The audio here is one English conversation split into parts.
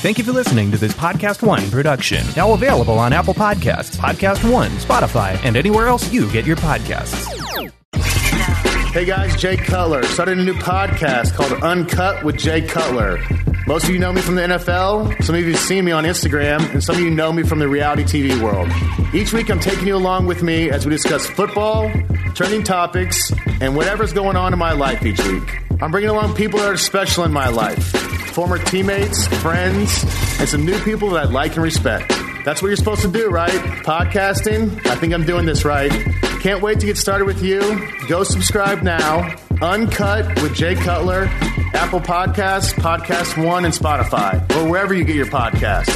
Thank you for listening to this Podcast One production. Now available on Apple Podcasts, Podcast One, Spotify, and anywhere else you get your podcasts. Hey guys, Jay Cutler. Started a new podcast called Uncut with Jay Cutler. Most of you know me from the NFL, some of you have seen me on Instagram, and some of you know me from the reality TV world. Each week I'm taking you along with me as we discuss football, trending topics, and whatever's going on in my life each week. I'm bringing along people that are special in my life former teammates, friends, and some new people that I like and respect. That's what you're supposed to do, right? Podcasting. I think I'm doing this right. Can't wait to get started with you. Go subscribe now. Uncut with Jay Cutler, Apple Podcasts, Podcast One, and Spotify, or wherever you get your podcasts.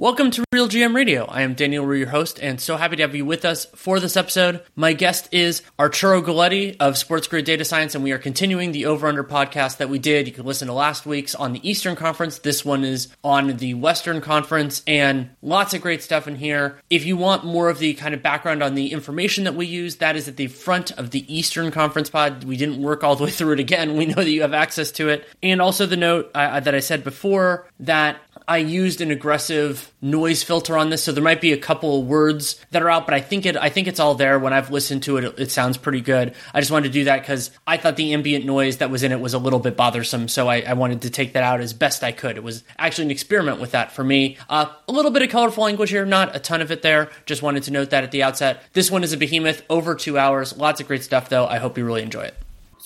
Welcome to RealGM Radio. I am Danny Leroux, your host, and so happy to have you with us for this episode. My guest is Arturo Galletti of Sports Grid Data Science, and we are continuing the Over Under podcast that we did. You can listen to last week's on the Eastern Conference. This one is on the Western Conference, and lots of great stuff in here. If you want more of the kind of background on the information that we use, that is at the front of the Eastern Conference pod. We didn't work all the way through it again. We know that you have access to it. And also the note uh, that I said before that I used an aggressive noise filter on this, so there might be a couple of words that are out, but I think it I think it's all there. When I've listened to it, it, it sounds pretty good. I just wanted to do that because I thought the ambient noise that was in it was a little bit bothersome, so I, I, wanted to take that out as best I could. It was actually an experiment with that for me. Uh, a little bit of colorful language here, not a ton of it there. Just wanted to note that at the outset. This one is a behemoth, over two hours. Lots of great stuff though. I hope you really enjoy it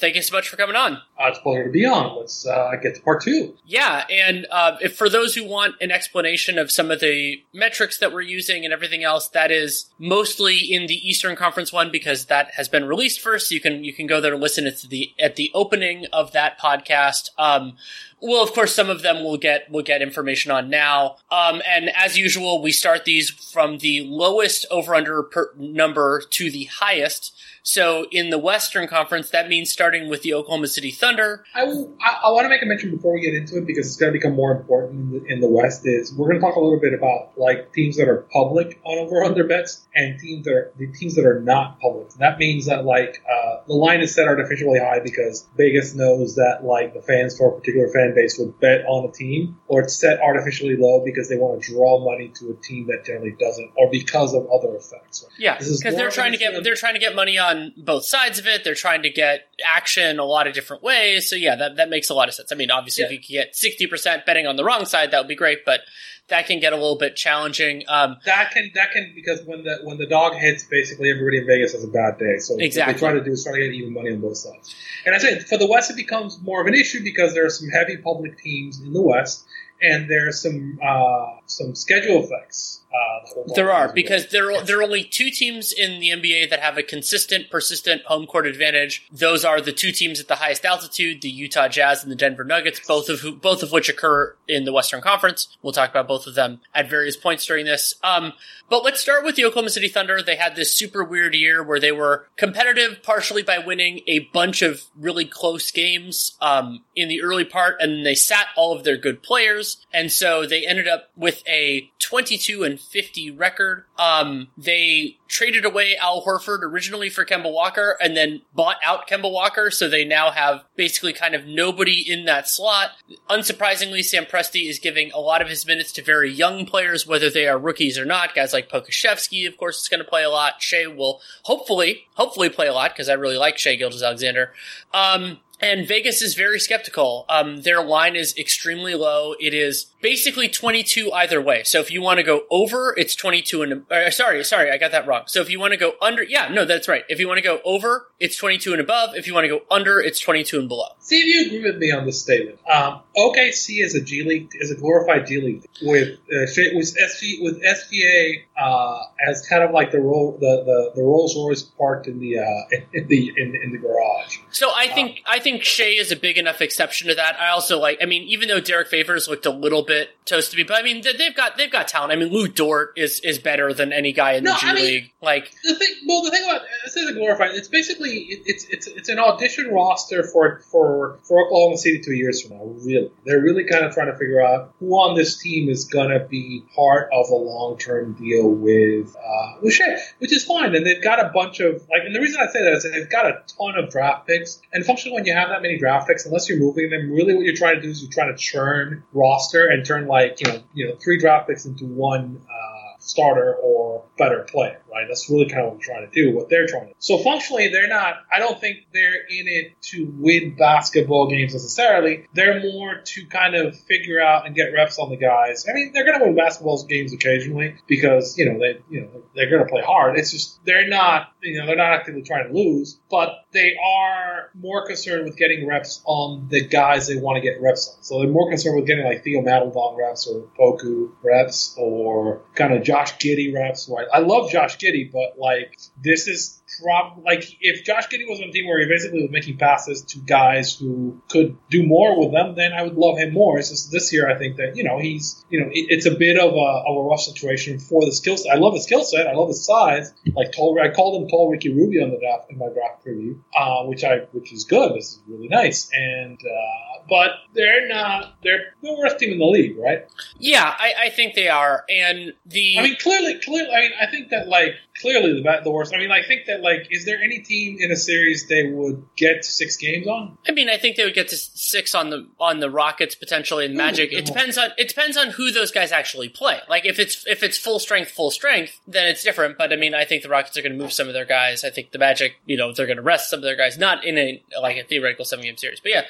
thank you so much for coming on. Uh, it's a pleasure to be on. Let's uh, get to part two. Yeah, and uh, if for those who want an explanation of some of the metrics that we're using and everything else, that is mostly in the Eastern Conference one because that has been released first. You can you can go there and listen to the at the opening of that podcast. Um, well, of course, some of them will get will get information on now. Um, and as usual, we start these from the lowest over under number to the highest. So in the Western Conference, that means starting with the Oklahoma City Thunder. I, I, I want to make a mention before we get into it because it's going to become more important in the, in the West. Is we're going to talk a little bit about like teams that are public on over under bets and teams that are the teams that are not public. And that means that like uh, the line is set artificially high because Vegas knows that like the fans for a particular fan base would bet on a team, or it's set artificially low because they want to draw money to a team that generally doesn't, or because of other effects. Yeah, because they're trying to get they're trying to get money on on both sides of it. They're trying to get action a lot of different ways. So yeah, that, that makes a lot of sense. I mean, obviously, yeah. if you get sixty percent betting on the wrong side, that would be great, but that can get a little bit challenging. Um, that can that can because when the when the dog hits, basically everybody in Vegas has a bad day. So exactly. what they try to do is try to get even money on both sides. And I say for the West, it becomes more of an issue because there are some heavy public teams in the West, and there are some uh, some schedule effects uh, there are because there are, there are only two teams in the NBA that have a consistent, persistent home court advantage. Those are the two teams at the highest altitude: the Utah Jazz and the Denver Nuggets, both of who, both of which occur in the Western Conference. We'll talk about both of them at various points during this. Um, but let's start with the Oklahoma City Thunder. They had this super weird year where they were competitive, partially by winning a bunch of really close games um, in the early part, and they sat all of their good players, and so they ended up with a 22 and 50 record. Um, they traded away Al Horford originally for Kemba Walker and then bought out Kemba Walker, so they now have basically kind of nobody in that slot. Unsurprisingly, Sam Presti is giving a lot of his minutes to very young players, whether they are rookies or not. Guys like Pokusevski, of course, is going to play a lot. Shai will hopefully, hopefully play a lot because I really like Shai Gilgeous-Alexander. Um, and Vegas is very skeptical. Um, their line is extremely low. It is basically 22 either way. So if you want to go over, it's 22 and, uh, sorry, sorry, I got that wrong. So if you want to go under, yeah, no, that's right. If you want to go over, it's 22 and above. If you want to go under, it's 22 and below. See if you agree with me on this statement. Um, OKC is a G League, is a glorified G League with, uh, with SG, with SGA, uh, as kind of like the role, the, the, the Rolls Royce parked in the, uh, in the, in, in the garage. So I think, I think think Shai is a big enough exception to that. I also like. I mean, even though Derrick Favors looked a little bit toast to me, but I mean, they've got they've got talent. I mean, Lu Dort is is better than any guy in no, the G I mean, League. Like the thing. Well, the thing about this is a glorified. It's basically it, it's it's it's an audition roster for for for Oklahoma City two years from now. Really, they're really kind of trying to figure out who on this team is gonna be part of a long term deal with uh, with Shai, which is fine. And they've got a bunch of like, and the reason I say that is they've got a ton of draft picks. And functionally, when you have have that many draft picks unless you're moving them. Really, what you're trying to do is you're trying to churn roster and turn like you know you know three draft picks into one. Uh, starter or better player, right? That's really kind of what we're trying to do, what they're trying to do. So functionally, they're not, I don't think they're in it to win basketball games necessarily. They're more to kind of figure out and get reps on the guys. I mean, they're going to win basketball games occasionally because, you know, they, you know, they're going to play hard. It's just, they're not, you know, they're not actively trying to lose, but they are more concerned with getting reps on the guys they want to get reps on. So they're more concerned with getting like Theo Maledon reps or Poku reps or kind of Josh Giddey reps. I love Josh Giddey, but like this is prob like if Josh Giddey was on a team where he basically was making passes to guys who could do more with them, then I would love him more. It's just this year I think that you know he's you know it, it's a bit of a, of a rough situation for the skill set. I love his skill set. I love his size. Like tall, I called him tall Ricky Rubio in the draft in my draft preview, uh, which I which is good. This is really nice. And uh, but they're not they're the worst team in the league, right? Yeah, I, I think they are. And the I mean clearly clearly I mean I think that like clearly the the worst. I mean I think that like, is there any team in a series they would get six games on? I mean, I think they would get to six on the on the Rockets potentially in Magic. Ooh, it depends on it depends on who those guys actually play. Like if it's if it's full strength, full strength, then it's different. But I mean, I think the Rockets are going to move some of their guys. I think the Magic, you know, they're going to rest some of their guys, not in a like a theoretical seven game series, but yeah.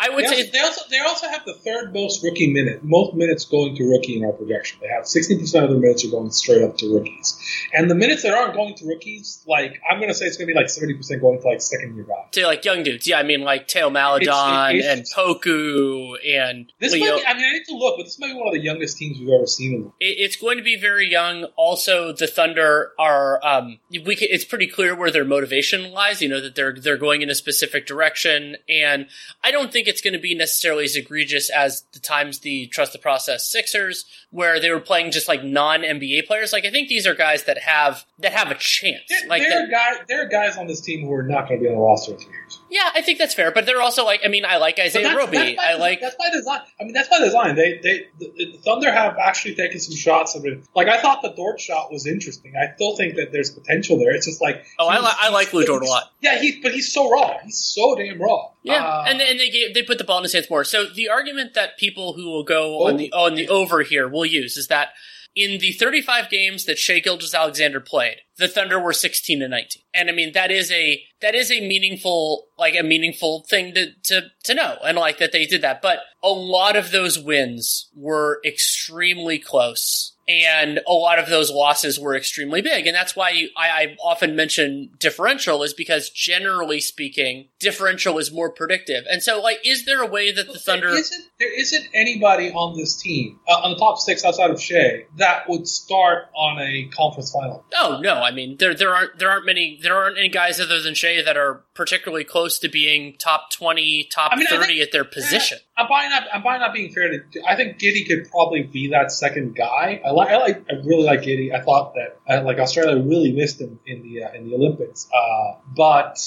I would they say also, they also they also have the third most rookie minute, most minutes going to rookie in our projection. They have sixty percent of their minutes are going straight up to rookies, and the minutes that aren't going to rookies, like I'm going to say it's going to be like seventy percent going to like second year guys. To like young dudes, yeah. I mean like Theo Maledon it's, it's, and Poku and this Leo. Might be, I mean I need to look, but this might be one of the youngest teams we've ever seen. It, it's going to be very young. Also, the Thunder are um, we can, it's pretty clear where their motivation lies. You know that they're they're going in a specific direction, and I don't think it's going to be necessarily as egregious as the times the trust the process Sixers, where they were playing just like non NBA players. Like I think these are guys that have that have a chance. There, like there are guys, there are guys on this team who are not going to be on the roster in two years. Yeah, I think that's fair, but they're also like I mean I like Isaiah Roby. I like that's by design. I mean that's by design. They they the, the Thunder have actually taken some shots. Of it. Like I thought the Dort shot was interesting. I still think that there's potential there. It's just like oh I, li- I like Lu Dort a lot. Yeah, he but he's so raw. He's so damn raw. Yeah, uh, and and they gave, they put the ball in his hands more. So the argument that people who will go on the on the over here will use is that in the 35 games that Shai Gilgeous-Alexander played, the Thunder were 16 and 19. And I mean, that is a, that is a meaningful, like a meaningful thing to, to, to know. And like that they did that. But a lot of those wins were extremely close and a lot of those losses were extremely big. And that's why I, I, often mention differential is because generally speaking, differential is more predictive. And so, like, is there a way that the Thunder there isn't, there isn't anybody on this team uh, on the top six outside of Shai that would start on a conference final? Oh no, I mean there there aren't there aren't many there aren't any guys other than Shai that are particularly close to being top twenty, top I mean, thirty at their position. I'm buying not I'm buying not being fair to. I think Giddey could probably be that second guy. I I like I really like Giddey. I thought that uh, like Australia really missed him in the uh, in the Olympics. Uh, but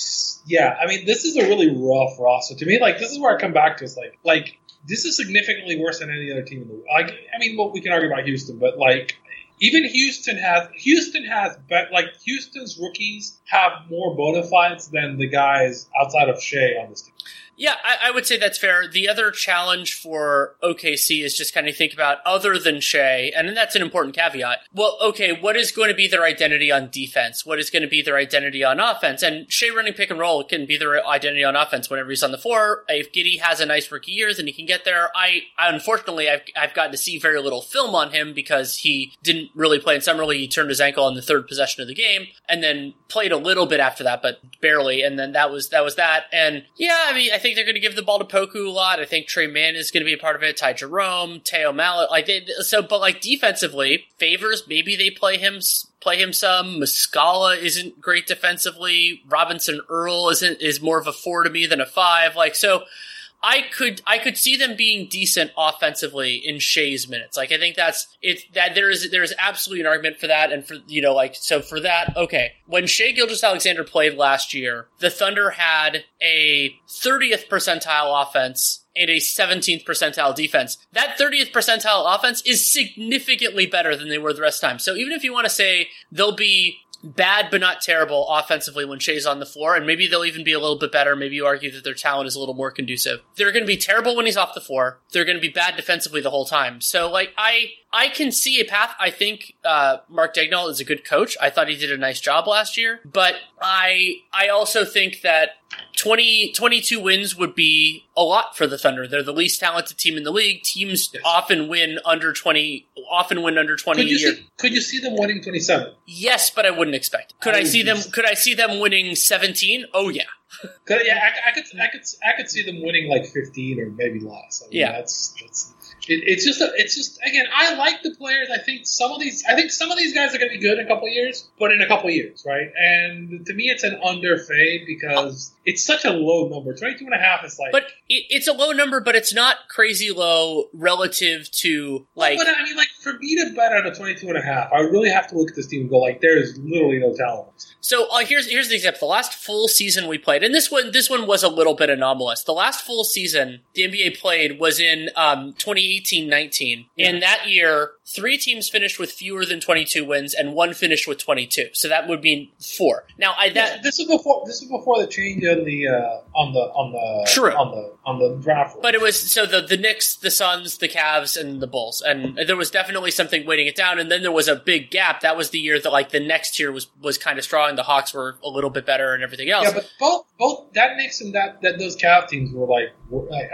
yeah, I mean this is a really rough roster to me. Like this is where I come back to. It's like like this is significantly worse than any other team in the world. Like I mean, well, we can argue about Houston, but like even Houston has Houston has like Houston's rookies have more bona fides than the guys outside of Shai on this team. Yeah, I, I, would say that's fair. The other challenge for OKC is just kind of think about other than Shai, and that's an important caveat. Well, okay, what is going to be their identity on defense? What is going to be their identity on offense? And Shai running pick and roll can be their identity on offense whenever he's on the floor. If Giddey has a nice rookie year, then he can get there. I, I unfortunately, I've, I've gotten to see very little film on him because he didn't really play in summer league. He turned his ankle on the third possession of the game, and then played a little bit after that, but barely. And then that was that was that. And yeah, I mean, I think they're going to give the ball to Poku a lot. I think Tre Mann is going to be a part of it. Ty Jerome, Theo Maledon, like they, so, but like defensively, favors maybe they play him play him some. Muscala isn't great defensively. Robinson Earl isn't is more of a four to me than a five. Like so. I could I could see them being decent offensively in Shai's minutes. Like I think that's it that there is there is absolutely an argument for that and for you know like so for that okay when Shai Gilgeous-Alexander played last year the Thunder had a 30th percentile offense and a 17th percentile defense. That 30th percentile offense is significantly better than they were the rest of the time. So even if you want to say they'll be bad but not terrible offensively when Shai's on the floor, and maybe they'll even be a little bit better. Maybe you argue that their talent is a little more conducive. They're going to be terrible when he's off the floor. They're going to be bad defensively the whole time. So, like, I I can see a path. I think uh, Mark Daigneault is a good coach. I thought he did a nice job last year, but I I also think that 20, 22 wins would be a lot for the Thunder. They're the least talented team in the league. Teams yes. often win under 20, often win under 20 could you. See, could you see them winning 27? Yes, but I wouldn't expect. Could I, I see them, could I see them winning 17? Oh yeah. yeah, I, I, could, I could, I could see them winning like 15 or maybe less. I mean, yeah. That's, that's, it, it's just a, it's just again I like the players. I think some of these I think some of these guys are going to be good in a couple of years, but in a couple of years, right? And to me, it's an under fade because it's such a low number. 22 and a half is like, but it, it's a low number, but it's not crazy low relative to like. But I mean, like for me to bet on a 22 and a half, I really have to look at this team and go like, there is literally no talent. So uh, here's here's the example. The last full season we played, and this one this one was a little bit anomalous. The last full season the NBA played was in um, 2018-19. Yeah. And that year, three teams finished with fewer than 22 wins, and one finished with 22. So that would mean four. Now, I that this is before this is before the change on the uh, on the on the true. on the on the draft. But it was so the the Knicks, the Suns, the Cavs, and the Bulls, and there was definitely something weighting it down. And then there was a big gap. That was the year that like the next year was was kind of strong. The Hawks were a little bit better, and everything else. Yeah, but both both that Knicks and that that those Cavs teams were like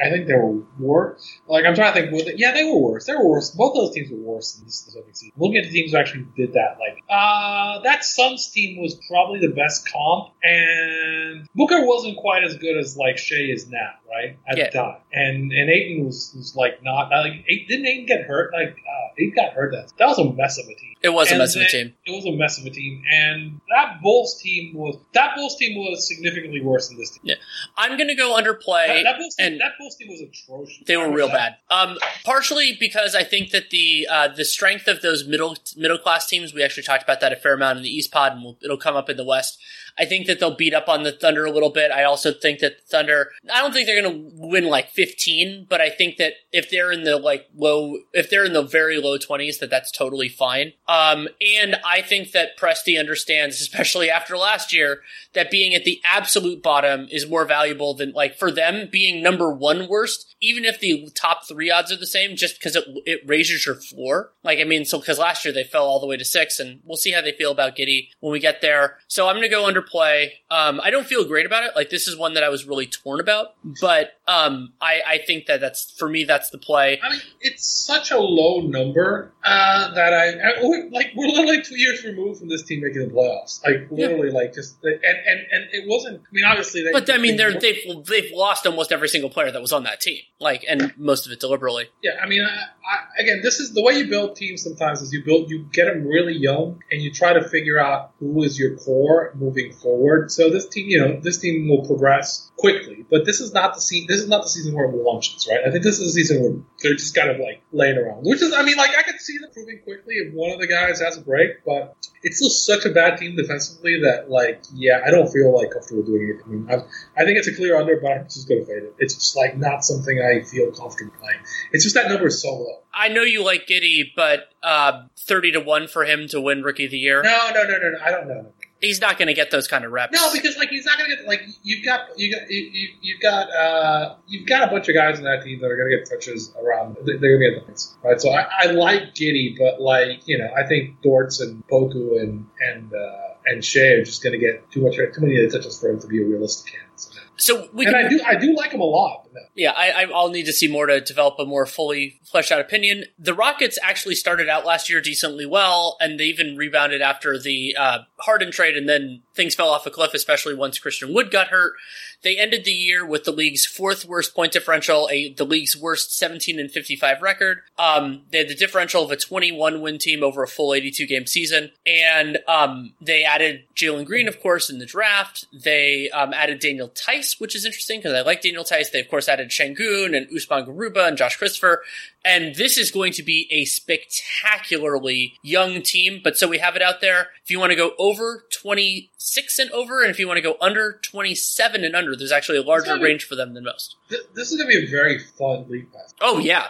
I think they were worse. Like I'm trying to think. Yeah, they were worse. They were worse. Both those teams were worse this specific season. Looking at the teams who actually did that, like uh, that Suns team was probably the best comp, and Booker wasn't quite as good as like Shai is now, right? At yeah. the time, and and Ayton was, was like not like didn't Ayton get hurt? Like uh, got hurt. That that was a mess of a team. It was and a mess of a team. It was a mess of a team, and that Bulls team was that Bulls team was significantly worse than this team. Yeah, I'm gonna go underplay. That, that Bulls team, and that Bulls team was atrocious. They were real bad. Um, partially because I think that the uh, the strength of those middle middle class teams. We actually talked about that a fair amount in the East Pod, and we'll, it'll come up in the West. I think that they'll beat up on the Thunder a little bit. I also think that Thunder, I don't think they're going to win like 15, but I think that if they're in the like low, if they're in the very low 20s, that that's totally fine. Um, and I think that Presti understands, especially after last year, that being at the absolute bottom is more valuable than like for them being number one worst, even if the top three odds are the same, just because it, it raises your floor. Like, I mean, so because last year they fell all the way to six, and we'll see how they feel about Giddey when we get there. So I'm going to go under play. Um, I don't feel great about it. Like, this is one that I was really torn about, but um, I, I think that that's for me, that's the play. I mean, it's such a low number uh, that I, I, like we're literally two years removed from this team making the playoffs. Like literally, yeah. like just and, and and it wasn't. I mean, obviously, they, but I mean, they're they've they've lost almost every single player that was on that team. Like, and most of it deliberately. Yeah, I mean, I, I, again, this is the way you build teams. Sometimes is you build you get them really young and you try to figure out who is your core moving forward. So this team, you you know this team will progress quickly. But this is not the season. This is not the season where it launches, right? I think this is a season where they're just kind of like laying around. Which is, I mean, like I could see them proving quickly if one of the guys has a break, but it's still such a bad team defensively that, like, yeah, I don't feel like comfortable doing it. I mean, I, I think it's a clear under, but I'm just going to fade it. It's just like not something I feel comfortable playing. It's just that number is so low. I know you like Giddey, but uh, thirty to one for him to win Rookie of the Year. No, no, no, no, no. I don't know he's not going to get those kind of reps. No, because like he's not going to get like you've got you got you, you've got uh, you've got a bunch of guys in that team that are going to get touches around. They're going to get the points, right? So I, I like Giddey, but like you know, I think Dortz and Poku and and uh, and Shai are just going to get too much too many touches for him to be a realistic candidate. So we and can, I do I do like him a lot. No. Yeah, I, I'll need to see more to develop a more fully fleshed out opinion. The Rockets actually started out last year decently well, and they even rebounded after the uh, Harden trade, and then things fell off a cliff, especially once Christian Wood got hurt. They ended the year with the league's fourth worst point differential, a the league's worst 17 and 55 record. Um, they had the differential of a 21 win team over a full 82 game season, and um, they added Jalen Green, of course, in the draft. They um, added Daniel Theis, which is interesting because I like Daniel Theis. They of course added Sengun and Usman Garuba and Josh Christopher. And this is going to be a spectacularly young team. But so we have it out there. If you want to go over 26 and over, and if you want to go under 27 and under, there's actually a larger range for them than most. This is going to be a very fun league pass. Oh yeah,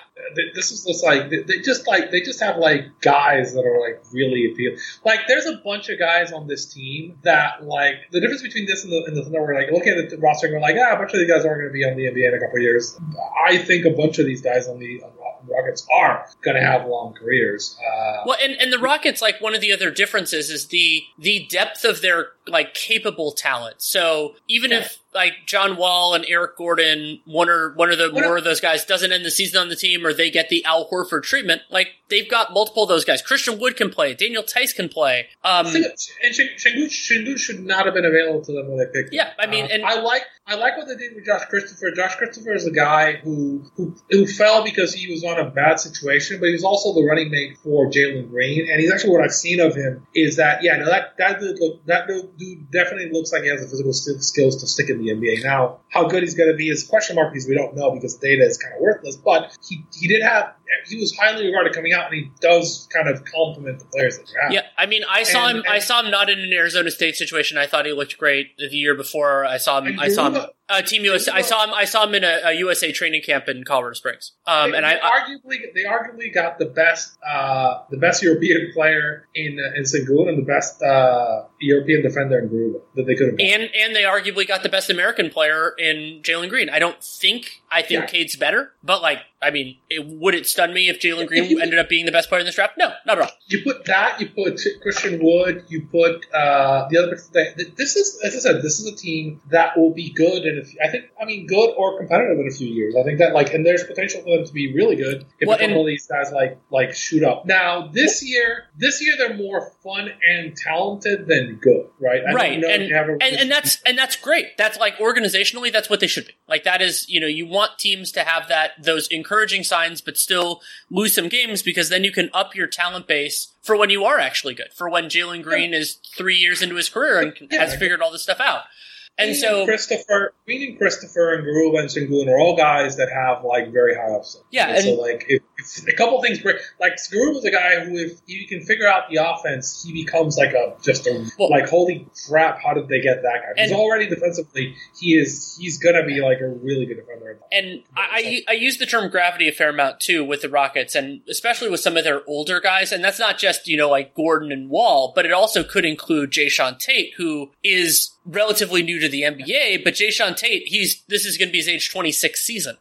this is just like they just like they just have like guys that are like really appealing. Like there's a bunch of guys on this team that like the difference between this and the, and the Thunder. We're like looking at the roster and we're like, ah, a bunch of these guys aren't going to be on the NBA in a couple of years. I think a bunch of these guys on the on Rockets are going to have long careers. Uh, well, and, and the Rockets, like one of the other differences is the the depth of their like capable talent. So even yeah. if like John Wall and Eric Gordon, one or one of the what more of those guys doesn't end the season on the team, or they get the Al Horford treatment. Like they've got multiple of those guys. Christian Wood can play. Daniel Theis can play. Um, and Sengun should not have been available to them when they picked. Yeah, I mean, uh, and I like I like what they did with Josh Christopher. Josh Christopher is a guy who who who fell because he was on a bad situation, but he was also the running mate for Jalen Green. And he's actually what I've seen of him is that yeah, no, that that dude look, that dude definitely looks like he has the physical skills to stick in the NBA. Now, how good he's going to be is question mark because we don't know because data is kind of worthless. But he he did have he was highly regarded coming out, and he does kind of complement the players that have. Yeah, I mean, I saw and, him. And, I saw him not in an Arizona State situation. I thought he looked great the year before. I saw him. I saw him. Uh, Team USA. I saw him. I saw him in a, a USA training camp in Colorado Springs. Um, they, and they I, arguably they arguably got the best uh, the best European player in in Sengun and the best uh, European defender in Garuba that they could have. And and they arguably got the best American player in Jalen Green. I don't think I think yeah. Cade's better, but like I mean, it, would it stun me if Jalen Green you, ended up being the best player in this draft? No, not at all. You put that, you put Christian Wood, you put uh, the other. This is, as I said, this is a team that will be good, and I think, I mean, good or competitive in a few years. I think that like, and there's potential for them to be really good if well, a couple of these guys like like shoot up. Now this year, this year they're more fun and talented than good, right? I right, and and, and that's and that's great. That's like organizationally, that's what they should be. Like that is, you know, you want teams to have that those encouraging signs, but still lose some games because then you can up your talent base for when you are actually good. For when Jalen Green is three years into his career and has figured all this stuff out. And so Christopher, Green and Christopher and Garuba and Sengun are all guys that have like very high upside. Yeah, and, so like if, if a couple things break, like Garuba's a guy who if you can figure out the offense, he becomes like a just a well, like holy crap, how did they get that guy? He's already defensively, he is he's gonna be like a really good defender. And I, I use the term gravity a fair amount too with the Rockets, and especially with some of their older guys, and that's not just you know like Gordon and Wall, but it also could include Jae'Sean Tate, who is relatively new to the NBA, but Jae'Sean Tate, he's this is going to be his age 26 season.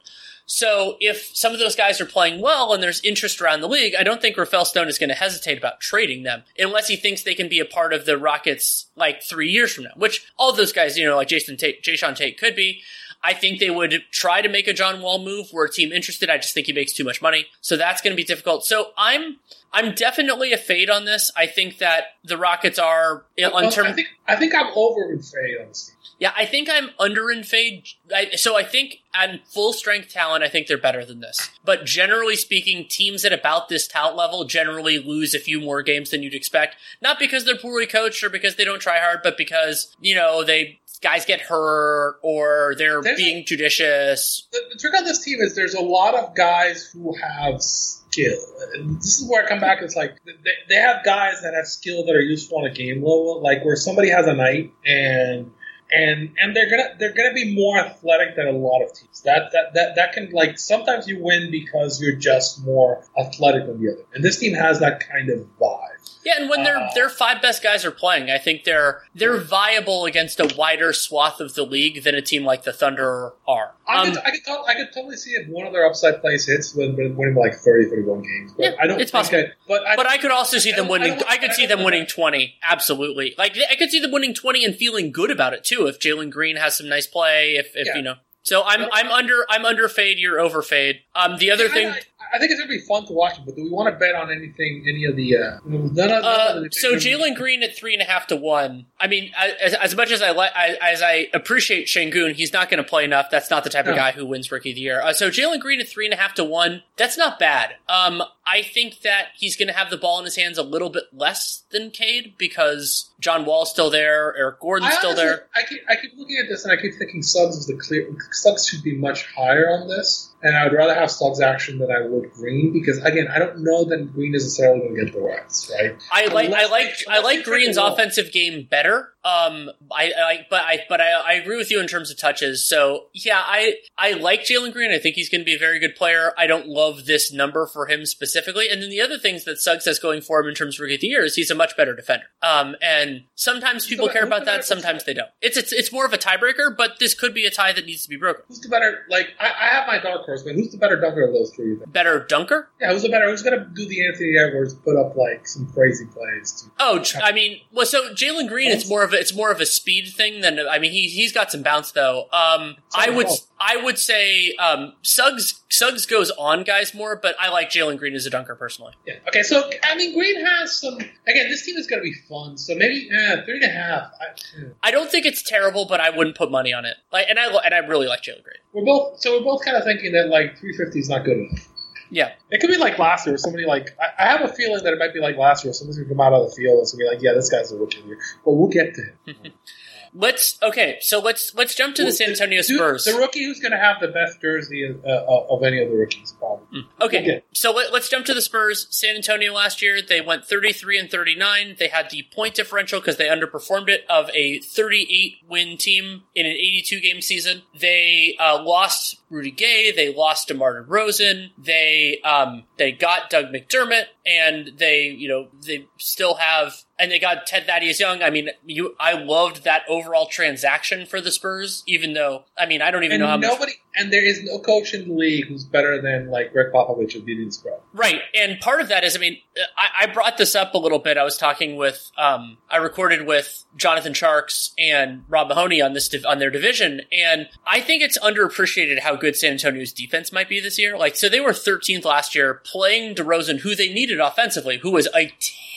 So if some of those guys are playing well and there's interest around the league, I don't think Rafael Stone is going to hesitate about trading them unless he thinks they can be a part of the Rockets like three years from now, which all those guys, you know, like Jason Tate, Jae'Sean Tate could be. I think they would try to make a John Wall move. We're a team interested. I just think he makes too much money. So that's going to be difficult. So I'm, I'm definitely a fade on this. I think that the Rockets are on term. I think, I think I'm over in fade on this team. Yeah, I think I'm under in fade. I, so I think at full strength talent, I think they're better than this. But generally speaking, teams at about this talent level generally lose a few more games than you'd expect. Not because they're poorly coached or because they don't try hard, but because, you know, they guys get hurt or they're There's- being judicious. the, the trick on this team is there's a lot of guys who have skill. And this is where I come back. It's like they, they have guys that have skill that are useful on a game level, like where somebody has a night and and and they're gonna they're gonna be more athletic than a lot of teams. That that that that can like sometimes you win because you're just more athletic than the other. And this team has that kind of vibe. Yeah, and when their Uh, their five best guys are playing, I think they're they're viable against a wider swath of the league than a team like the Thunder are. I Um, could, I, could to- I could totally see if one of their upside plays hits when winning like 30, 31 games. But Yeah, I don't it's think possible. that- but I, but I could also see them I- I winning. I could I see them winning twenty. Absolutely, like I could see them winning twenty and feeling good about it too. If Jalen Green has some nice play, if, if Yeah. you know. So I'm I'm under I'm under fade. You're over fade. Um, the other I- thing. I, think it's gonna be fun to watch, it, but do we want to bet on anything? Any of the uh, none of, none Uh, of the so Jalen Green at three and a half to one. I mean, as, as much as I like, as I appreciate Sengun, he's not going to play enough. That's not the type of guy who wins Rookie of the Year. Uh, so Jalen Green at three and a half to one. That's not bad. Um, I think that he's going to have the ball in his hands a little bit less than Cade because John Wall's still there, Eric Gordon's I still there. I keep, I keep looking at this and I keep thinking Suggs is the clear. Suggs should be much higher on this, and I would rather have Slug's action than I would Green because again, I don't know that Green is necessarily going to get the reps right. I like I like I like Green's pick a wall. offensive game better. Um, I, I but I but I, I agree with you in terms of touches. So yeah, I I like Jalen Green. I think he's going to be a very good player. I don't love this number for him specifically. And then the other things that Suggs has going for him in terms of rookie of the year is he's a much better defender. Um, and sometimes people care about that, sometimes they don't. It's it's it's more of a tiebreaker, but this could be a tie that needs to be broken. Who's the better? Like I, I have my dark horse, but who's the better dunker of those three? Better dunker. Yeah, who's the better? Who's going to do the Anthony Edwards put up like some crazy plays? To, Oh, I mean, well, so Jalen Green, it's more of a, it's more of a speed thing than I mean, he he's got some bounce though. Um, I would I would say um, Suggs Suggs goes on guys more, but I like Jalen Green as a dunker personally. yeah. Okay, so I mean, Green has some. Again, this team is going to be fun. So maybe eh, three and a half. I, eh. I don't think it's terrible, but I wouldn't put money on it. Like, and I and I really like Jalen Green. we're both. So we're both kind of thinking that like 350 is not good enough. Yeah, It could be like last year. Somebody like I, I have a feeling that it might be like last year. Somebody's gonna come out of the field and be like, yeah, this guy's a rookie year. But we'll get to him. let's okay. So let's let's jump to the San Antonio Spurs. The rookie who's gonna have the best jersey of, uh, of any of the rookies, probably. Okay, Okay. so let, us jump to the Spurs. San Antonio last year, they went 33 and 39. They had the point differential because they underperformed it of a 38 win team in an 82 game season. They uh, lost Rudy Gay. They lost DeMar DeRozan. They um, they got Doug McDermott, and they you know they still have and they got Ted Thaddeus Young. I mean, you I loved that overall transaction for the Spurs, even though I mean I don't even And know how much and there is no coach in the league who's better than like Gregg Popovich of the spread. Right, and part of that is, I mean, I, I brought this up a little bit. I was talking with, um, I recorded with Jonathan Tjarks and Rob Mahoney on this div- on their division, and I think it's underappreciated how good San Antonio's defense might be this year. Like, so they were 13th last year, playing DeRozan, who they needed offensively, who was a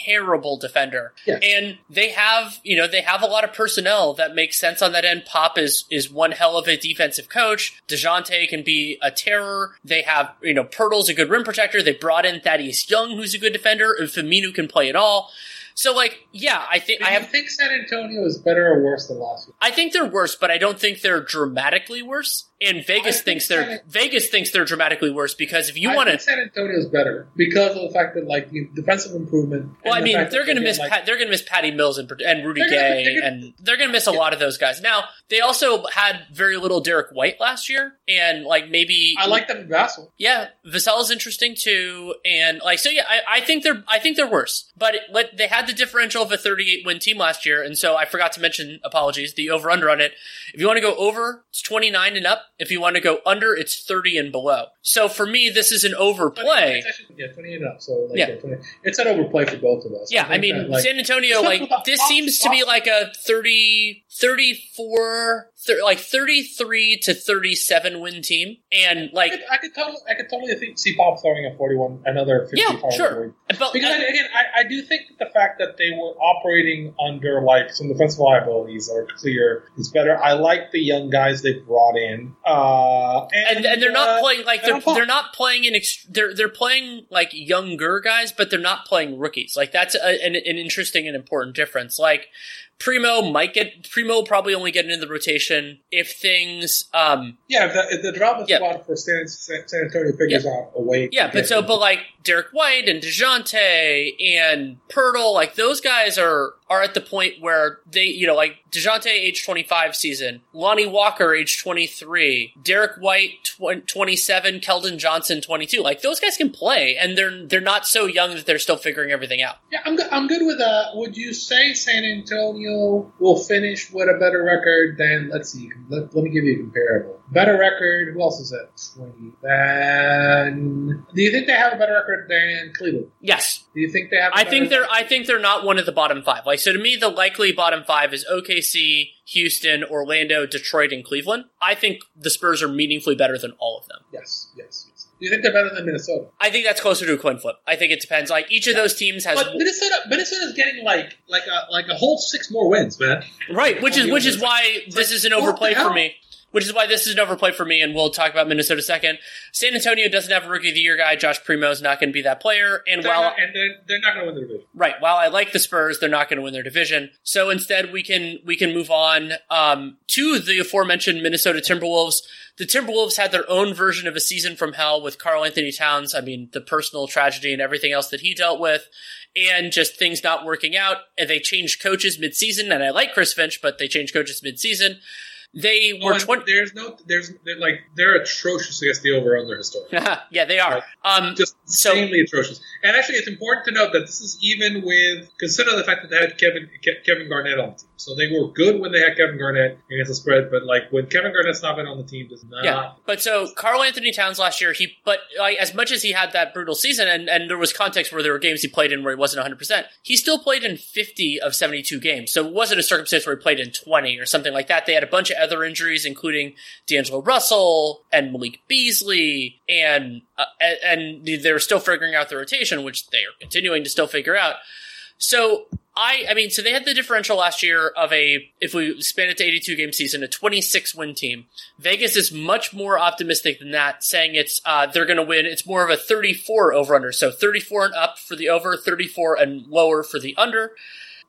terrible defender, Yeah. and they have, you know, they have a lot of personnel that makes sense on that end. Pop is is one hell of a defensive coach. Dejounte can be a terror. They have, you know, Poeltl's a good rim protector. They brought in Thaddeus Young, who's a good defender, and Firmino can play it all. So, like, yeah, I think I have. think San Antonio is better or worse than last year? I think they're worse, but I don't think they're dramatically worse. And Vegas think thinks they're Vegas thinks they're dramatically worse because if you want to, San Antonio is better because of the fact that like the defensive improvement. well, I and the mean, they're going to miss like, Pat, they're going to miss Patty Mills and, and Rudy They're gonna- Gay, they're gonna- and they're going to miss a lot of those guys. Now they also had very little Derrick White last year, and like maybe I like them in Vassell. Yeah, is interesting too, and like so. Yeah, I, I think they're I think they're worse, but it, let, they had the differential of a 38 win team last year, and so I forgot to mention. Apologies, the over under on it. If you want to go over, it's 29 and up. If you want to go under, it's 30 and below. So for me, this is an overplay. Actually- Yeah, 28 up. So like, Yeah. yeah. 20, it's an overplay for both of us. Yeah, I think mean that, like, San Antonio. Like this seems to be like a 30, 34, thir- like 33 to 37 win team, and I like could, I could totally, I could totally think, see Bob throwing a 41, another 50 Yeah, sure. but Because I- again, I, I do think that the fact that they were operating under like some defensive liabilities that are clear is better. I like the young guys they brought in, uh, and, and and they're not uh, playing like they they're they're not playing in ex- they're they're playing like younger guys, but they're not playing rookies. Like that's a, an, an interesting and important difference. Like Primo might get Primo will probably only get into the rotation if things. Um, Yeah, if the, if the drama Yeah. squad for San, San, San Antonio figures out a way. yeah, but so but like Derrick White and Dejounte and Poeltl, like those guys are are at the point where they, you know, like Dejounte age twenty five season, Lonnie Walker age twenty three, Derrick White tw- twenty seven, Keldon Johnson twenty two. Like those guys can play, and they're they're not so young that they're still figuring everything out. Yeah, I'm good. I'm good with that. Would you say San Antonio will finish with a better record than? Let's see. Let, let me give you a comparable. Better record. Who else is that? Twenty. Then, do you think they have a better record than Cleveland? Yes, Do you think they have? I I think they're I think they're not one of the bottom five. Like so to me, the likely bottom five is OKC, Houston, Orlando, Detroit, and Cleveland. I think the Spurs are meaningfully better than all of them. Yes, yes, yes. Do you think they're better than Minnesota? I think that's closer to a coin flip. I think it depends. Like each of those teams has But Minnesota, Minnesota's getting like like a like a whole six more wins, man. right, which is which is why this is an overplay for me. Which is why this is an overplay for me, and we'll talk about Minnesota second. San Antonio doesn't have a rookie of the year guy. Josh Primo is not going to be that player. And They're while not- and they're, they're not going to win the division. Right. While I like the Spurs, they're not going to win their division. So instead, we can we can move on um, to the aforementioned Minnesota Timberwolves. The Timberwolves had their own version of a season from hell with Karl-Anthony Towns. I mean, the personal tragedy and everything else that he dealt with, and just things not working out. And they changed coaches midseason. And I like Chris Finch, but they changed coaches midseason. They were Oh, and twenty. There's no. There's like they're atrocious against the over under historically. yeah, they are. Um, Just So- insanely atrocious. And actually, it's important to note that this is even with consider the fact that they had Kevin Ke- Kevin Garnett on the team. So they were good when they had Kevin Garnett against the spread, but like when Kevin Garnett's not been on the team, does not. Yeah, but so Karl-Anthony Towns last year, he but like as much as he had that brutal season, and and there was context where there were games he played in where he wasn't 100, percent he still played in 50 of 72 games. So it wasn't a circumstance where he played in 20 or something like that. They had a bunch of other injuries, including D'Angelo Russell and Malik Beasley, and uh, and and they were still figuring out the rotation, which they are continuing to still figure out. So I, I mean, so they had the differential last year of a, if we span it to 82 game season, a 26 win team. Vegas is much more optimistic than that, saying it's, uh, they're going to win. It's more of a 34 over under. So 34 and up for the over, 34 and lower for the under.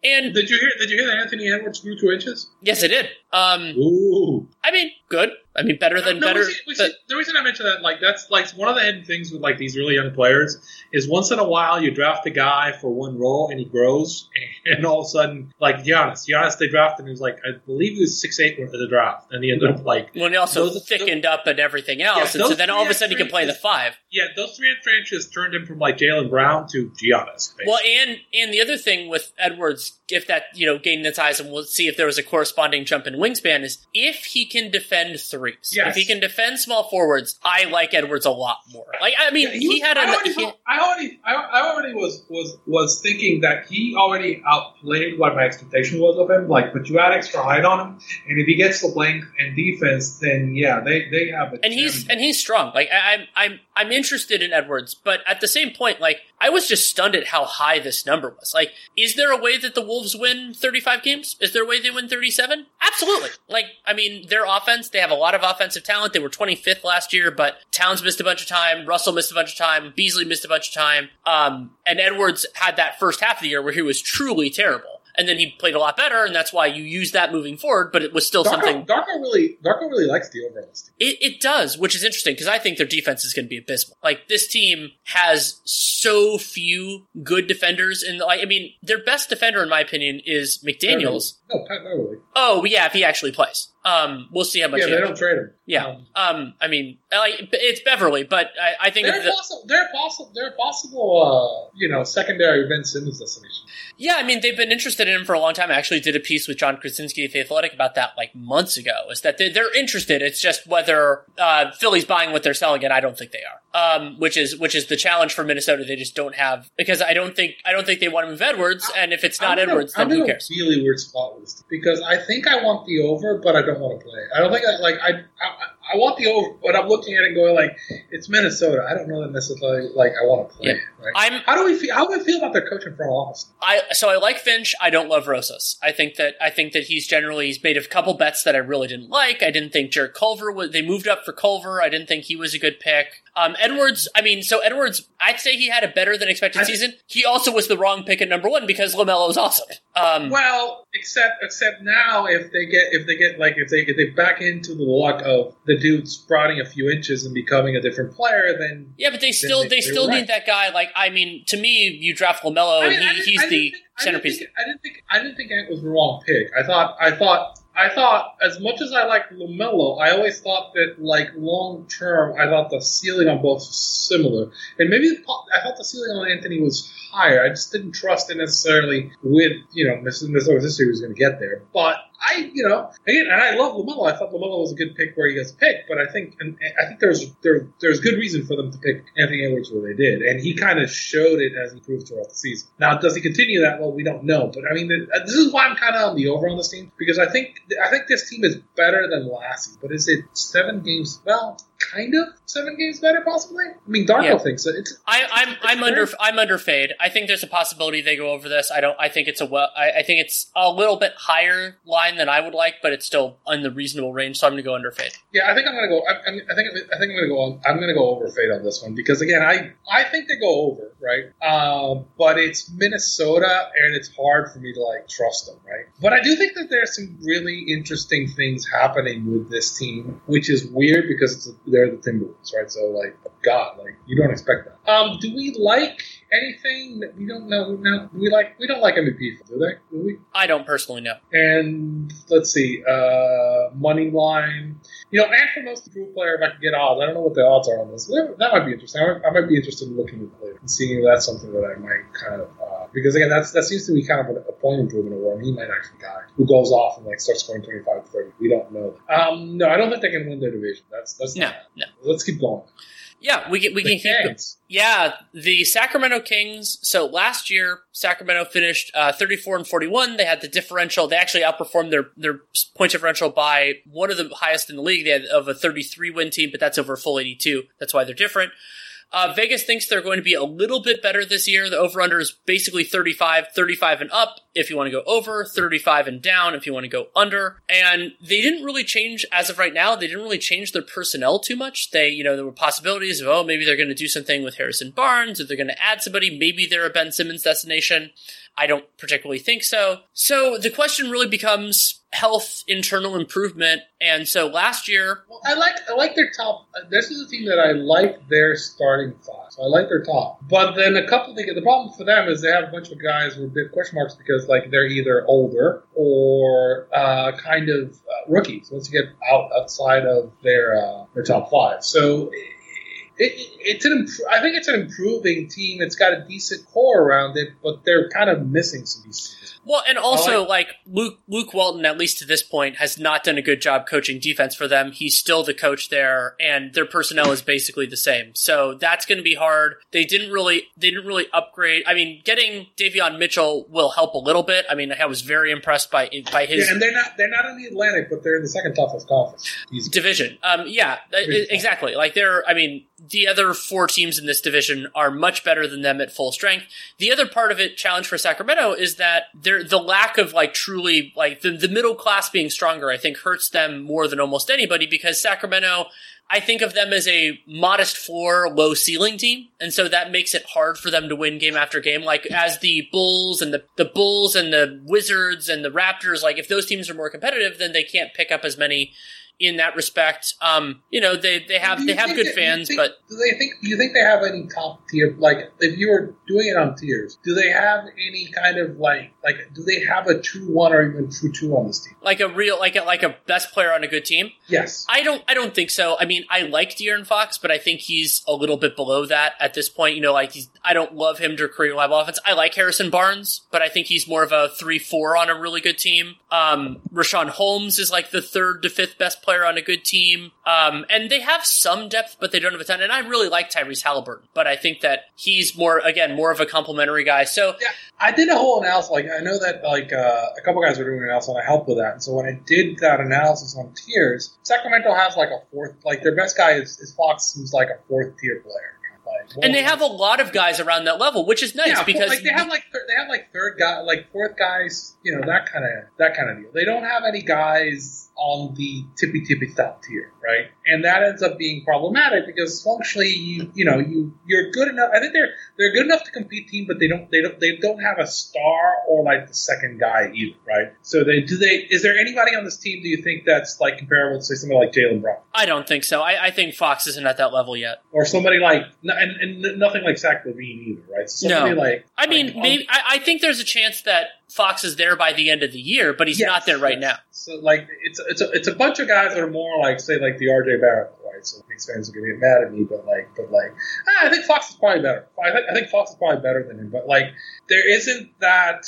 And Did you hear? Did you hear that Anthony Edwards grew two inches? yes, I did. Um, Ooh. I mean, good. I mean, better than No, better. see- we but- see- the reason I mention that, like, that's like one of the hidden things with like these really young players is once in a while you draft a guy for one role and he grows, and all of a sudden, like Giannis, Giannis they drafted and he was like, I believe he was six eight at the draft, and he ended up like, when he also Those- thickened up and everything else, Yeah, and so then all of a sudden he can play the five. yeah, those three inches turned him from like Jaylen Brown to Giannis. Basically. Well, and and the other thing with Edwards, if that you know gained its eyes, and we'll see if there was a corresponding jump in wingspan, is if he can defend threes. Yes. If he can defend small forwards, I like Edwards a lot more. Like I mean, Yeah, he, was- had I already, he, I already, I, I already was was was thinking that he already outplayed what my expectation was of him. Like, but you add extra height on him, and if he gets the length and defense, then yeah, they they have a and he's and he's strong. Like I, I'm I'm I'm interested in Edwards, but at the same point, like I was just stunned at how high this number was. Like, is there a way that the Wolves win 35 games? Is there a way they win 37? Absolutely. Like, I mean, their offense, they have a lot of offensive talent. They were 25th last year, but Towns missed a bunch of time. Russell missed a bunch of time. Beasley missed a bunch of time. Um, and Edwards had that first half of the year where he was truly terrible. And then he played a lot better, and that's why you use that moving forward, but it was still Darko, something. Darko really, Darko really likes the over on. It, it does, which is interesting because I think their defense is going to be abysmal. Like this team has so few good defenders, and like I mean, their best defender, in my opinion, is McDaniel's. No, Pat Beverley. Oh yeah, if he actually plays. Um, we'll see how much. Yeah, he they don't trade him. yeah. Um, Um, I mean, like it's Beverly, but I, I think they're the, possible. They're possible. They're possible. Uh, you know, secondary Ben Simmons destination. Yeah, I mean, they've been interested in him for a long time. I actually did a piece with Jon Krawczynski at The Athletic about that like months ago. Is that they're, they're interested. It's just whether uh, Philly's buying what they're selling, and I don't think they are. Um, which is which is the challenge for Minnesota. They just don't have because I don't think I don't think they want to move Edwards, and if it's not I'm in a- Edwards, then I'm who a cares? really weird spot team because I think I want the over, but I don't want to play. I don't think I like I. I I want the over, but I'm looking at it going like it's Minnesota. I don't know that necessarily like I want to play. Yeah. Right? I'm How do we feel? How do we feel about their coach in front office? I so I like Finch. I don't love Rosas. I think that I think that he's generally he's made a couple bets that I really didn't like. I didn't think Jarrett Culver was. They moved up for Culver. I didn't think he was a good pick. Um, Edwards, I mean, so Edwards, I'd say he had a better than expected I- season. He also was the wrong pick at number one because Lamelo is awesome. Um, Well, except except now if they get if they get like if they if they back into the luck of the dude sprouting a few inches and becoming a different player, then yeah, but they still they- they, still need right. that guy. Like, I mean, to me, you draft Lamelo, I mean, and he, he's the think- I didn't centerpiece. think- I didn't think I didn't think Ant was the wrong pick. I thought I thought I thought as much as I like Lamelo, I always thought that like long term, I thought the ceiling on both was similar, and maybe I thought the ceiling on Anthony was higher. I just didn't trust it necessarily with you know Minnesota's history was going to get there, but. I, you know, again, and I love Lamelo. I thought Lamelo was a good pick where he gets picked, but I think, and I think there's there there's good reason for them to pick Anthony Edwards where they did, and he kind of showed it as he proved throughout the season. Now, does he continue that? Well, we don't know, but I mean, this is why I'm kind of on the over on this team because I think I think this team is better than last season, but is it seven games? Well, kind of seven games better, possibly. I mean, Darko Yeah. thinks it. It's I, I'm it's I'm very- under I'm under fade. I think there's a possibility they go over this. I don't. I think it's a well. I, I think it's a little bit higher line than I would like, but it's still in the reasonable range. So I'm going to go under fade. Yeah, I think I'm gonna go. I, I, think I think I'm gonna go. I'm gonna go over fade on this one because again, I I think they go over, right? Um, but it's Minnesota, and it's hard for me to like trust them, right? But I do think that there's some really interesting things happening with this team, which is weird because it's they're the Timberwolves, right? So like, God, like you don't expect that. Um, do we like anything that we don't know? No, we like we don't like MVP, do they? Do we? I don't personally know. And let's see, uh, money line. You know, and for most improved player, if I could get odds, I don't know what the odds are on this. That might be interesting. I might, I might be interested in looking at later and seeing if that's something that I might kind of uh, because again, that's that seems to be kind of a, point improvement award. And he might actually die who goes off and like starts scoring 25 30. We don't know. Um, no, I don't think they can win their division. That's that's No, not. no. Let's keep going. Yeah, we can we can keep. Yeah, the Sacramento Kings. So last year, Sacramento finished uh, 34 and 41. They had the differential. They actually outperformed their their point differential by one of the highest in the league. They had of a 33 win team, but that's over a full 82. That's why they're different. Uh, Vegas thinks they're going to be a little bit better this year. The over under is basically 35, 35 and up if you want to go over, 35 and down if you want to go under. And they didn't really change as of right now. They didn't really change their personnel too much. They, you know, there were possibilities of, oh, maybe they're going to do something with Harrison Barnes or they're going to add somebody. Maybe they're a Ben Simmons destination. I don't particularly think so. So the question really becomes health, internal improvement. And so last year, Well, I like I like their top. This is a team that I like their starting five. So I like their top. But then a couple things. The problem for them is they have a bunch of guys with big question marks because like they're either older or uh, kind of uh, rookies once you get out outside of their uh, their top five. So. It, it, it's an. I think it's an improving team. It's got a decent core around it, but they're kind of missing some pieces. Well, and also I like Luke Luke Walton, at least to this point, has not done a good job coaching defense for them. He's still the coach there, and their personnel is basically the same. So that's going to be hard. They didn't really they didn't really upgrade. I mean, getting Davion Mitchell will help a little bit. I mean, I was very impressed by by his Yeah, and they're not. They're not in the Atlantic, but they're in the second toughest conference. Easy. division. Um, yeah, uh, exactly. Like they're, I mean, the other four teams in this division are much better than them at full strength. The other part of it, challenge for Sacramento, is that they're the lack of like truly like the, the middle class being stronger. I think hurts them more than almost anybody because Sacramento. I think of them as a modest floor, low ceiling team, and so that makes it hard for them to win game after game. Like as the Bulls and the the Bulls and the Wizards and the Raptors, like if those teams are more competitive, then they can't pick up as many in that respect. Um, you know, they they have they have good that- fans, think- but do they think? Do you think they have any top tier? Like, if you were doing it on tiers, do they have any kind of like like? Do they have a two one or even true two on this team? like a real like a like a best player on a good team. Yes. I don't I don't think so. I mean, I like De'Aaron Fox, but I think he's a little bit below that at this point. You know, like he's I don't love him to create reliable offense. I like Harrison Barnes, but I think he's more of a three four on a really good team. Um, Richaun Holmes is like the third to fifth best player on a good team. Um, and they have some depth, but they don't have a ton. And I really like Tyrese Halliburton, but I think that he's more again more of a complimentary guy. So Yeah, I did a whole analysis. Like, I know that like uh, a couple guys were doing an analysis, and I helped with that. And so when I did that analysis on tiers, Sacramento has like a fourth. Like their best guy is, is Fox, who's like a fourth tier player. Like, and they have a lot of guys around that level, which is nice yeah, because like they have like they have like third guy, like fourth guys, you know that kind of that kind of deal. They don't have any guys on the tippy tippy top tier, right? And that ends up being problematic because functionally, you you know you you're good enough. I think they're they're good enough to compete team, but they don't they don't they don't have a star or like the second guy either, right? So they do they is there anybody on this team do you think that's like comparable to say somebody like Jaylen Brown I don't think so. I, I think Fox isn't at that level yet. or somebody like and, and nothing like Zach LaVine either, right? So somebody No. like I mean, like, on- maybe I, I think there's a chance that Fox is there by the end of the year, but he's Yes, not there right yes. now. So like it's it's a, it's a bunch of guys that are more like say like the RJ Barrett, right? So Knicks fans are gonna get mad at me, but like but like ah, I think Fox is probably better. I think, I think Fox is probably better than him, but like there isn't that.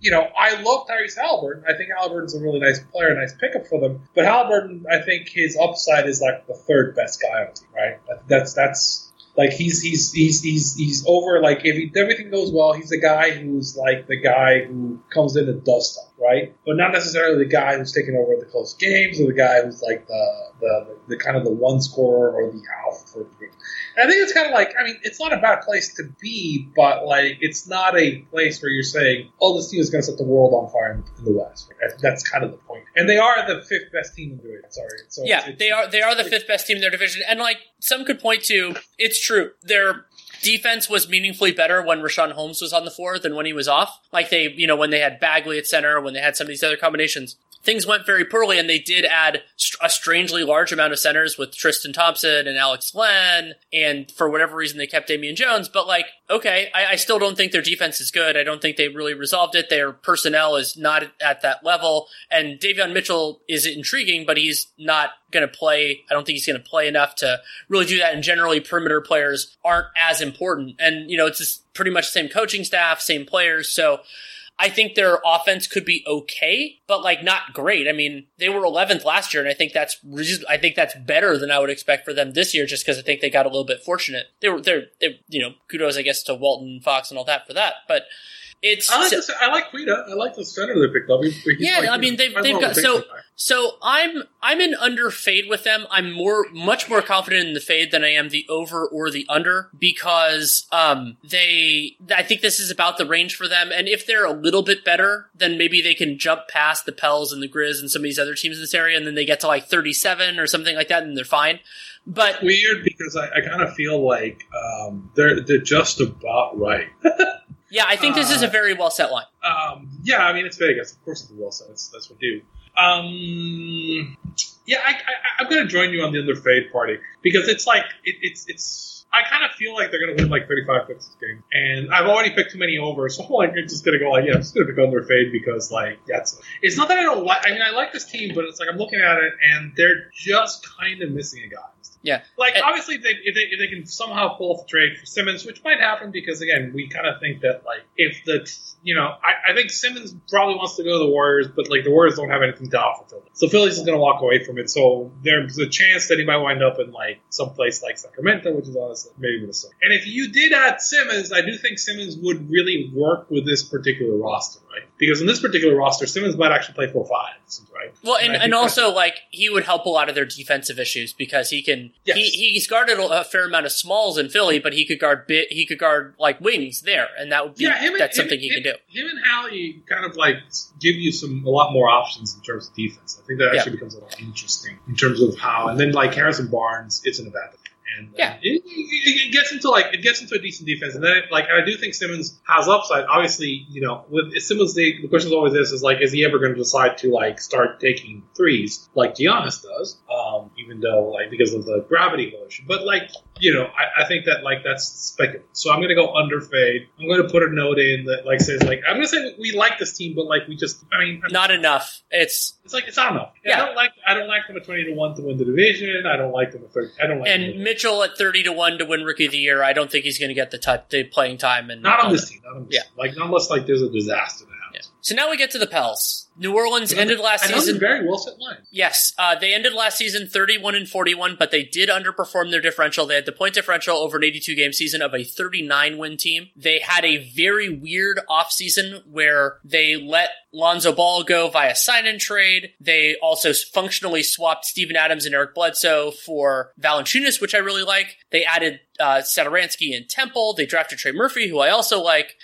You know, I love Tyrese Halliburton. I think Halliburton's a really nice player, a nice pickup for them. But Halliburton, I think his upside is like the third best guy on the team, right? That's that's like he's he's he's he's he's over. Like if he, everything goes well, he's the guy who's like the guy who comes in and does stuff, right? But not necessarily the guy who's taking over the close games or the guy who's like the the, the kind of the one scorer or the alpha for the group. And I think it's kind of like I mean, it's not a bad place to be, but like it's not a place where you're saying, "Oh, this team is going to set the world on fire in, in the West." Right? That's kind of the point. And they are the fifth best team in the division. Sorry, so Yeah, it's- they are they are the fifth best team in their division, and like some could point to, it's true. Their defense was meaningfully better when Richaun Holmes was on the floor than when he was off. Like they, you know, when they had Bagley at center, when they had some of these other combinations, things went very poorly, and they did add a strangely large amount of centers with Tristan Thompson and Alex Len, and for whatever reason they kept Damian Jones. But like, okay, I, I still don't think their defense is good. I don't think they really resolved it. Their personnel is not at that level, and Davion Mitchell is intriguing, but he's not going to play. I don't think he's going to play enough to really do that. And generally, perimeter players aren't as important. And you know, it's just pretty much the same coaching staff, same players, so. I think their offense could be okay, but like not great. I mean, they were 11th last year, and I think that's I think that's better than I would expect for them this year, just because I think they got a little bit fortunate. They were they're, they you know kudos I guess to Walton Fox and all that for that, but it's I like this, I like Queta. I like the center they picked up. Yeah, like- I mean they've they've got so so I'm I'm in under fade with them. I'm more much more confident in the fade than I am the over or the under because um they I think this is about the range for them. And if they're a little bit better, then maybe they can jump past the Pels and the Grizz and some of these other teams in this area, and then they get to like 37 or something like that, and they're fine. But weird because I, I kind of feel like um, they're they're just about right. yeah, I think this is a Uh, very well set line. um, yeah, I mean it's Vegas, of course it's well set. That's that's what we do. Um, yeah, I, I, I'm going to join you on the under fade party because it's like it, it's it's. I kind of feel like they're going to win like 35 picks this game, and I've already picked too many overs, so I'm like I'm just going to go like yeah, I'm just going to pick under fade because like yeah, it's, it's not that I don't like. I mean, I like this team, but it's like I'm looking at it and they're just kind of missing a guy. Yeah. Like And- obviously, if they, if they if they can somehow pull off the trade for Simmons, which might happen because again, we kind of think that like if the you know I, I think Simmons probably wants to go to the Warriors, but like the Warriors don't have anything to offer Philly, so Philly's is going to walk away from it. So there's a chance that he might wind up in like some place like Sacramento, which is honestly maybe Minnesota. And if you did add Simmons, I do think Simmons would really work with this particular roster, Because in this particular roster, Simmons might actually play four five, right? Well, and, I and also like he would help a lot of their defensive issues because he can Yes. he he's guarded a fair amount of smalls in Philly, but he could guard bit he could guard like wings there, and that would be Yeah, him and, that's something he can do. Him and Hallie kind of like give you some a lot more options in terms of defense. I think that Yeah. actually becomes a lot interesting in terms of how. And then like Harrison Barnes, it's an bad thing. And uh, Yeah. it, it, gets into like it gets into a decent defense, and then it, like I do think Simmons has upside. Obviously, you know, with Simmons, the, the question is always this: is like, is he ever going to decide to like start taking threes like Giannis does? Um, even though like because of the gravity issue, but like you know, I, I think that like that's speculative. So I'm going to go under fade. I'm going to put a note in that like says like I'm going to say we like this team, but like we just I mean I'm, Not enough. It's it's like it's not enough. Yeah. I don't like I don't like them at twenty to one to win the division. I don't like them at thirty. I don't like and Mitchell at thirty to one to win Rookie of the Year. I don't think he's going to get the touch, the playing time, and not on this team. Not on this Yeah. team. Like not unless like there's a disaster that Yeah. So now we get to the Pels. New Orleans ended last season. very well set line. Yes, uh, they ended last season 31 and 41, but they did underperform their differential. They had the point differential over an 82 game season of a 39 win team. They had a very weird offseason where they let Lonzo Ball go via sign and trade. They also functionally swapped Steven Adams and Eric Bledsoe for Valanciunas, which I really like. They added uh, Satoransky and Temple. They drafted Trey Murphy, who I also like.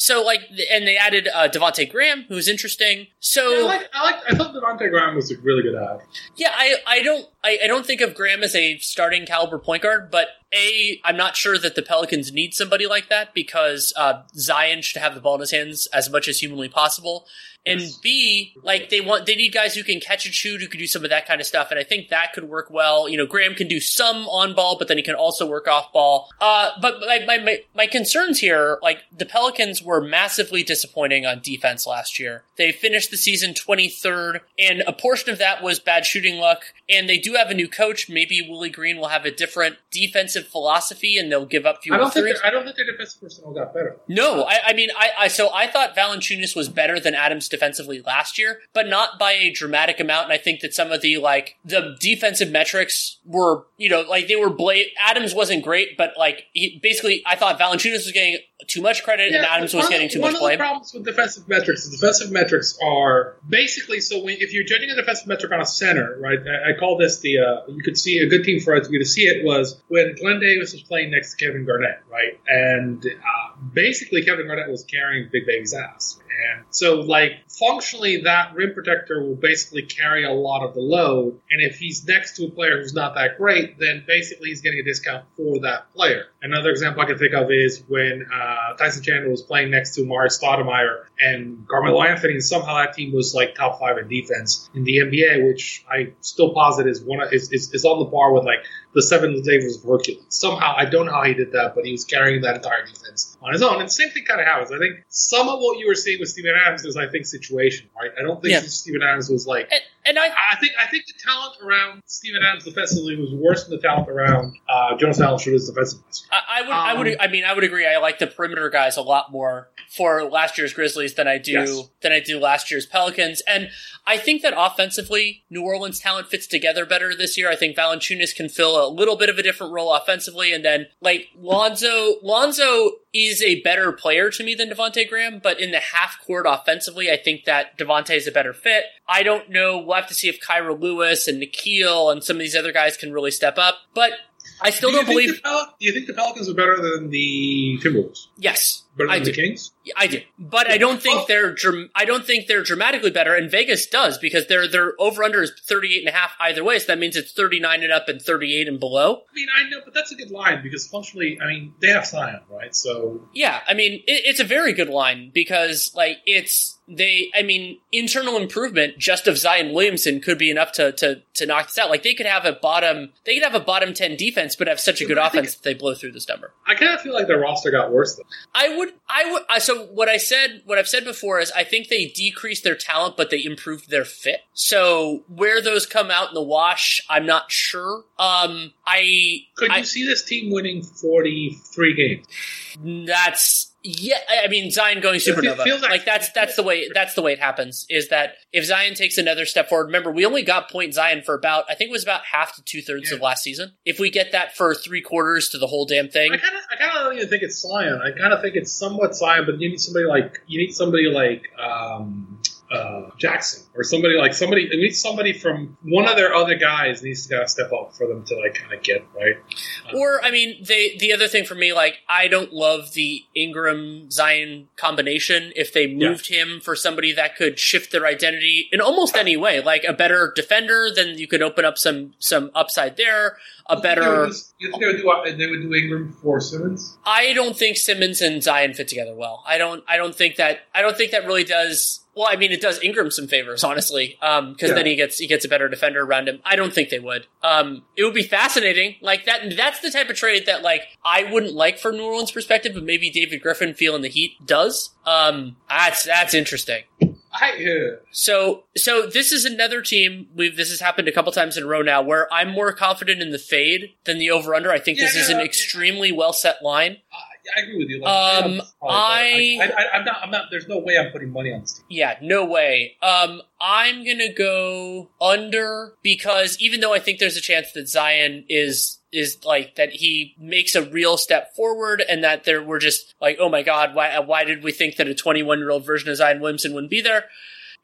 So like, and they added uh, Devonte Graham, who's interesting. So I like, I like, I thought Devonte Graham was a really good ad. Yeah, I, I don't I, I don't think of Graham as a starting caliber point guard, but a I'm not sure that the Pelicans need somebody like that because uh, Zion should have the ball in his hands as much as humanly possible. And B, like they want, they need guys who can catch and shoot, who can do some of that kind of stuff. And I think that could work well. You know, Graham can do some on ball, but then he can also work off ball. Uh, but my, my, my, my concerns here, like the Pelicans were massively disappointing on defense last year. They finished the season 23rd, and a portion of that was bad shooting luck. And they do have a new coach. Maybe Willie Green will have a different defensive philosophy, and they'll give up fewer I don't think I don't think their defensive personnel got better. No, I, I mean, I, I so I thought Valanciunas was better than Adams defensively last year, but not by a dramatic amount. And I think that some of the like the defensive metrics were, you know, like they were bla Adams wasn't great, but like he, basically, I thought Valanciunas was getting too much credit and Adams was one getting too one much of the problems with defensive metrics is defensive metrics are basically so when, if you're judging a defensive metric on a center, right? I, I call this the uh, you could see a good team for us to see it was when Glen Davis was playing next to Kevin Garnett, right? And uh, basically Kevin Garnett was carrying Big Baby's ass. And so, like, functionally, that rim protector will basically carry a lot of the load. And if he's next to a player who's not that great, then basically he's getting a discount for that player. Another example I can think of is when uh, Tyson Chandler was playing next to Marius Stoudemire and Carmelo Anthony, and somehow that team was like top five in defense in the NBA, which I still posit is one of, is, is, is on the bar with like the seven Davis of Hercules. Somehow, I don't know how he did that, but he was carrying that entire defense on his own. And the same thing kind of happens. I think some of what you were seeing with Steven Adams is, I think, situation, right? I don't think Yeah. Steven Adams was like. And, and I, I think I think the talent around Steven Adams defensively was worse than the talent around uh, Jonas Valanciunas defensively. I, I would, I would, Um, I mean, I would agree. I like the perimeter guys a lot more for last year's Grizzlies than I do Yes. than I do last year's Pelicans. And I think that offensively, New Orleans talent fits together better this year. I think Valanciunas can fill a little bit of a different role offensively, and then like Lonzo, Lonzo is a better player to me than Devonte Graham, but in the half court offensively, I think that Devonte is a better fit. I don't know. We'll have to see if Kira Lewis and Nickeil and some of these other guys can really step up, but. I still do don't believe. Pel- do you think the Pelicans are better than the Timberwolves? Yes, Better I than do. the Kings? I do, but I don't think Well- they're. Dram- I don't think they're dramatically better, and Vegas does because their their over under is 38 and a half either way. So that means it's 39 and up and 38 and below. I mean, I know, but that's a good line because functionally, I mean, they have Zion, right? So Yeah, I mean it, it's a very good line because like it's they. I mean internal improvement just of Zion Williamson could be enough to to to knock this out. Like they could have a bottom. They could have a bottom 10 defense, but have such a good I offense that they blow through this number. I kind of feel like their roster got worse though. I would, I would. So what I said, what I've said before is, I think they decreased their talent, but they improved their fit. So where those come out in the wash, I'm not sure. Um, I, Could I you see this team winning forty three games? that's yeah. I mean, Zion going supernova, feels like- like that's that's the way that's the way it happens. Is that if Zion takes another step forward? Remember, we only got point Zion for about, I think it was about half to two thirds Yeah. of last season. If we get that for three quarters to the whole damn thing, I kind of, I kind of don't even think it's Zion. I kind of think it's somewhat Zion, but you need somebody like you need somebody like um, uh, Jackson or somebody like somebody. You need somebody from one of their other guys needs to kind of step up for them to like kind of get right. Or I mean, they the other thing for me, like I don't love the Ingram Zion combination. If they moved him for somebody that could shift their identity in almost any way, like a better defender, then you could open up some some upside there. A better. You think they would do? They would do Ingram for Simmons? I don't think Simmons and Zion fit together well. I don't. I don't think that. I don't think that really does. Well, I mean, it does Ingram some favors, honestly, because Yeah. then he gets he gets a better defender around him. I don't think they would. Um, it would be fascinating, like that. That's the type of trade that like I wouldn't like from New Orleans' perspective, but maybe David Griffin feeling the heat does. Um, that's that's interesting. I uh, So, so this is another team. We've this has happened a couple times in a row now, where I'm more confident in the fade than the over under. I think Yeah, this is no, an no, extremely well set line. I agree with you. Like, Um, I, I- I, am not. I'm not. There's no way I'm putting money on this team. Yeah, no way. Um, I'm gonna go under because even though I think there's a chance that Zion is is like that he makes a real step forward and that there we're just like, oh my god, why why did we think that a 21 year old version of Zion Williamson wouldn't be there?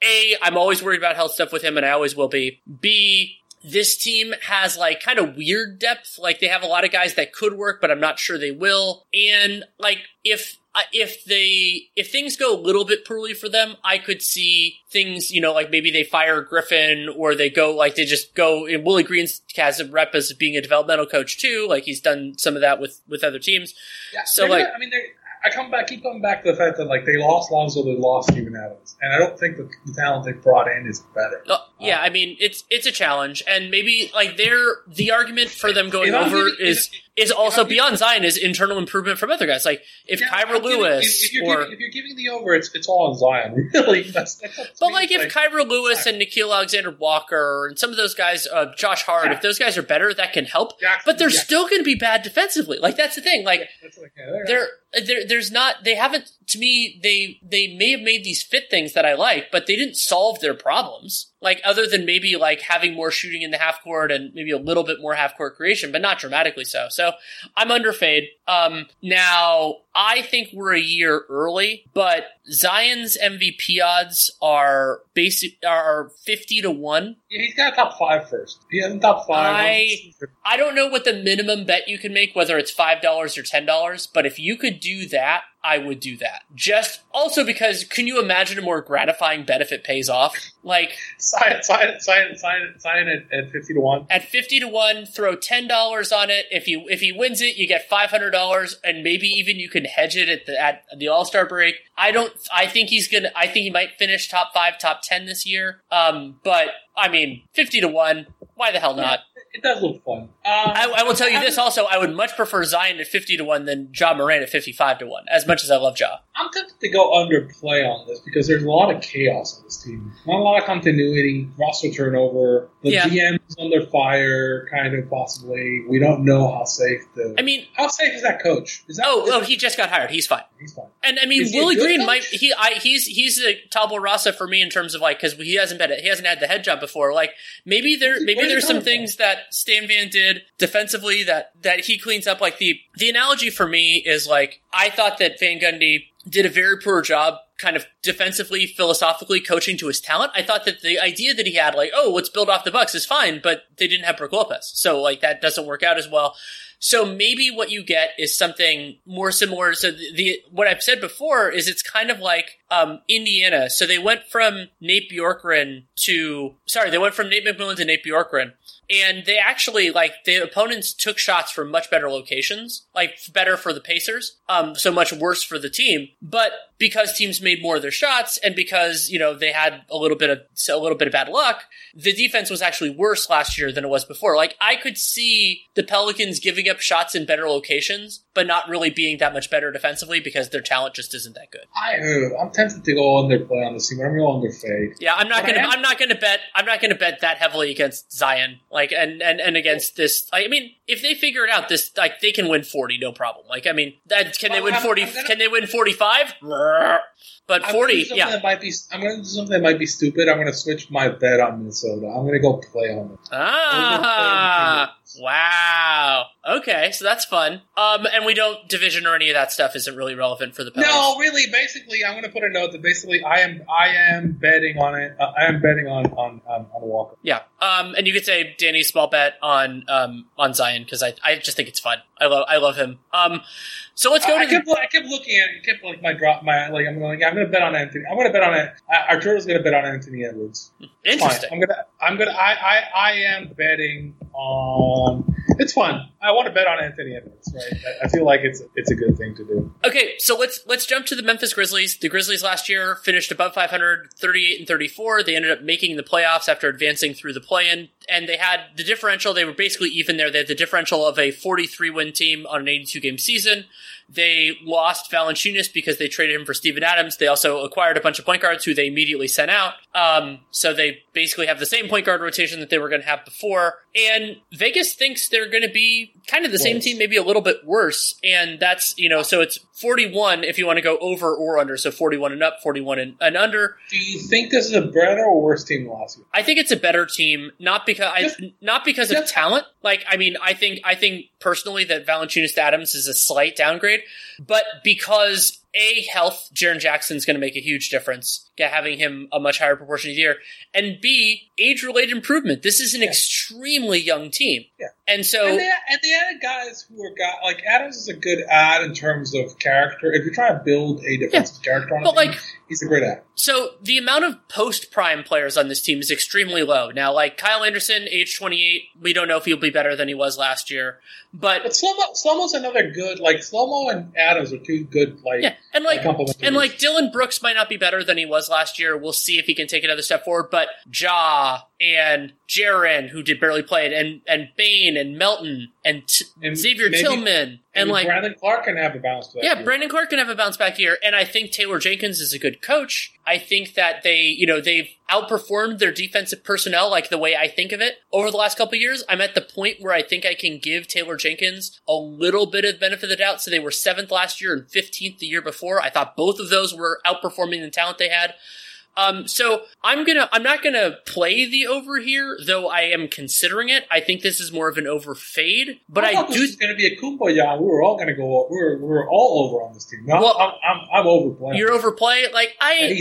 A, I'm always worried about health stuff with him, and I always will be. B, this team has like kind of weird depth. Like they have a lot of guys that could work, but I'm not sure they will. And like if if they if things go a little bit poorly for them, I could see things, you know, like maybe they fire Griffin or they go like they just go. And Willie Green's has a rep as being a developmental coach too. Like he's done some of that with with other teams. Yeah, So, like- gonna- I mean, they're- I come back, keep coming back to the fact that like they lost Lonzo, they lost Steven Adams, and I don't think the, the talent they brought in is better. Uh, yeah, I mean it's it's a challenge, and maybe like they're the argument for them going over is is also beyond Zion is internal improvement from other guys. Like if Yeah, Kira Lewis if, if you're or giving, if you're giving the over, it's it's all on Zion. Really, that's, that's But like if Kira Lewis and Nickeil Alexander Walker and some of those guys, uh, Josh Hart, Yeah. if those guys are better, that can help. Jackson, But they're still going to be bad defensively. Like that's the thing. Like That's like, yeah, they're- there, there, there's not. They haven't. To me, they they may have made these fit things that I like, but they didn't solve their problems. Like other than maybe like having more shooting in the half court and maybe a little bit more half court creation, but not dramatically so. So I'm under fade. Um, now I think we're a year early, but Zion's MVP odds are basic are fifty to one. yeah, he's got a top five first. He has top five. I- I don't know what the minimum bet you can make, whether it's five dollars or ten dollars, but if you could do that, I would do that. Just also because can you imagine a more gratifying bet if it pays off? Like sign, sign, sign, sign, sign at, at fifty to one. at fifty to one, throw ten dollars on it. If you if he wins it, you get five hundred dollars, and maybe even you can hedge it at the at the All Star break. I don't. I think he's gonna. I think he might finish top five, top ten this year. Um, but I mean, fifty to one. Why the hell not? It does look fun. Um, I, I will tell you this also. I would much prefer Zion at fifty to one than Ja Morant at fifty-five to one. As much as I love Ja, I'm tempted to go underplay on this because there's a lot of chaos on this team. Not a lot of continuity, roster turnover. The Yeah. GM is under fire, kind of possibly. We don't know how safe the. I mean, how safe is that coach? Is that? oh, is oh, he just got hired. He's fine. he's fine. And I mean, Is Willie Green coach? might he I, he's he's a tabula rasa for me in terms of like because he hasn't been he hasn't had the head job before. Like maybe there maybe there's some coming from? things that Stan Van did defensively that that he cleans up. Like the the analogy for me is like I thought that Van Gundy did a very poor job kind of defensively philosophically coaching to his talent i thought that the idea that he had like oh let's build off the bucks is fine but they didn't have Brook lopez so like that doesn't work out as well so maybe what you get is something more similar. So the, the what I've said before is it's kind of like um, Indiana. So they went from Nate Bjorkgren to sorry, they went from Nate McMillan to Nate Bjorkgren, and they actually like the opponents took shots from much better locations, like better for the Pacers, um, so much worse for the team. But because teams made more of their shots, and because you know they had a little bit of a little bit of bad luck, the defense was actually worse last year than it was before. Like I could see the Pelicans giving up shots in better locations, but not really being that much better defensively because their talent just isn't that good. I, I'm tempted to go underplay on this team, but I'm going to underfade. Yeah, I'm not But gonna. I'm not gonna bet. I'm not gonna bet that heavily against Zion. Like, and and and against this. I mean, if they figure it out, this like they can win 40, no problem. Like, I mean, that can they win I'm- 40? I'm gonna- can they win 45? But I'm 40, gonna something yeah. That might be, I'm going to do something that might be stupid. I'm going to switch my bet on Minnesota. I'm going to go play on it. Ah, wow. Okay, so that's fun. Um, and we don't division or any of that stuff isn't really relevant for the Pelicans. No, really. Basically, I'm going to put a note that basically I am I am betting on it. Uh, I am betting on on on, on Walker. Yeah. Um, and you could say Danny's small bet on um on Zion because I I just think it's fun. I love I love him. Um, so let's go I, I to the, kept I kept looking at it. Kept like my drop my like I'm going. Yeah, I'm going to bet on Anthony. I'm going to bet on it. Arturo's going to bet on Anthony Edwards. It's fine. interesting. I'm gonna I'm gonna I I, I am betting on. It's fun. I want to bet on Anthony Edwards. Right. I, feel like it's it's a good thing to do. Okay, so let's let's jump to the Memphis Grizzlies. The Grizzlies last year finished above 500, 38 and 34. They ended up making the playoffs after advancing through the play-in, and they had the differential. They were basically even there. They had the differential of a 43 win team on an 82 game season. They lost Valanciunas because they traded him for Steven Adams. They also acquired a bunch of point guards who they immediately sent out. Um, so they basically have the same point guard rotation that they were going to have before. And Vegas thinks they're going to be kind of the same team, maybe a little bit worse. And that's, you know, so it's 41 if you want to go over or under. So 41 and up, 41 and, and under. Do you think this is a better or worse team last year? I think it's a better team, not because I, not because of talent. Like, I mean, I think I think personally that Valanciunas Adams is a slight downgrade, but because a health, Jaren Jackson's going to make a huge difference, yeah, having him a much higher proportion of the year, and b age related improvement. This is an extremely young team, Yeah. And so and they, and they added guys who are got like Adams is a good ad in terms of character. If you're trying to build a defensive yeah, character on a but team, like he's a great ad. So the amount of post prime players on this team is extremely low. Now, like Kyle Anderson, age 28, we don't know if he'll be better than he was last year. But, but Slomo, Slomo's another good, like Slomo and Adams are two good, like yeah, and like and like Dillon Brooks might not be better than he was last year. We'll see if he can take another step forward. But Ja and Jaren, who did barely play it, and and Bane and Melton and, T- and Xavier maybe, Tillman and like Brandon Clarke can have a bounce back. Yeah, year. Brandon Clarke can have a bounce back year, and I think Taylor Jenkins is a good coach. I think that they, you know, they've outperformed their defensive personnel like the way I think of it over the last couple years. I'm at the point where I think I can give Taylor Jenkins a little bit of benefit of the doubt. So they were seventh last year and 15th the year before. I thought both of those were outperforming the talent they had. Um, so I'm gonna, I'm not gonna play the over here, though I am considering it. I think this is more of an over fade, but I, I do. This is gonna be a kumbaya. We were all gonna go. We are we are all over on this team. No, well, I'm, I'm, I'm overplaying. You're overplay. Like I,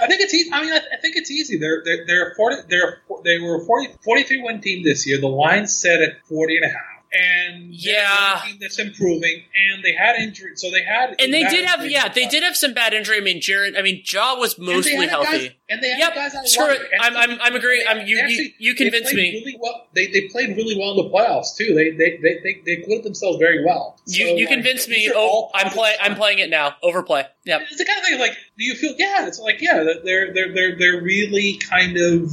I think it's easy. I mean, I, I think it's easy. They're they're they're 40. They're they were a 40, 43 win team this year. The line set at 40 and a half and yeah, that's improving. And they had injury, so they had and they did have yeah, they did have some bad injury. I mean, Jared, I mean, Ja was mostly healthy. Guys, and they had yep, guys out screw it. I'm, I'm I'm agreeing. I'm you actually, you, you convinced me. Really well. They they played really well in the playoffs too. They they they they, they acquitted themselves very well. So, you you like, convinced me. Oh, I'm playing. I'm playing it now. Overplay. Yeah, it's the kind of thing like, do you feel? Yeah, it's like yeah, they're they're they're they're really kind of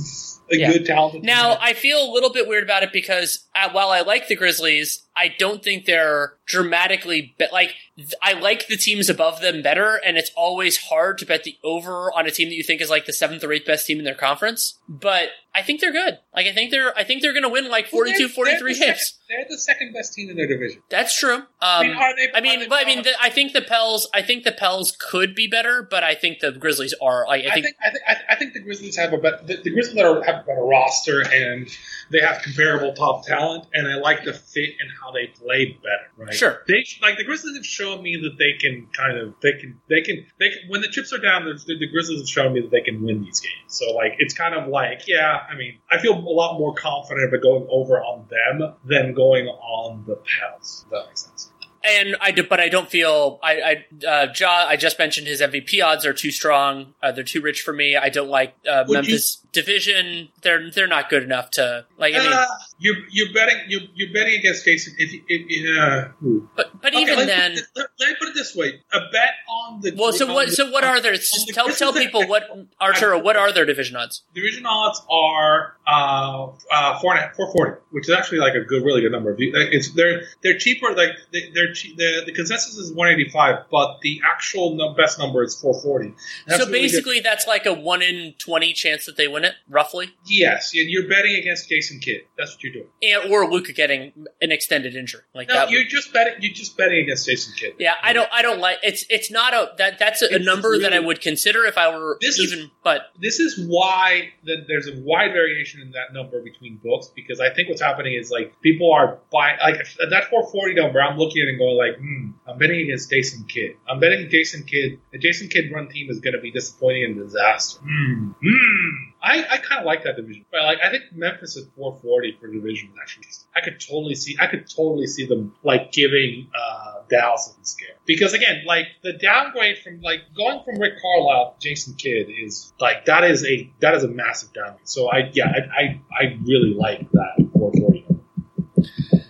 a yeah. good talent. Now, I feel a little bit weird about it because uh, while I like the Grizzlies, I don't think they're dramatically be- like I like the teams above them better, and it's always hard to bet the over on a team that you think is like the seventh or eighth best team in their conference. But I think they're good. Like I think they're I think they're going to win like 42, well, 43 they're games. They're the second best team in their division. That's true. Um, I mean, are they, I mean, but I mean, the, I think the Pels. I think the Pels could be better, but I think the Grizzlies are. Like, I, think, I think I think, I think the Grizzlies have a better. The, the Grizzlies are, have a better roster and they have comparable top talent, and I like the fit and how they play better. Right? Sure. They like the Grizzlies have shown me that they can kind of they can they can they can, when the chips are down, the, the Grizzlies have shown me that they can win these games. So like it's kind of like yeah, I mean I feel a lot more confident about going over on them than going on the Pels. that makes sense and I do, but I don't feel I I uh, Ja. I just mentioned his MVP odds are too strong. Uh, they're too rich for me. I don't like uh, Memphis you, division. They're they're not good enough to like. I mean, uh, you're you're betting you're, you're betting against Jason. If, if, if uh, but but okay, even then, let, let, me put it this way: a bet on the well. So what? The, so what are their? Tell tell people what Arturo. What are their division odds? Division odds are uh, uh, four four forty, which is actually like a good, really good number. It's they're they're cheaper. Like they're the the consensus is 185, but the actual no, best number is 440. So basically, really that's like a one in 20 chance that they win it, roughly. Yes, and you're betting against Jason Kidd. That's what you're doing. And or Luka getting an extended injury. Like no, that you're would... just betting. You're just betting against Jason Kidd. Yeah, I don't. I don't like. It's it's not a that that's a, a number really, that I would consider if I were this even. Is, but this is why the, there's a wide variation in that number between books because I think what's happening is like people are buying like that 440 number. I'm looking at it and going like, hmm, I'm betting against Jason Kidd. I'm betting Jason Kidd. The Jason Kidd run team is going to be disappointing and disaster. Hmm. Hmm. I, I kind of like that division. But like I think Memphis at 440 for division is actually. I could totally see. I could totally see them like giving uh, Dallas a scare because again, like the downgrade from like going from Rick Carlisle to Jason Kidd is like that is a that is a massive downgrade. So I yeah I I, I really like that 440.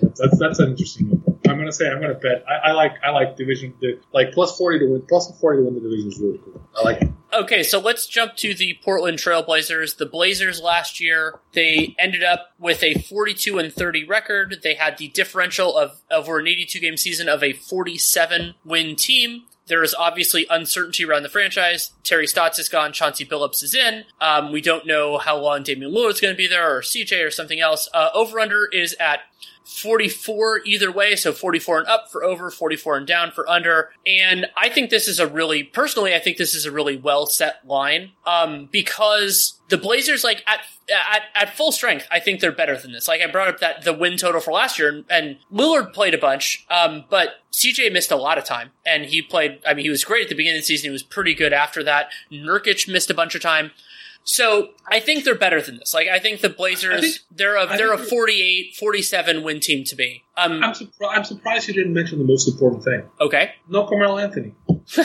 That's, that's, that's an interesting gonna say I'm gonna bet. I, I like I like division the, like plus forty to win plus forty to win the division is really cool. I like it. Okay, so let's jump to the Portland Trailblazers. The Blazers last year, they ended up with a 42 and 30 record. They had the differential of over an 82 game season of a 47 win team. There is obviously uncertainty around the franchise. Terry Stotts is gone. Chauncey Billups is in. Um, we don't know how long Damian Lillard is going to be there or CJ or something else. Uh, over under is at 44 either way, so 44 and up for over, 44 and down for under. And I think this is a really, personally, I think this is a really well set line, um, because the Blazers, like at, at, at full strength, I think they're better than this. Like I brought up that the win total for last year, and, and Lillard played a bunch, um, but CJ missed a lot of time, and he played. I mean, he was great at the beginning of the season. He was pretty good after that. Nurkic missed a bunch of time. So I think they're better than this. Like I think the Blazers, think- they're a they're a think 48, 47 win team to me. Um, I'm, surpri- I'm surprised you didn't mention the most important thing. okay. No Carmelo Anthony.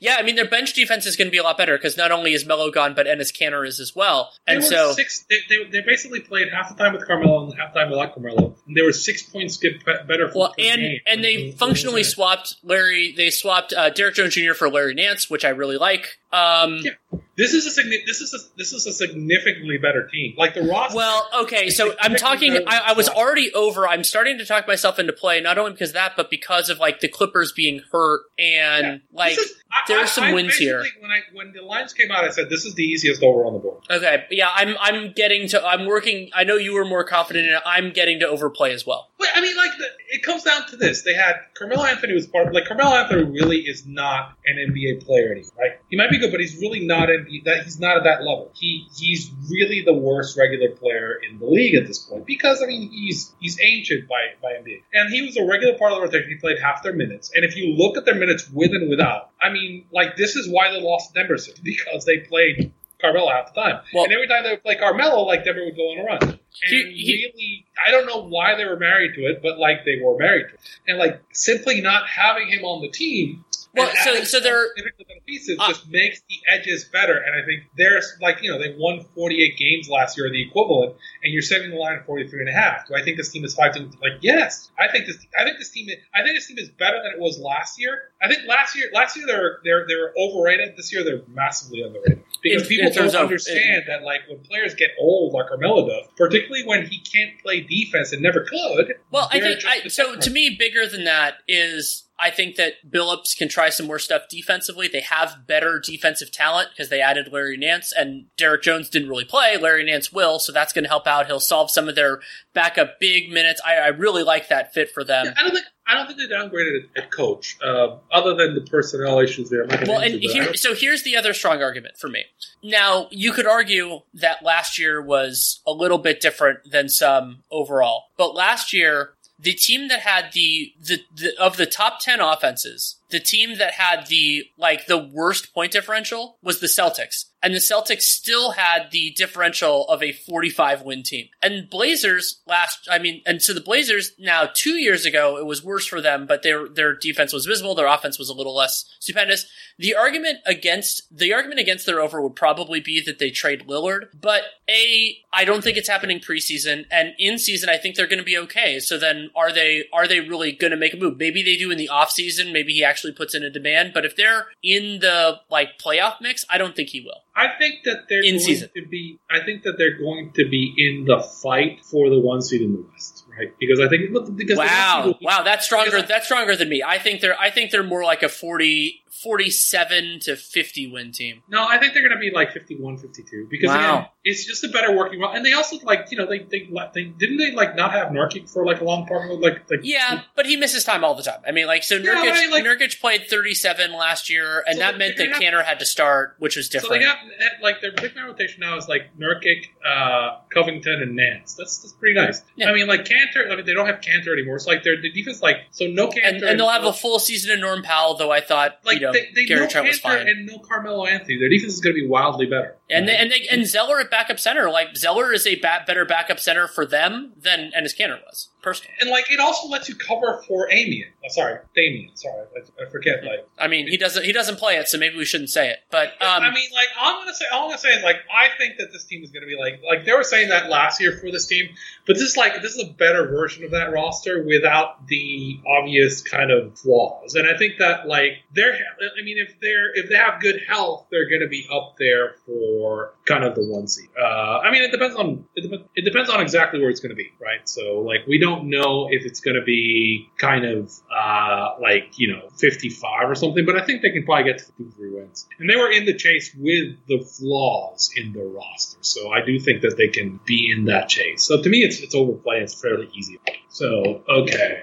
Yeah, I mean their bench defense is going to be a lot better because not only is Melo gone, but Enes Kanter is as well. And so six. They, they, they basically played half the time with Carmelo and half the time without Carmelo, and they were six points get better. For, Well, and game. and they functionally swapped Larry. They swapped uh, Derrick Jones Jr. for Larry Nance, which I really like. Um, Yeah. This is a this is a this is a significantly better team. Like the roster. Well, okay, so I'm talking. I, I was already over. I'm starting to talk myself into play, not only because of that, but because of like the Clippers being hurt and Yeah. like is- I- are some I wins here. When I when the lines came out, I said this is the easiest over on the board. Okay, yeah, I'm I'm getting to. I'm working. I know you were more confident in it. I'm getting to overplay as well. But I mean, like the, it comes down to this: they had Carmelo Anthony was part. Like Carmelo Anthony really is not an NBA player anymore. Right? He might be good, but he's really not NBA. That he's not at that level. He he's really the worst regular player in the league at this point because I mean he's he's ancient by by NBA, and he was a regular part of the rotation. He played half their minutes, and if you look at their minutes with and without, I mean, like this is why they lost to Denver City, because they played. Carmelo half the time, Well- and every time they would play Carmelo, like Denver would go on a run. And he- really, I don't know why they were married to it, but like they were married to it, and like simply not having him on the team. Well, and so- so they're- significant pieces Uh, just makes the edges better, and I think there's like you know they won 48 games last year, or the equivalent, and you're setting the line at 43 and a half. Do I think this team is five teams? Like yes, I think this. I think this team. I think this team is better than it was last year. I think last year, last year they're they're they're overrated. This year they're massively underrated because In- people in don't of- understand that like when players get old, like Carmelo does, particularly when he can't play defense and never could. Well, I think I, so. To me, bigger than that is I think that Billups can try some more stuff defensively. They have better defensive talent because they added Larry Nance and Derrick Jones didn't really play. Larry Nance will, so that's going to help out. He'll solve some of their backup big minutes. I, I really like that fit for them. I don't think I don't think they downgraded at, coach, uh, other than the personnel issues there. I'm not gonna Well, and here, so here's the other strong argument for me. Now, you could argue that last year was a little bit different than some overall, but last year, the team that had the, the, the of the top 10 offenses, the team that had the like the worst point differential was the Celtics. And the Celtics still had the differential of a 45 win team. And Blazers last, I mean, and so the Blazers now two years ago, it was worse for them, but their, their defense was visible. Their offense was a little less stupendous. The argument against, the argument against their over would probably be that they trade Lillard. But A, I don't think it's happening preseason. And in season, I think they're going to be okay. So then are they, are they really going to make a move? Maybe they do in the offseason. Maybe he actually puts in a demand. But if they're in the like playoff mix, I don't think he will. I think that they're In going season. to be. I think that they're going to be in the fight for the one seed in the West, right? Because I think because the one seed Wow. be- Wow. That's stronger. I- That's stronger than me. I think they're, I think they're more like a 40, 47 to 50 win team. No, I think they're going to be like 51, 52 because Wow. again, it's just a better working well. And they also like you know they they, they didn't they like not have Nurkic for like a long part of like like Yeah, but he misses time all the time. I mean, like, so Yeah, Nurkic, but I mean, like- Nurkic played 37 last year, and So that meant that Kanter had to start, which was different. So they got like their big man rotation now is like Nurkic, uh, Covington, and Nance. That's that's pretty nice. Yeah. I mean, like Kanter. I mean, they don't have Kanter anymore. It's like their the defense like so no Kanter and, and they'll have a full season of Norm Powell, though I thought, like you know, they, they Gary no Trent was fine. and no Carmelo Anthony. Their defense is going to be wildly better. And they, and they, and Zeller backup center, like Zeller is a ba- better backup center for them than Enes Kanter was personally. and like it also lets you cover for Amian. Oh, sorry, Damien. Sorry, I, I forget. Like I mean, he doesn't he doesn't play it, so maybe we shouldn't say it. But um, I mean, like I'm gonna say, all I'm gonna say is like I think that this team is gonna be like like they were saying that last year for this team, but this is like this is a better version of that roster without the obvious kind of flaws. And I think that like they're, I mean, if they're if they have good health, they're gonna be up there for kind of the one seed. Uh, I mean, it depends on it, it depends on exactly where it's gonna be, right? So like we don't know if it's gonna be kind of uh, like you know 55 or something, but I think they can probably get to 53 wins. And they were in the chase with the flaws in the roster, so I do think that they can be in that chase. So to me, it's it's overplay. It's fairly easy. So okay.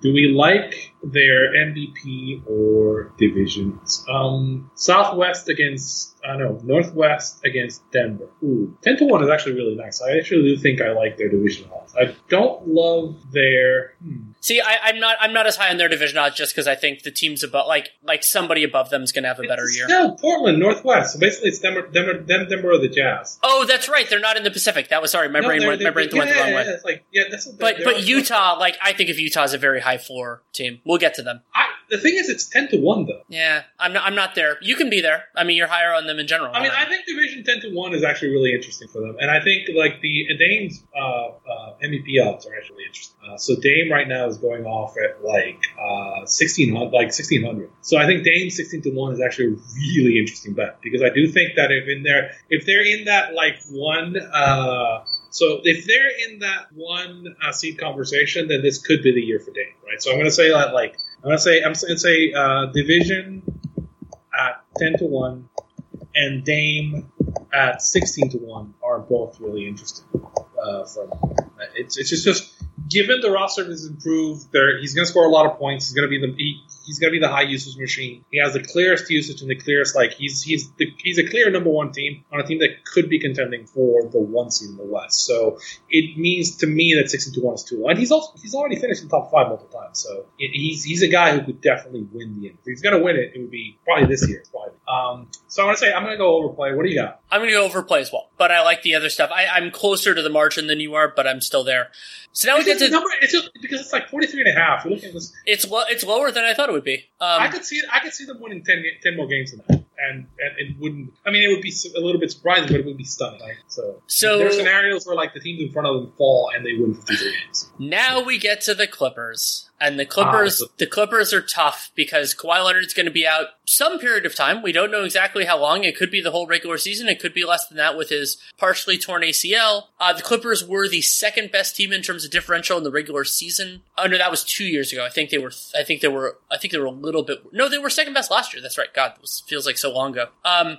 Do we like their MVP or divisions? Um, Southwest against I know Northwest against Denver. Ooh, ten to one is actually really nice. I actually do think I like their division odds. I don't love their. Hmm. See, I, I'm not I'm not as high on their division odds just because I think the teams above like like somebody above them is going to have a better It's year. still Portland Northwest. So basically, it's Denver, Denver, them, Denver or the Jazz. Oh, that's right. They're not in the Pacific. That was sorry. My No, brain went my brain yeah, went the wrong yeah, way. It's like yeah, that's But but Utah, like I think of Utah as a very high floor team. We'll get to them. I, the thing is, it's ten to one though. Yeah, I'm not I'm not there. You can be there. I mean, you're higher on them in general. I mean, I think Division ten to one is actually really interesting for them, and I think like the Dame's uh, uh, MVP odds are actually interesting. Uh, so Dame right now is going off at like uh, sixteen hundred, like sixteen hundred. So I think Dame sixteen to one is actually a really interesting bet because I do think that if in there, if they're in that like one. Uh, so if they're in that one uh, seed conversation, then this could be the year for Dame, right? So I'm going to say that like I'm going to say I'm going to say uh, division at ten to one, and Dame at sixteen to one are both really interesting. Uh, from it's it's just just given the roster has improved, there he's going to score a lot of points. He's going to be the he, he's going to be the high usage machine. He has the clearest usage and the clearest like he's he's the, he's a clear number one team on a team that could be contending for the one seed in the West. So it means to me that sixteen to one is too low, and he's also he's already finished in top five multiple times. So it, he's he's a guy who could definitely win the. If he's going to win it, it would be probably this year. Probably. Um, so I'm going to say I'm going to go overplay. What do you got? I'm going to go overplay as well, but I like the other stuff. I, I'm closer to the margin than you are, but I'm still there. So now we get to number. It's just because it's like 43 and a half. You're looking at this. it's lo- it's lower than I thought it would be. Um, I could see. I could see them winning 10, 10 more games than that, and, and it wouldn't. I mean, it would be a little bit surprising, but it would be stunning. Right? So, So- there are scenarios where like the teams in front of them fall and they win 53 games. Now we get to the Clippers. And the Clippers, Ah, the Clippers are tough because Kawhi Leonard's going to be out some period of time. We don't know exactly how long. It could be the whole regular season. It could be less than that with his partially torn ACL. Uh, the Clippers were the second best team in terms of differential in the regular season. Oh no, that was two years ago. I think they were. I think they were. I think they were a little bit. No, they were second best last year. That's right. God, this feels like so long ago. Um,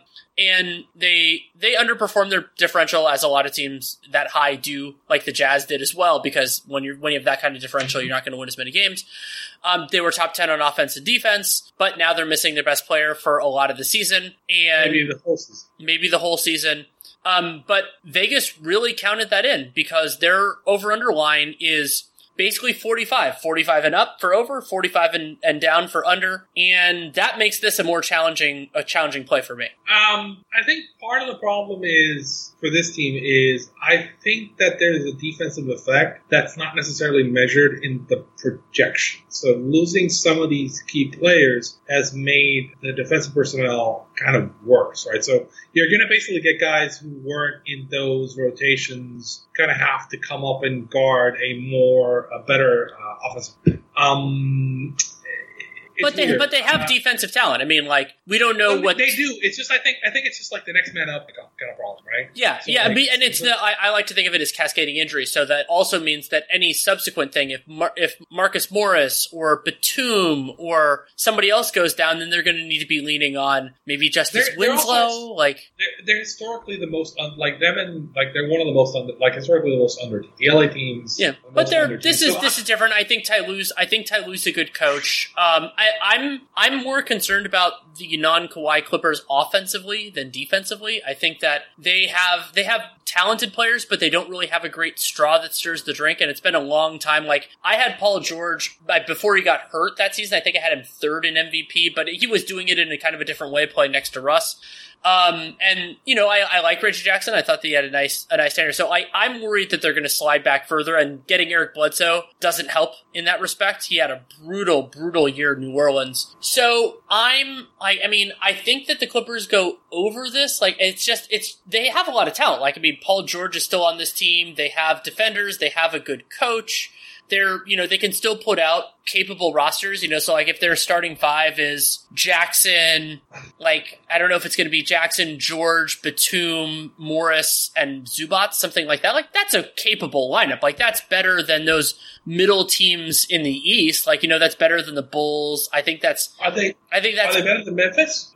and they they underperformed their differential as a lot of teams that high do, like the Jazz did as well. Because when you when you have that kind of differential, you're not going to win as many games. Um, they were top ten on offense and defense, but now they're missing their best player for a lot of the season, and Maybe the whole season. maybe the whole season. Um, but Vegas really counted that in because their over under line is basically 45 45 and up for over 45 and, and down for under and that makes this a more challenging a challenging play for me Um, I think part of the problem is for this team is I think that there's a defensive effect that's not necessarily measured in the projection. So losing some of these key players has made the defensive personnel kind of worse, right? So you're going to basically get guys who weren't in those rotations kind of have to come up and guard a more a better uh, offensive. Um, but they weird. but they have Uh, defensive talent i mean like we don't know what they do. It's just I think I think it's just like the next man up kind of problem, right? Yeah, So, yeah, like, and it's the, I, I like to think of it as cascading injury. So that also means that any subsequent thing, if Mar- if Marcus Morris or Batum or somebody else goes down, then they're going to need to be leaning on maybe Justice They're- they're Winslow. also- like, They're, they're historically the most un, like them and like they're one of the most under like historically the most under teams. The LA teams, yeah, the but they're under this is So this I- is different. I think Ty Lue's I think Ty Lue's a good coach. Um, I, I'm I'm more concerned about the non Kawhi Clippers offensively than defensively. I think that they have they have talented players, but they don't really have a great straw that stirs the drink. And it's been a long time. Like I had Paul George before he got hurt that season. I think I had him third in MVP, but he was doing it in a kind of a different way, playing next to Russ. Um, and you know, I, I like Reggie Jackson. I thought that he had a nice, a nice standard. So I, I'm worried that they're going to slide back further and getting Eric Bledsoe doesn't help in that respect. He had a brutal, brutal year in New Orleans. So I'm, I, I mean, I think that the Clippers go over this. Like, it's just, it's, they have a lot of talent. Like, I mean, Paul George is still on this team. They have defenders. They have a good coach they're you know they can still put out capable rosters you know so like if their starting five is jackson like i don't know if it's going to be jackson george batum morris and Zubac something like that like that's a capable lineup like that's better than those middle teams in the east like you know that's better than the bulls i think that's are they i think that's are they better than Memphis?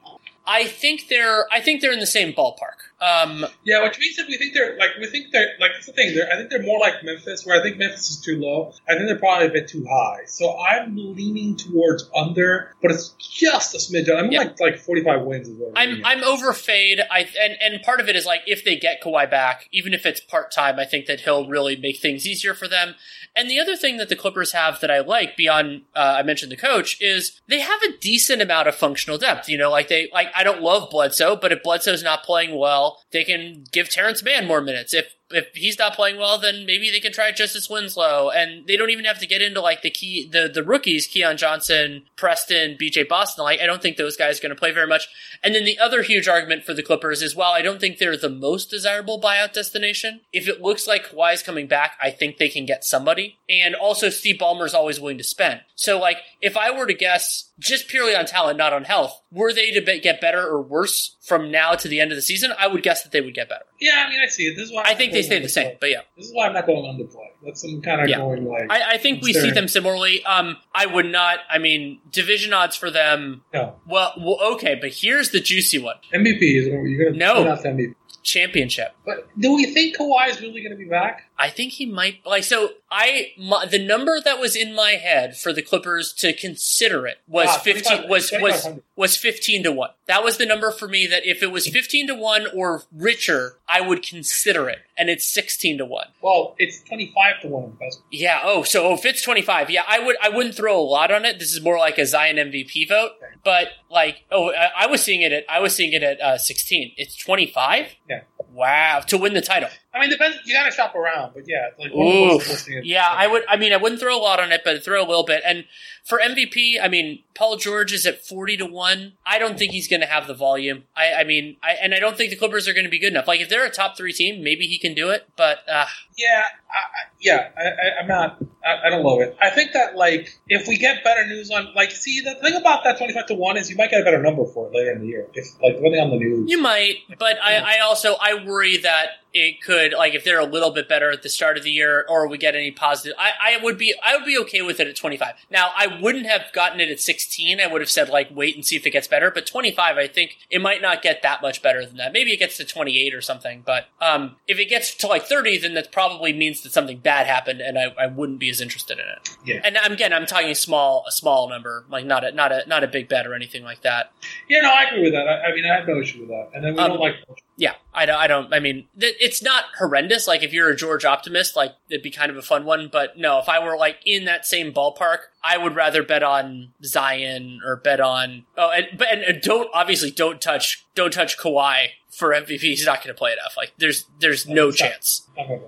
I think they're I think they're in the same ballpark. Um, Yeah, which means that we think they're like we think they're like that's the thing. They're, I think they're more like Memphis, where I think Memphis is too low. I think they're probably a bit too high. So I'm leaning towards under, but it's just a smidge. I'm Yeah. like like 45 wins is what I'm leaning. I'm over fade. I and and part of it is like if they get Kawhi back, even if it's part time, I think that he'll really make things easier for them. And the other thing that the Clippers have that I like beyond uh, I mentioned the coach is they have a decent amount of functional depth. You know, like they like I don't love Bledsoe, but if Bledsoe's not playing well, they can give Terrence Mann more minutes. If if he's not playing well, then maybe they can try Justice Winslow, and they don't even have to get into like the key the the rookies, Keon Johnson, Preston, BJ Boston. Like I don't think those guys are going to play very much. And then the other huge argument for the Clippers is while I don't think they're the most desirable buyout destination, if it looks like Kawhi's coming back, I think they can get somebody. And also Steve Ballmer is always willing to spend. So like if I were to guess just purely on talent, not on health, were they to be- get better or worse from now to the end of the season? I would guess that they would get better. yeah, I mean I see it. This is why I'm I think they stay the same, but yeah. This is why I'm not going underplay. That's some kind of Yeah. going like I, I think we see them similarly. Um, I would not. I mean, division odds for them. no Well, well, okay, but here's the juicy one: MVP is what you're gonna No. put MVP. championship. But do we think Kawhi is really going to be back? I think he might like. So I my, the number that was in my head for the Clippers to consider it was Ah, fifteen. Was was was fifteen to one. That was the number for me. That if it was fifteen to one or richer, I would consider it. And it's sixteen to one. Well, it's 25 to 1 best. Yeah. Oh, so if it's twenty five, yeah, I would. I wouldn't throw a lot on it. This is more like a Zion MVP vote. But like, oh, I, I was seeing it at. I was seeing it at uh, sixteen. It's twenty five. Yeah. Wow, to win the title. I mean, depends. You got to shop around, but yeah, like one of the most Oof. Yeah, I would. I mean, I wouldn't throw a lot on it, but throw a little bit. And for MVP, I mean, Paul George is at forty to one. I don't think he's going to have the volume. I, I mean, I, and I don't think the Clippers are going to be good enough. Like, if they're a top three team, maybe he can do it. But uh, Yeah, I, I, yeah, I, I'm not. I, I don't love it. I think that like if we get better news on like, see, the thing about that 25 to one is you might get a better number for it later in the year if like depending on the news. you might. But I, I also I worry that it could like if they're a little bit better at the start of the year, or we get any positive. I, I would be I would be okay with it at twenty five. Now I wouldn't have gotten it at sixteen. I would have said like wait and see if it gets better. But twenty five, I think it might not get that much better than that. Maybe it gets to twenty eight or something. But um, if it gets to like thirty, then that probably means that something bad happened, and I, I wouldn't be as interested in it. Yeah. And I'm- again, I'm talking a small a small number, like not a not a not a big bet or anything like that. Yeah, no, I agree with that. I, I mean, I have no issue with that. And then we Um, don't like. Yeah, I don't. I don't. I mean, th- it's not horrendous. Like if you're a George optimist, like it'd be kind of a fun one. But no, if I were like in that same ballpark, I would rather bet on Zion or bet on. Oh, and but and, and don't obviously don't touch don't touch Kawhi for MVP. He's not going to play enough. Like there's there's no chance.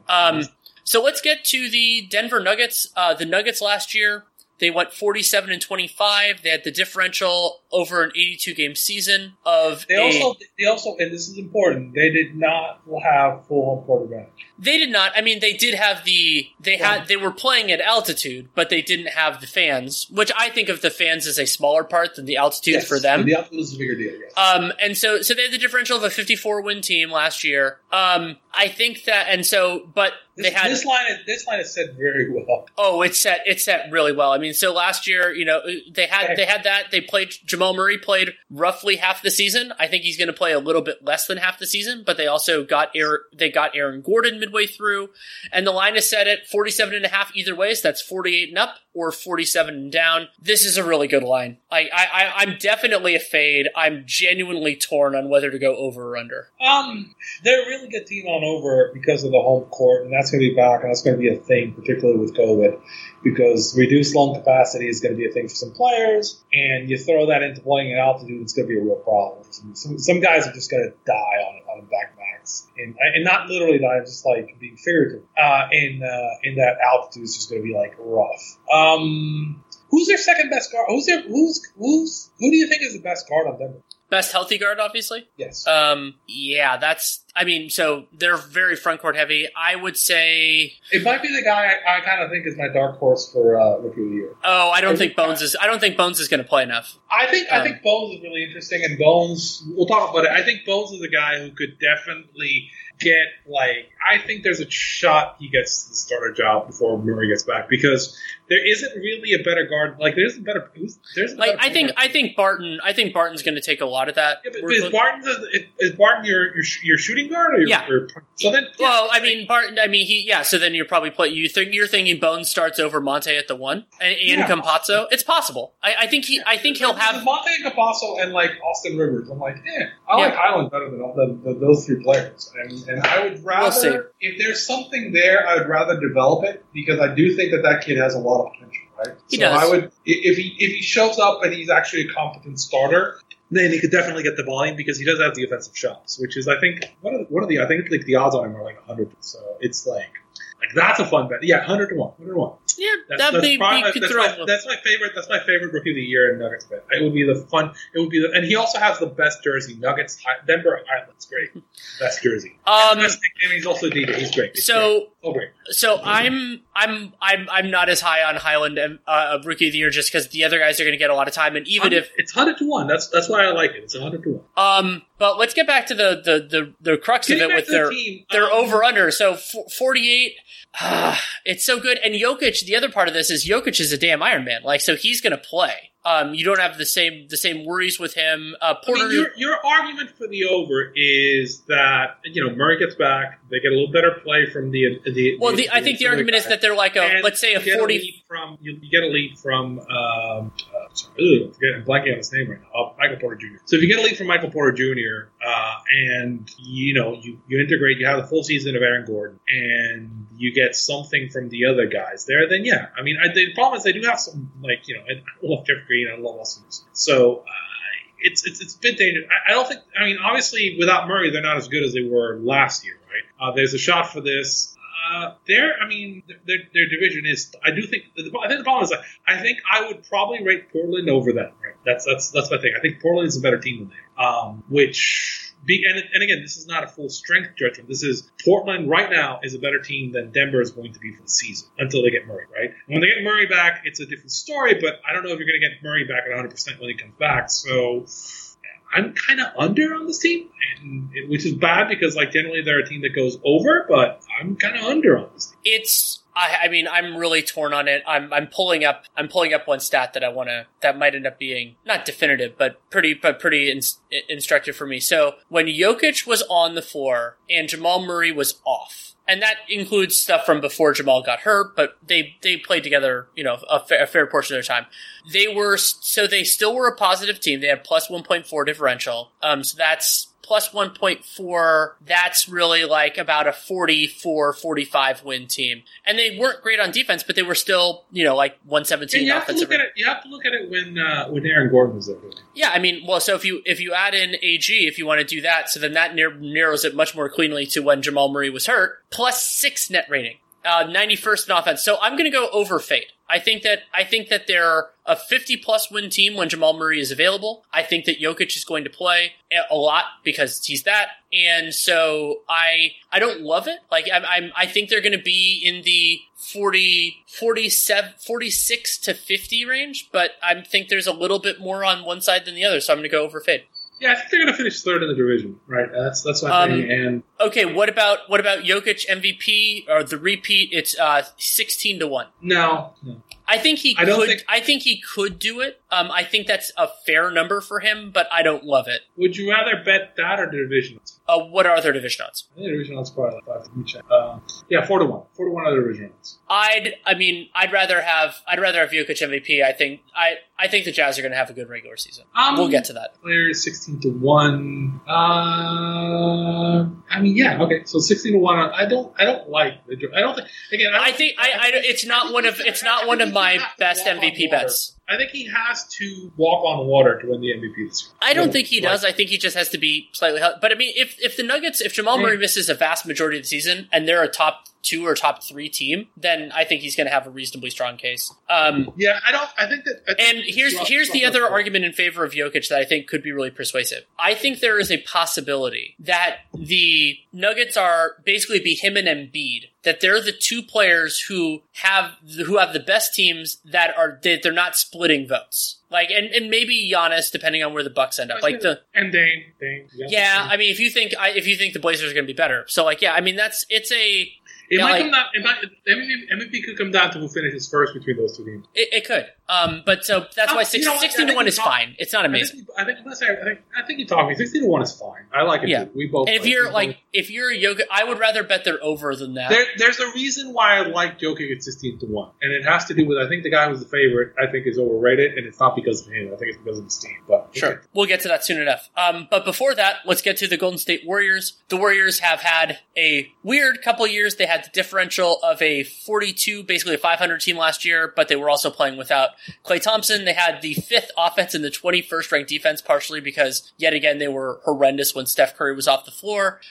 Um, so let's get to the Denver Nuggets. Uh, the Nuggets last year, they went 47 and 25. They had the differential over an 82 game season of They a- also, they also, and this is important. They did not have full advantage. They did not. I mean, they did have the they had they were playing at altitude, but they didn't have the fans, which I think of the fans as a smaller part than the altitude Yes, for them. the altitude is a bigger deal. Yes. Um, and so, so they had the differential of a 54 win team last year. Um, I think that, and so, but this, they had, this line is this line is set very well. oh, it's set, it's set really well. I mean, so last year, you know, they had, they had that, they played, Jamal Murray played roughly half the season. I think he's going to play a little bit less than half the season, but they also got Aaron, they got Aaron Gordon midway through and the line is set at 47 and a half either way. So that's 48 and up or 47 and down. This is a really good line. I, I, I'm definitely a fade. I'm genuinely torn on whether to go over or under. Um, they're a really good team on over because of the home court, and that's going to be back, and that's going to be a thing, particularly with COVID, because reduced lung capacity is going to be a thing for some players, and you throw that into playing at altitude, it's going to be a real problem. Some, some, some guys are just going to die on on backpacks, and and not literally die, just like being figurative. Uh, in uh, in that altitude is just going to be like rough. Um. Who's their second best guard? Who's their who's who's who do you think is the best guard on Denver? Best healthy guard, obviously. Yes. Um, yeah, that's. I mean, so they're very front court heavy. I would say. It might be the guy I, I kind of think is my dark horse for uh, rookie of the year. Oh, I don't think Bones is. I don't think Bones is going to play enough. I think I Um, think Bones is really interesting, and Bones. We'll talk about it. I think Bones is a guy who could definitely get like. I think there's a shot he gets the starter job before Murray gets back because there isn't really a better guard. Like there's a better. There's a Like better I think player. I think Barton. I think Barton's going to take a lot of that. Yeah, but, but is Barton is, is Barton your, your your shooting guard or Yeah. your- so then yeah, Well, I mean, Barton. I mean, he. Yeah. So then you're probably play. You think you're thinking Bones starts over Monte at the one and, and Yeah. Campazzo. It's possible. I, I think he. I think he'll have. Monte and Campazzo and like Austin Rivers. I'm like, eh, I like. Hyland better than, all the, the, those three players, and, and I would We'll rather if there's something there, I would rather develop it because I do think that that kid has a lot of potential. Right? He so does. I would if he if he shows up and he's actually a competent starter. Then he could definitely get the volume because he does have the offensive shots, which is I think what are, what are the I think like the odds on him are like 100. So it's like like that's a fun bet. Yeah, 100 to one, 100 to one. Yeah, That's, that that's, may be could that's throw. my, that's my favorite. That's my favorite rookie of the year in Nuggets bet. It would be the fun. It would be the, and he also has the best jersey. Nuggets, Denver Highlands, great, best jersey. Um, Best nickname, he's also DJ. He's great. He's great. so oh great. So I'm I'm I'm I'm not as high on Hyland um, uh, rookie of the year just because the other guys are going to get a lot of time, and even if it's hundred to one, that's that's why I like it. It's hundred to one. um, but let's get back to the the the, the crux Getting of it with to the their their um, over under. So f- 48. it's so good, and Jokic. The other part of this is Jokic is a damn Iron Man. Like, so he's going to play. Um, you don't have the same the same worries with him. Uh, I Porter. mean, your, your argument for the over is that you know Murray gets back, they get a little better play from the the. well, the, I think the argument is that they're like a And let's say a 40 lead from you, you get a lead from um, uh, sorry, ugh, I'm blanking on his name right now. Uh, Michael Porter Jr. So if you get a lead from Michael Porter Jr. Uh, and you know you, you integrate, you have the full season of Aaron Gordon, and you get something from the other guys there, then yeah. I mean, I, the problem is they do have some like you know I love Jeff Green, I love Austin. So. Uh, it's, it's it's a bit dangerous. I, I don't think. I mean, obviously, without Murray, they're not as good as they were last year, right? Uh, there's a shot for this. Uh, their, I mean, their, their division is. I do think. I think the problem is. I think I would probably rate Portland over them. Right? That's that's that's my thing. I think Portland is a better team than they. Um, which. Be, and, and again, this is not a full strength judgment. This is Portland right now is a better team than Denver is going to be for the season until they get Murray, right? When they get Murray back, it's a different story, but I don't know if you're going to get Murray back at 100% when he comes back. So I'm kind of under on this team, and which is bad because like generally they're a team that goes over, but I'm kind of under on this. Team. it's I, I mean I'm really torn on it. I'm I'm pulling up I'm pulling up one stat that I want to that might end up being not definitive but pretty but pretty ins instructive for me. So when Jokic was on the floor and Jamal Murray was off. And that includes stuff from before Jamal got hurt, but they they played together, you know, a, fa- a fair portion of their time. They were so they still were a positive team. They had plus one point four differential. Um, so that's plus 1.4 that's really like about a 44 45 win team and they weren't great on defense but they were still you know like 117 you have to offensive look at it. You have to look at it when uh, when Aaron Gordon was there. yeah i mean well so if you if you add in ag if you want to do that so then that narrows it much more cleanly to when jamal murray was hurt plus six net rating uh, 91st in offense so i'm going to go over fade I think that I think that they're a 50 plus win team when Jamal Murray is available. I think that Jokic is going to play a lot because he's that, and so I I don't love it. Like I'm, I'm I think they're going to be in the 40 47 46 to 50 range, but I think there's a little bit more on one side than the other, so I'm going to go over fade. Yeah, I think they're going to finish third in the division. Right. That's that's my Um, thing. And Okay, what about what about Jokic MVP or the repeat? It's uh 16 to one. no, no. I think he I could. think- I think he could do it. Um, I think that's a fair number for him, but I don't love it. Would you rather bet that or the division? odds? Uh, what are their division odds? I think the division odds probably like five. Let me check. Uh, yeah, four to one. Four to one are the division odds. I'd. I mean, I'd rather have. I'd rather have Jokic MVP. I think. I. I think the Jazz are going to have a good regular season. Um, we'll get to that. Players sixteen to one. Uh, I mean, yeah, okay. So sixteen to one. I don't. I don't like. The, I don't think. Again, I, don't I think. I. I it's not one of. It's not one of my best MVP bets. I think he has to walk on water to win the MVP this year. I don't think he like- does. I think he just has to be slightly. But I mean, if if the Nuggets, if Jamal Murray misses a vast majority of the season and they're a top two or top three team, then I think he's going to have a reasonably strong case. Um, yeah, I don't. I think that. I think and here's here's the other argument in favor of Jokic that I think could be really persuasive. I think there is a possibility that the Nuggets are basically be him and Embiid that they're the two players who have who have the best teams that are that they're not splitting votes. Like and, and maybe Giannis, depending on where the Bucks end up. Like the and Dame, Dame. Yeah, yeah I mean, if you think if you think the Blazers are going to be better, so like yeah, I mean that's it's a it yeah, might like, come down. It might, MVP, MVP could come down to who finishes first between those two teams. It, it could. Um, but so that's why 16, you know, 16 to one is talk, fine. It's not amazing. I think, I think, I think, I think you talk me. Sixteen to one is fine. I like it. Yeah. Too. We both. And if you're like, if you're a yoga, I would rather bet they're over than that. There, there's a reason why I like Jokic at sixteen to one, and it has to do with I think the guy who's the favorite. I think is overrated, and it's not because of him. I think it's because of his team. But sure, okay. we'll get to that soon enough. Um, but before that, let's get to the Golden State Warriors. The Warriors have had a weird couple years. They had the differential of a 42, basically a 500 team last year, but they were also playing without Klay Thompson. They had the fifth offense and the 21st ranked defense, partially because yet again they were horrendous when Steph Curry was off the floor.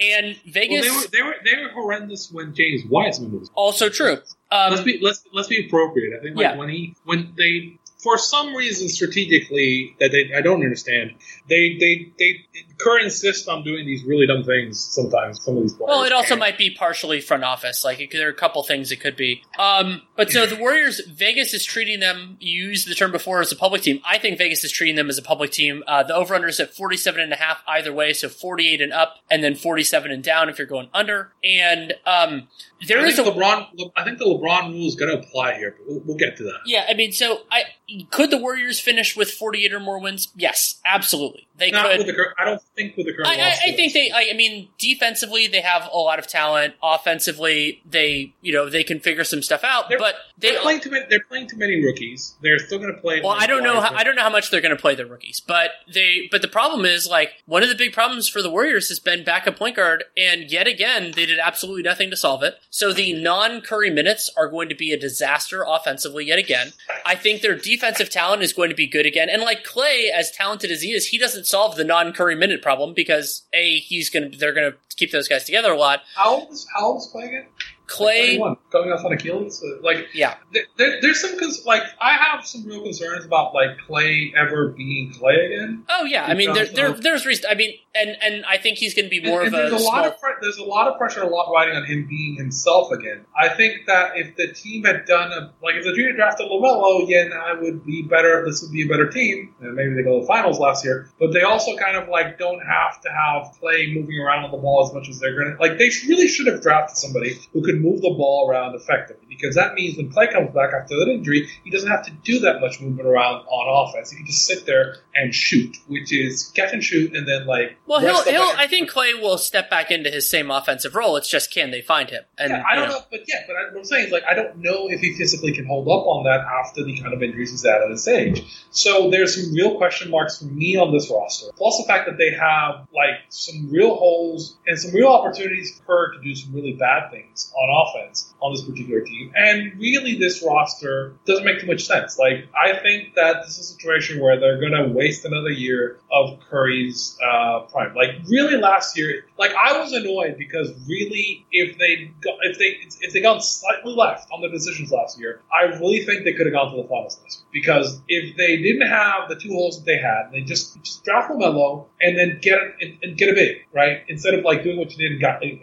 And Vegas, well, they, were, they were they were horrendous when James Wiseman was. Also true. Um, let's be let's let's be appropriate. I think like yeah. when he when they for some reason strategically that they, I don't understand, they they they Curry insists on doing these really dumb things sometimes. Some of these players. Well, it also might be partially front office. Like it, there are a couple things it could be. Um, but so the Warriors, Vegas is treating them. You used the term before as a public team. I think Vegas is treating them as a public team. Uh, the over under is at 47 and a half either way, so 48 and up, and then 47 and down if you're going under. And um, there is a LeBron. I think the LeBron rule is going to apply here, but we'll, we'll, get to that. Yeah, I mean, so I could the Warriors finish with 48 or more wins? yes, absolutely. They Not could. The, I don't think with the current. I, I, I think they. I, I, mean, defensively they have a lot of talent. Offensively, they you know they can figure some stuff out. They're, but they, are playing too many. They're playing too many rookies. They're still going to play. Well, I don't know. How, I don't know how much they're going to play the rookies, but they. But the problem is like one of the big problems for the Warriors has been backup point guard, and yet again they did absolutely nothing to solve it. So the non Curry minutes are going to be a disaster offensively yet again. I think their defensive talent is going to be good again, and like Klay, as talented as he is, he doesn't solve the non Curry minute problem because a he's gonna they're gonna keep those guys together a lot. How old is how old is again? Going off on Achilles, like yeah. There, there's some cons- like I have some real concerns about like Klay ever being Klay again. Oh yeah, I mean there, there there's reason. I mean, and and I think he's going to be more and, and of a. There's a lot of pre- there's a lot of pressure, a lot riding on him being himself again. I think that if the team had done a like if the team had drafted Lamelo, yeah, I would be better. This would be a better team, and maybe they go to the finals last year. But they also kind of like don't have to have Klay moving around on the ball as much as they're going to. Like they really should have drafted somebody who could move the ball around effectively because that means when Klay comes back after that injury, he doesn't have to do that much movement around on offense. He can just sit there and shoot, which is catch and shoot, and then like. Well, he'll, he'll I think Klay will step back into his same offensive role. It's just can they find him? And yeah, I don't know. know. but yeah, but what I'm saying is like I don't know if he physically can hold up on that after the kind of injuries he's had at his age. So there's some real question marks for me on this roster. Plus the fact that they have like some real holes and some real opportunities for her to do some really bad things on offense on this particular team. And really, this roster doesn't make too much sense. Like, I think that this is a situation where they're going to waste another year of Curry's uh, prime. Like, really, last year, like I was annoyed because really, if they got, if they if they got slightly left on their decisions last year, I really think they could have gone to the finals last year. Because if they didn't have the two holes that they had, they just just draft Lamelo and then get and, and get a big right instead of like doing what you did and got and,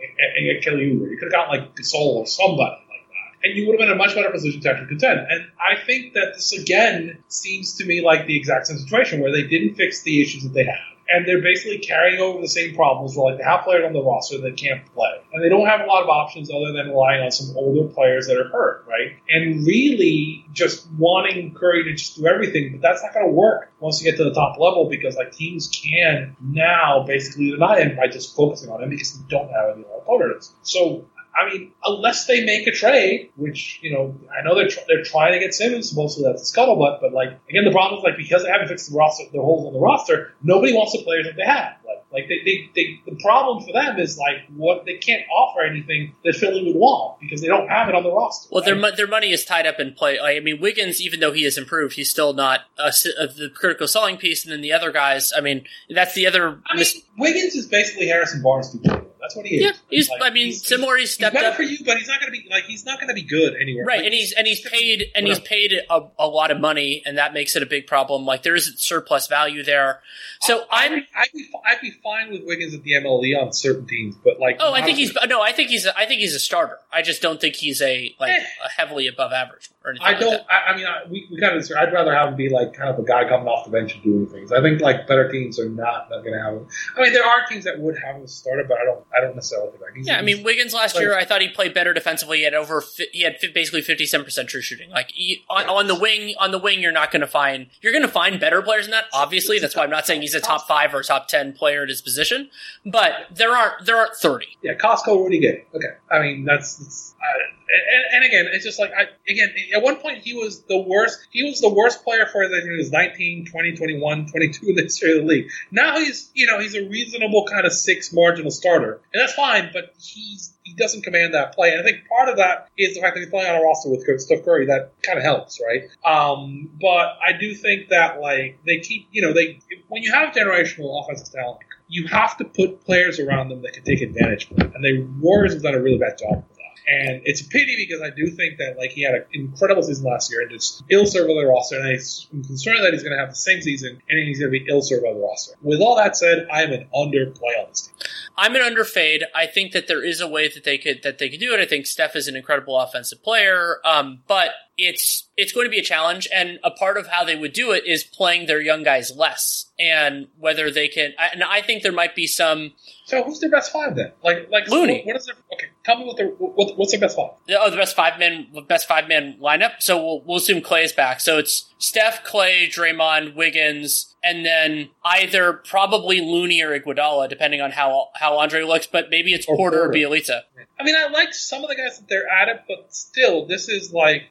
Kelly Oubre. You could have gotten like Gasol or somebody like that, and you would have been in a much better position to actually contend. And I think that this again seems to me like the exact same situation where they didn't fix the issues that they had. And they're basically carrying over the same problems like they have players on the roster that can't play. And they don't have a lot of options other than relying on some older players that are hurt, right? And really just wanting Curry to just do everything, but that's not gonna work once you get to the top level because like teams can now basically deny him by just focusing on him because they don't have any other alternatives. So I mean, unless they make a trade, which you know, I know they're tr- they're trying to get Simmons, supposedly that's a scuttlebutt, but like again, the problem is like because they haven't fixed the roster, the holes on the roster, nobody wants the players that they have. Like, like they, they, they, the problem for them is like what they can't offer anything that Philly would want because they don't have it on the roster. Well, right? their their money is tied up in play. I mean, Wiggins, even though he has improved, he's still not a, a, the critical selling piece. And then the other guys, I mean, that's the other. I mean, Wiggins is basically Harrison Barnes 2.0. That's what he is. Yeah, he's. Like, I mean, he's-. He's He's stepped better up. for you, but he's not going to be like he's not going to be good anywhere. Right, Like, and he's and he's paid and he's paid a, a lot of money, and that makes it a big problem. Like there isn't surplus value there. So I'd I'm. be, I'd be I'd be fine with Wiggins at the MLE on certain teams, but like Oh, I think he's no. I think he's. I think he's a starter. I just don't think he's a like Eh. a heavily above average or anything. I don't. that. I, I mean, I, we, we kind of. I'd rather have him be like kind of a guy coming off the bench and doing things. I think like better teams are not, not going to have him. I mean, there are teams that would have him started, but I don't. I don't necessarily think like he's, Yeah, I mean Wiggins last like- year, I thought he played better defensively. He had over, he had basically fifty-seven percent true shooting. Like he, on, on the wing, on the wing, you're not going to find you're going to find better players than that. Obviously, that's why I'm not saying he's a top five or top ten player at his position, but there aren't there aren't thirty. yeah, Costco. What do you get? Okay, I mean that's. that's uh, and, and again, it's just like I again at one point he was the worst. He was the worst player for the he was 19, 20, 21, 22 in the history of the league. Now he's you know he's a reasonable kind of six marginal starter, and that's fine. But he's he doesn't command that play, and I think part of that is the fact that he's playing on a roster with Steph Curry. That kind of helps, right? Um, but I do think that like they keep you know they when you have generational offensive talent you have to put players around them that can take advantage of it. And the Warriors have done a really bad job. And it's a pity because I do think that like he had an incredible season last year and just ill served the roster. And I'm concerned that he's going to have the same season and he's going to be ill served on the roster. With all that said, I am an underplay on this team. I'm an underfade. I think that there is a way that they could that they could do it. I think Steph is an incredible offensive player, um, but it's it's going to be a challenge. And a part of how they would do it is playing their young guys less, and whether they can. And I think there might be some. So who's their best five then? Like like Looney. What, what is their okay? Tell me what their what, what's the best five? Oh, the best five man, best five man lineup. So we'll we'll assume Klay is back. So it's Steph, Klay, Draymond, Wiggins, and then either probably Looney or Iguodala, depending on how how Andre looks. But maybe it's Or Porter or Porter. Bjelica. I mean, I like some of the guys that they're at it, but still, this is like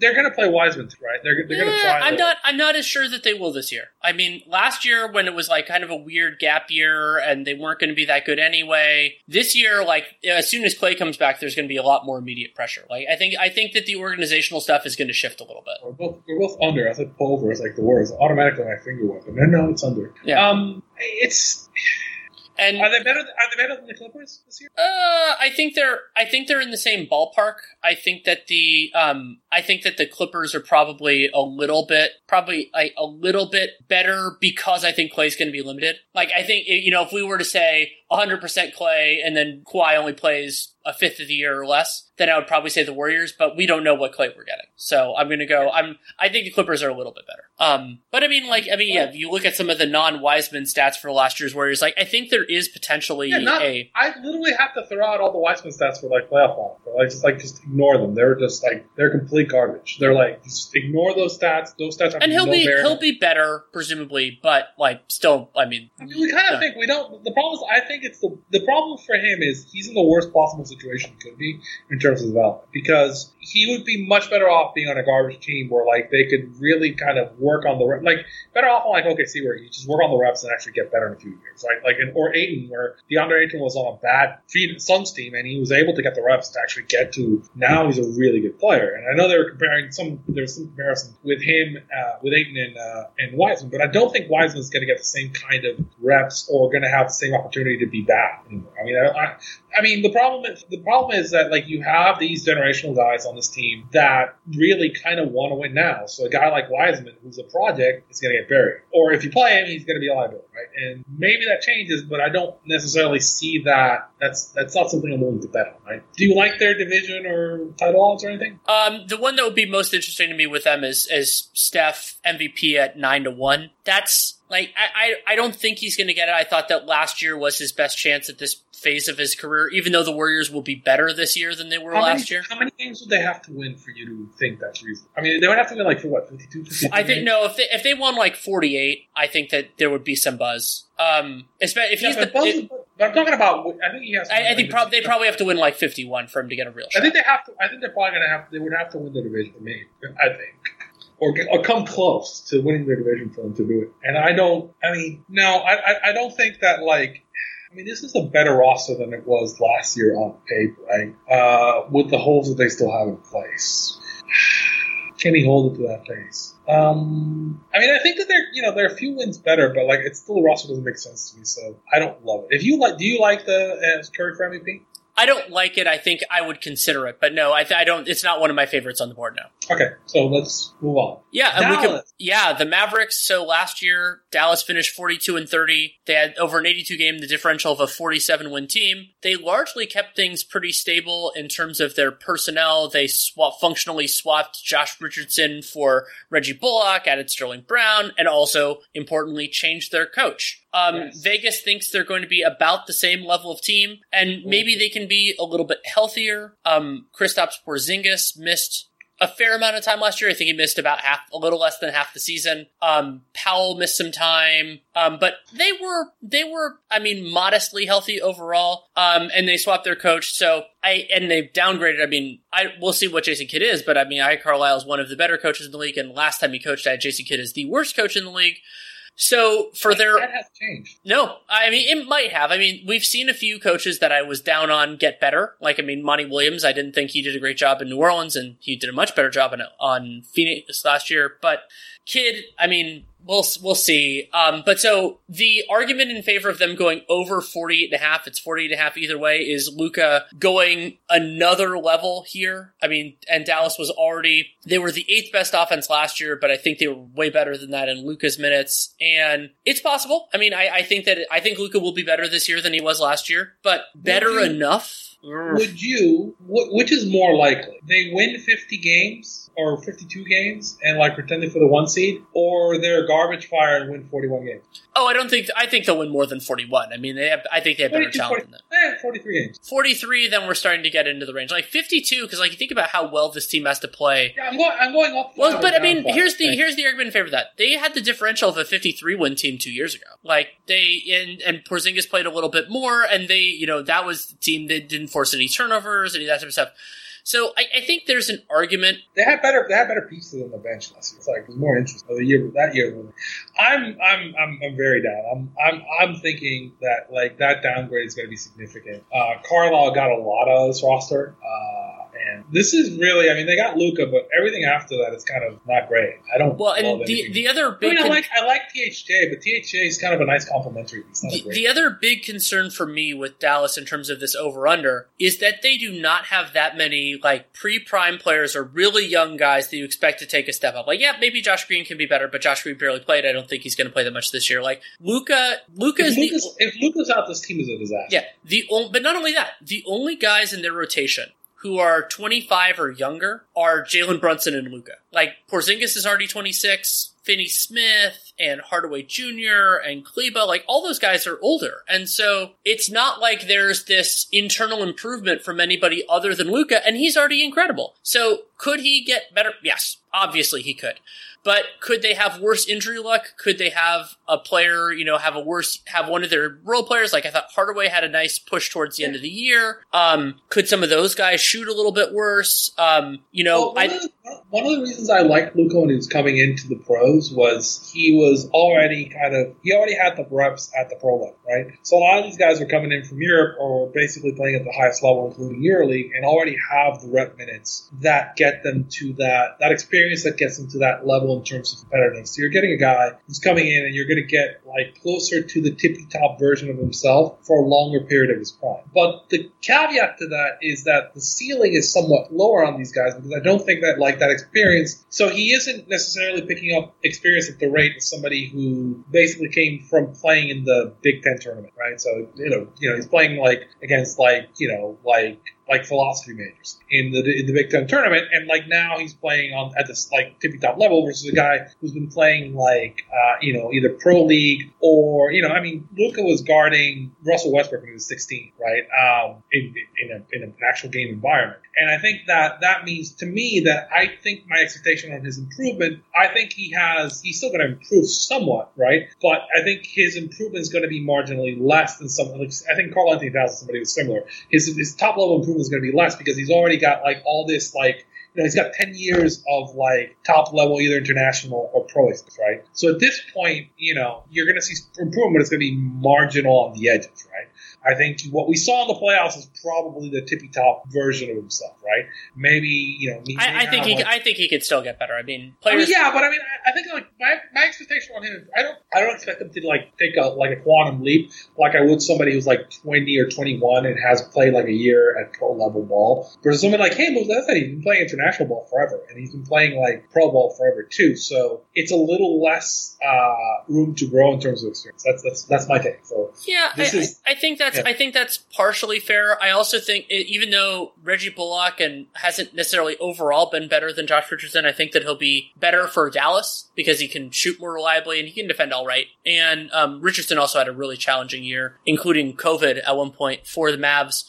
they're going to play Wiseman, right? They're, they're going to Yeah, try. I'm not. I'm not as sure that they will this year. I mean, last year when it was like kind of a weird gap year and they weren't going to be that good anyway. This year, like as soon as Klay comes back, there's going to be a lot more immediate pressure. Like I think I think that the organizational stuff is going to shift a little bit. We're both, we're both under. I said pull over. It's like the words. Automatically, my finger went. No, no, it's under. Yeah. Um, it's And are they better? Are they better than the Clippers this year? Uh, I think they're. I think they're in the same ballpark. I think that the. Um, I think that the Clippers are probably a little bit, probably a, a little bit better because I think Klay's going to be limited. Like I think you know if we were to say 100 percent Klay and then Kawhi only plays a fifth of the year or less, then I would probably say the Warriors. But we don't know what Klay we're getting, so I'm going to go. I'm. I think the Clippers are a little bit better. Um, but I mean, like I mean, yeah. If you look at some of the non-Wiseman stats for last year's Warriors, like I think there is potentially Yeah, not, a. I literally have to throw out all the Wiseman stats for like playoff ball. Like just like just ignore them. They're just like they're complete garbage. They're like just ignore those stats. Those stats and he'll no be he'll be better presumably, but like still, I mean, I mean, we kind of think we don't. The problem is, I think it's the the problem for him is he's in the worst possible situation he could be in terms of development because he would be much better off being on a garbage team where like they could really kind of work on the like better off on like OKC where you just work on the reps and actually get better in a few years, right? Like in, or Ayton where DeAndre Ayton was on a bad Suns team and he was able to get the reps to actually get to now he's a really good player. And I know they were comparing some there's some comparison with him uh, with Ayton and uh, and Wiseman, but I don't think Wiseman's going to get the same kind of reps or going to have the same opportunity to be bad anymore. I mean, I, I, I mean the problem is the problem is that like you have these generational guys on this team that really kind of want to win now. So a guy like Wiseman, who's a project, is going to get buried. Or if you play him, he's going to be a liability, right? And maybe that changes, but I don't necessarily see that. That's that's not something I'm willing to bet on, right? Do you like their division or title odds or anything? um, the one that would be most interesting to me with them is is Steph MVP at nine to one. That's like I I, I don't think he's going to get it. I thought that last year was his best chance at this phase of his career, even though the Warriors will be better this year than they were How last many, year. How many games would they have to win for you to think that's reasonable? I mean, they would have to win like for what, 52, 53 I think games? no. If they if they won like forty eight, I think that there would be some buzz. Um, especially if he's but, the. both- it- but I'm talking about. I think he has. to I, win, I think prob- they probably have to win like fifty one for him to get a real Shot. I think they have to. I think they're probably going to have. They would have to win the division me. I think, or, or come close to winning their division for them to do it. And I don't. I mean, no, I, I, I don't think that like. I mean, this is a better roster than it was last year on paper, right? Uh, with the holes that they still have in place. can he hold it to that pace? Um, I mean, I think that they're you know they're a few wins better, but like it's still the roster doesn't make sense to me, so I don't love it. If you like, do you like the uh, Curry for MVP? I don't like it. I think I would consider it, but no, I, th- I don't. It's not one of my favorites on the board now. Okay, so let's move on. Yeah, and we could, yeah, the Mavericks. So last year, Dallas finished 42 and 30. They had over an 82 game, the differential of a 47 win team. They largely kept things pretty stable in terms of their personnel. They swap, functionally swapped Josh Richardson for Reggie Bullock, added Sterling Brown, and also importantly changed their coach. Um, Yes. Vegas thinks they're going to be about the same level of team, and maybe they can be a little bit healthier. Um, Kristaps Porzingis missed a fair amount of time last year. I think he missed about half, a little less than half the season. Um, Powell missed some time, um, but they were they were, I mean, modestly healthy overall. Um, and they swapped their coach, so I and they've downgraded. I mean, I we'll see what Jason Kidd is, but I mean, I Carlisle is one of the better coaches in the league, and last time he coached, I had Jason Kidd is the worst coach in the league. So for their that has changed. no, I mean it might have. I mean, we've seen a few coaches that I was down on get better. Like I mean, Monty Williams, I didn't think he did a great job in New Orleans, and he did a much better job on on Phoenix last year. But Kidd, I mean, we'll we'll see. Um, but so the argument in favor of them going over 48 and a half, it's 48 and a half either way, is Luka going another level here. I mean, and Dallas was already they were the eighth best offense last year, but I think they were way better than that in Luka's minutes, and it's possible. I mean, I, I think that I think Luca will be better this year than he was last year, but better enough. Would you? Wh- which is more likely? They win 50 games or 52 games and like pretending for the one seed, or they're garbage fire and win 41 games. Oh, I don't think I think they'll win more than 41. I mean, they have. I think they have better 42, talent 40 than that. eh, 43 games. 43, then we're starting to get into the range. Like 52, because like you think about how well this team has to play. Yeah, I'm going. I'm going up. Well, but I mean, here's the Thank here's the argument in favor of that. They had the differential of a 53 win team two years ago. Like they and and Porzingis played a little bit more, and they you know that was the team that didn't force any turnovers, any of that type of stuff. So I, I think there's an argument. They had better. They had better pieces on the bench last year. It's like it was more interesting. The year that year, I'm I'm I'm, I'm very down. I'm I'm I'm thinking that like that downgrade is going to be significant. Uh, Carlisle got a lot out of this roster, uh, and this is really. I mean, they got Luka, but everything after that is kind of not great. I don't. Well, and the the other I big mean, I like I like THJ, but THJ is kind of a nice complimentary piece. The, the other big concern for me with Dallas in terms of this over under is that they do not have that many like pre prime players or really young guys that you expect to take a step up. Like, yeah, maybe Josh Green can be better, but Josh Green barely played. I don't think he's going to play that much this year. Like Luka, Luka if is the if Luka's out, this team is a disaster. yeah the only, but not only that, the only guys in their rotation who are 25 or younger are Jalen Brunson and Luka. Like Porzingis is already 26, Finney Smith and Hardaway Jr. and Kleber, like all those guys are older. And so it's not like there's this internal improvement from anybody other than Luka, and he's already incredible. So could he get better? Yes, obviously he could. But could they have worse injury luck? Could they have a player, you know, have a worse, have one of their role players? Like I thought Hardaway had a nice push towards the end of the year. Um, could some of those guys shoot a little bit worse? Um, you know, Well, one, I, of the, one of the reasons I liked Luka when he was coming into the pros was he was already kind of he already had the reps at the pro level, right? So a lot of these guys were coming in from Europe or basically playing at the highest level, including EuroLeague, and already have the rep minutes that get them to that that experience that gets them to that level in terms of competitiveness. So you're getting a guy who's coming in and you're going to get like closer to the tippy top version of himself for a longer period of his prime. But the caveat to that is that the ceiling is somewhat lower on these guys because I don't think that like that experience. So he isn't necessarily picking up experience at the rate somebody who basically came from playing in the Big Ten tournament, right? So you know, you know, he's playing like against like you know like like philosophy majors in the in the Big Ten tournament, and like now he's playing on at this like tippy top level versus a guy who's been playing like uh, you know either pro league or you know I mean Luka was guarding Russell Westbrook when he was 16, right? Um, in in, a, in an actual game environment, and I think that that means to me that I think my expectation on his improvement, I think he has he's still going to improve somewhat, right? But I think his improvement is going to be marginally less than some. Like, I think Karl-Anthony Towns is somebody who's similar. His his top level improvement is going to be less because he's already got like all this like you know, he's got 10 years of like top level, either international or pro experience, right? So at this point, you know, you're going to see improvement, but it's going to be marginal on the edges, right? I think what we saw in the playoffs is probably the tippy top version of himself, right? Maybe you know. I, I, think he, like, I think he could still get better. I mean, players. I mean, yeah, but I mean, I, I think like my, my expectation on him, I don't, I don't expect him to like take a like a quantum leap like I would somebody who's like 20 or 21 and has played like a year at pro level ball versus somebody like hey, that's he's been playing international ball forever and he's been playing like pro ball forever too. So it's a little less uh, room to grow in terms of experience. That's that's that's my take. So yeah, I, is, I, I, think that's yeah. I think that's partially fair. I also think even though Reggie Bullock and hasn't necessarily overall been better than Josh Richardson, I think that he'll be better for Dallas because he can shoot more reliably and he can defend all right. And um, Richardson also had a really challenging year, including COVID at one point for the Mavs.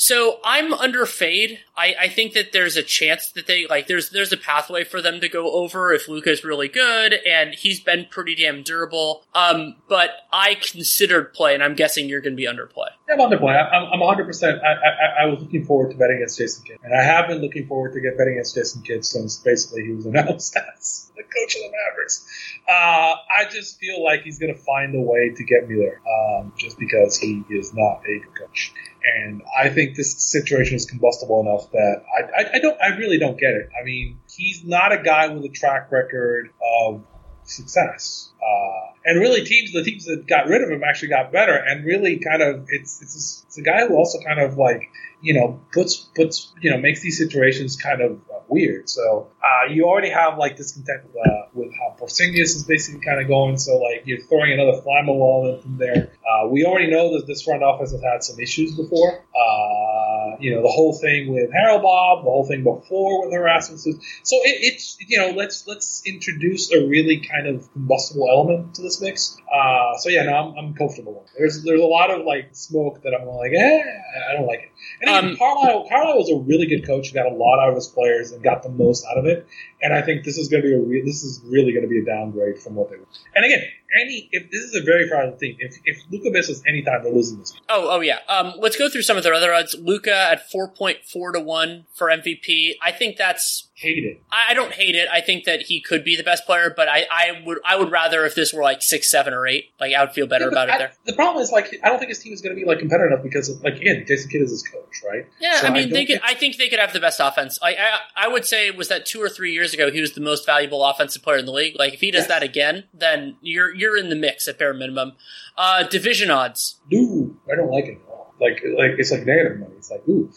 So I'm under fade. I, I think that there's a chance that they like there's there's a pathway for them to go over if Luka's really good and he's been pretty damn durable. Um, but I considered play, and I'm guessing you're going to be under play. I'm under play. I'm, I'm 100. percent I, I, I was looking forward to betting against Jason Kidd, and I have been looking forward to get betting against Jason Kidd since basically he was announced as the coach of the Mavericks. Uh, I just feel like he's going to find a way to get me there, um, just because he is not a good coach. And I think this situation is combustible enough that I, I, I don't, I really don't get it. I mean, he's not a guy with a track record of success. Uh, and really, teams the teams that got rid of him actually got better. And really, kind of, it's it's, it's a guy who also kind of like you know puts puts you know makes these situations kind of uh, weird. So uh, you already have like discontent with, uh, with how Porzingis is basically kind of going. So like you're throwing another Flammable element in there. Uh, we already know that this front office has had some issues before. Uh, you know the whole thing with Haralabob, the whole thing before with harassment. So it, it's you know let's let's introduce a really kind of combustible element to this mix. Uh, so yeah, no, I'm, I'm comfortable. There's there's a lot of like smoke that I'm like, eh, I don't like it. And um, Carlisle, Carlisle was a really good coach. He got a lot out of his players and got the most out of it. And I think this is going to be a re- this is really going to be a downgrade from what they were. And again, any if this is a very fragile thing. If if Luka misses any time, they're losing this. Oh oh yeah. Um, let's go through some of their other odds. Luka at four point four to one for MVP. I think that's hate it. I, I, don't hate it. I think that he could be the best player, but I, I would I would rather if this were like six, seven, or eight. Like I would feel better yeah, about I, it there. The problem is like I don't think his team is going to be like competitive enough because of, like again Jason Kidd is his coach, right? Yeah, so I mean they could. I think they could have the best offense. I, I I would say was that two or three years ago he was the most valuable offensive player in the league. Like if he does yes. that again, then you're you're in the mix at bare minimum. Uh, division odds. No, I don't like it like like it's like negative money. It's like ooh,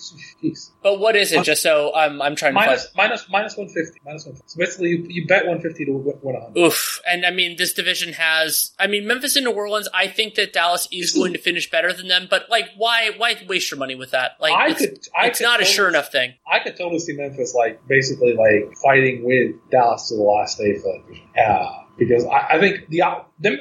jeez. But what is it? Uh, Just so I'm I'm trying minus, to minus minus one fifty minus one fifty. So basically, you, you bet one fifty to win hundred. Oof! And I mean, this division has. I mean, Memphis and New Orleans. I think that Dallas is going to finish better than them. But like, why why waste your money with that? Like, I it's, could, I it's could not totally, a sure enough thing. I could totally see Memphis like basically like fighting with Dallas to the last day for that division. Yeah because I, I think the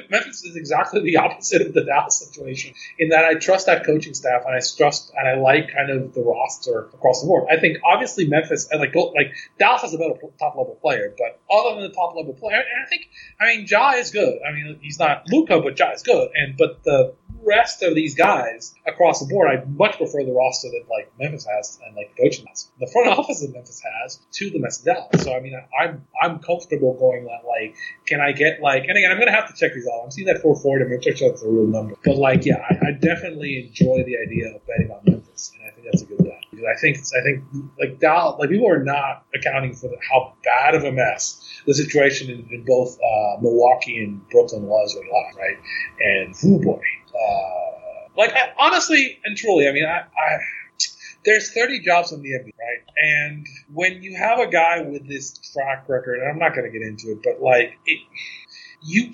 Memphis is exactly the opposite of the Dallas situation in that I trust that coaching staff and I trust and I like kind of the roster across the board. I think obviously Memphis and like like Dallas has a better top level player, but other than the top level player, and I think I mean Ja is good. I mean he's not Luka, but Ja is good, and but the rest of these guys across the board, I much prefer the roster that like Memphis has and like the coaching has. The front office that Memphis has to the Mets Dallas. So I mean, I'm I'm comfortable going that like, can I get like? And again, I'm gonna have to check these out. I'm seeing that 440. I'm gonna check out the real number. But like, yeah, I, I definitely enjoy the idea of betting on Memphis, and I think that's a good bet. Because I think I think like Dallas, like people are not accounting for the, how bad of a mess the situation in, in both uh, Milwaukee and Brooklyn was right? Now, right? And oh boy, uh, like I, honestly and truly, I mean, I, I there's 30 jobs in the NBA, right? And when you have a guy with this track record, and I'm not going to get into it, but like it, you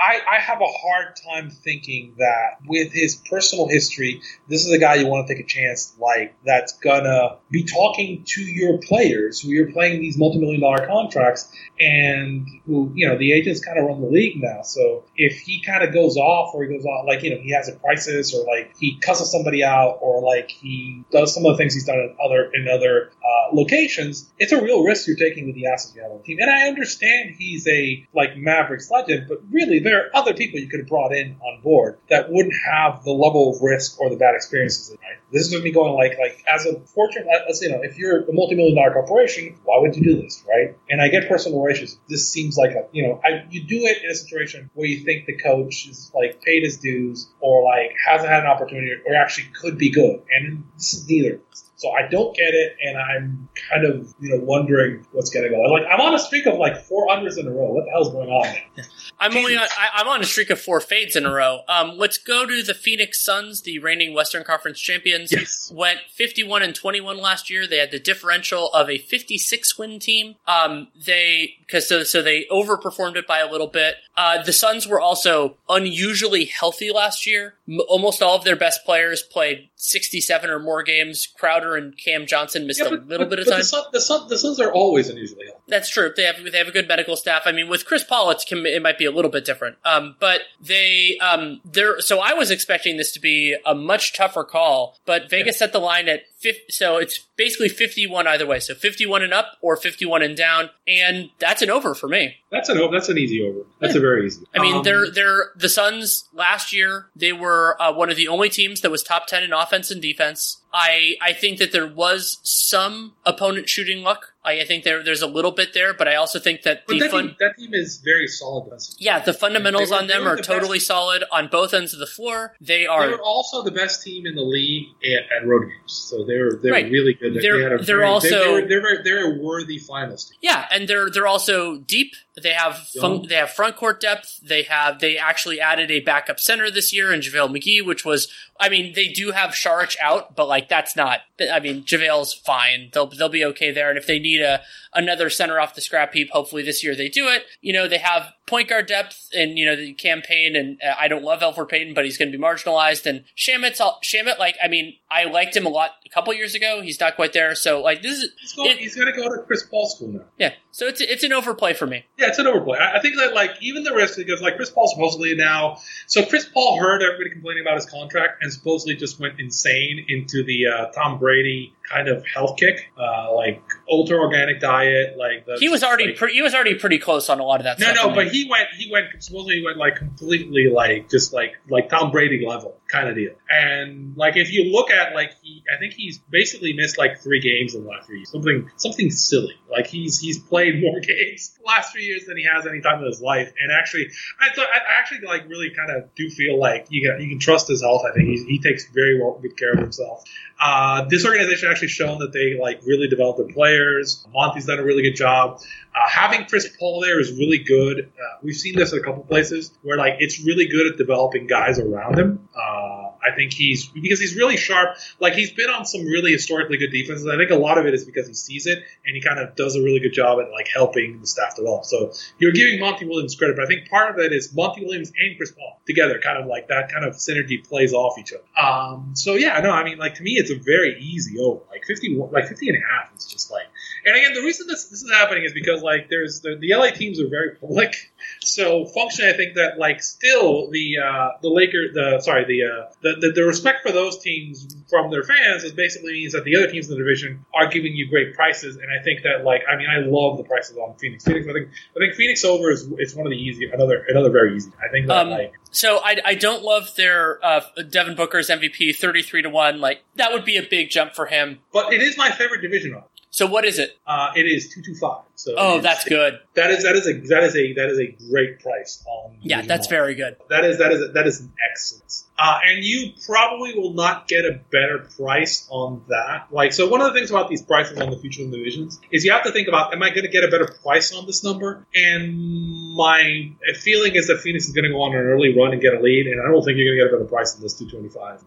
I, I have a hard time thinking that with his personal history, this is a guy you want to take a chance like that's gonna be talking to your players who you're playing these multi-million dollar contracts and who, you know, the agents kind of run the league now. So if he kind of goes off or he goes off, like, you know, he has a crisis or like he cusses somebody out or like he does some of the things he's done in other, in other uh, locations, it's a real risk you're taking with the assets you have on the team. And I understand he's a like Mavericks legend, but really, there are other people you could have brought in on board that wouldn't have the level of risk or the bad experiences. Right? This is me going like, like as a fortune, as you know, if you're a multi-million dollar corporation, why would you do this, right? And I get personal relations. This seems like a, you know, I, you do it in a situation where you think the coach is like paid his dues or like hasn't had an opportunity or actually could be good, and this is neither. So I don't get it, and I'm kind of you know wondering what's going to go. Like I'm on a streak of like four unders in a row. What the hell's going on? I'm only on, I, am on a streak of four fades in a row. Um, let's go to the Phoenix Suns, the reigning Western Conference champions. Yes. Went 51 and 21 last year. They had the differential of a 56 win team. Um, they because so so they overperformed it by a little bit. Uh, the Suns were also unusually healthy last year. M- almost all of their best players played 67 or more games. Crowder and Cam Johnson missed Yeah, a little but- bit of but time. The, Sun, the, Sun, the Suns are always unusually healthy. That's true. They have they have a good medical staff. I mean, with Chris Paul, it's it might be a little bit different. Um, but they um they're so I was expecting this to be a much tougher call, but Vegas set the line at 50, so it's basically fifty one either way. So fifty one and up or fifty one and down, and that's an over for me. That's an over. That's an easy over. That's a very easy. I mean, Um, they're they're the Suns last year. They were uh, one of the only teams that was top ten in offense and defense. I I think that there was some opponent shooting luck. I, I think there there's a little bit there, but I also think that the that, fun. team, that team is very solid. Yeah, the fundamentals They were- on them are the totally best- solid on both ends of the floor. They are. They are. were also the best team in the league at, at road games, so they're they're Right. really good. They're- they had a they're very- also- they're they're, they're, a worthy finals team. Yeah, and they're they're also deep. They have fun, they have front court depth. They have they actually added a backup center this year in JaVale McGee, which was I mean they do have Saric out, but like that's not. I mean JaVale's fine. They'll they'll be okay there. And if they need a another center off the scrap heap, hopefully this year they do it. You know they have point guard depth and you know the Cam Payne and uh, I don't love Elfrid Payton, but he's going to be marginalized. And Shamet's all, Shamet like I mean I liked him a lot a couple years ago. He's not quite there. So like this is He's going, it- he's going to go to Chris Paul school now. yeah. So it's it's an overplay for me. Yeah, it's an overplay. I, I think that like even the risk because like Chris Paul supposedly now. So Chris Paul heard everybody complaining about his contract and supposedly just went insane into the uh, Tom Brady kind of health kick, uh, like ultra organic diet. Like the, He was already like- pre- he was already pretty close on a lot of that No, stuff. no, but he went. He went. Supposedly, he went like completely, like just like like Tom Brady level kind of deal. And like if you look at like he, I think he's basically missed like three games in the last three years. Something something silly. Like he's he's played more games the last three years than he has any time in his life. And actually, I thought I actually like really kind of do feel like you can you can trust his health. I think he he takes very well good care of himself. Uh, this organization actually shown that they like really develop their players. Monty's done a really good job. Uh, having Chris Paul there is really good. Uh, we've seen this at a couple places where like it's really good at developing guys around him. Uh, I think he's because he's really sharp. Like he's been on some really historically good defenses. I think a lot of it is because he sees it and he kind of does a really good job at like helping the staff develop. So you're giving Monty Williams credit, but I think part of that is Monty Williams and Chris Paul together, kind of like that kind of synergy plays off each other. Um, so yeah, no, I mean like to me it's a very easy over. Like 50, like 50 and a half is just like. And again, the reason this this is happening is because like there's the, the LA teams are very public. So functionally, I think that like still the uh, the Lakers, the sorry, the, uh, the the the respect for those teams from their fans is basically means that the other teams in the division are giving you great prices. And I think that like I mean I love the prices on Phoenix. Phoenix, I think I think Phoenix over is is one of the easy another another very easy. I think that Um, like so I, I don't love their uh, Devin Booker's MVP thirty three to one. Like that would be a big jump for him. but it is my favorite division on. So what is it? Uh, it is two two five. So Oh, that's good. That is that is a that is a that is a great price on. Yeah, that's One. very good. That is that is that is an excellence. Uh, and you probably will not get a better price on that. Like so, one of the things about these prices on the future divisions is you have to think about: Am I going to get a better price on this number? And my feeling is that Phoenix is going to go on an early run and get a lead, and I don't think you're going to get a better price than this 225.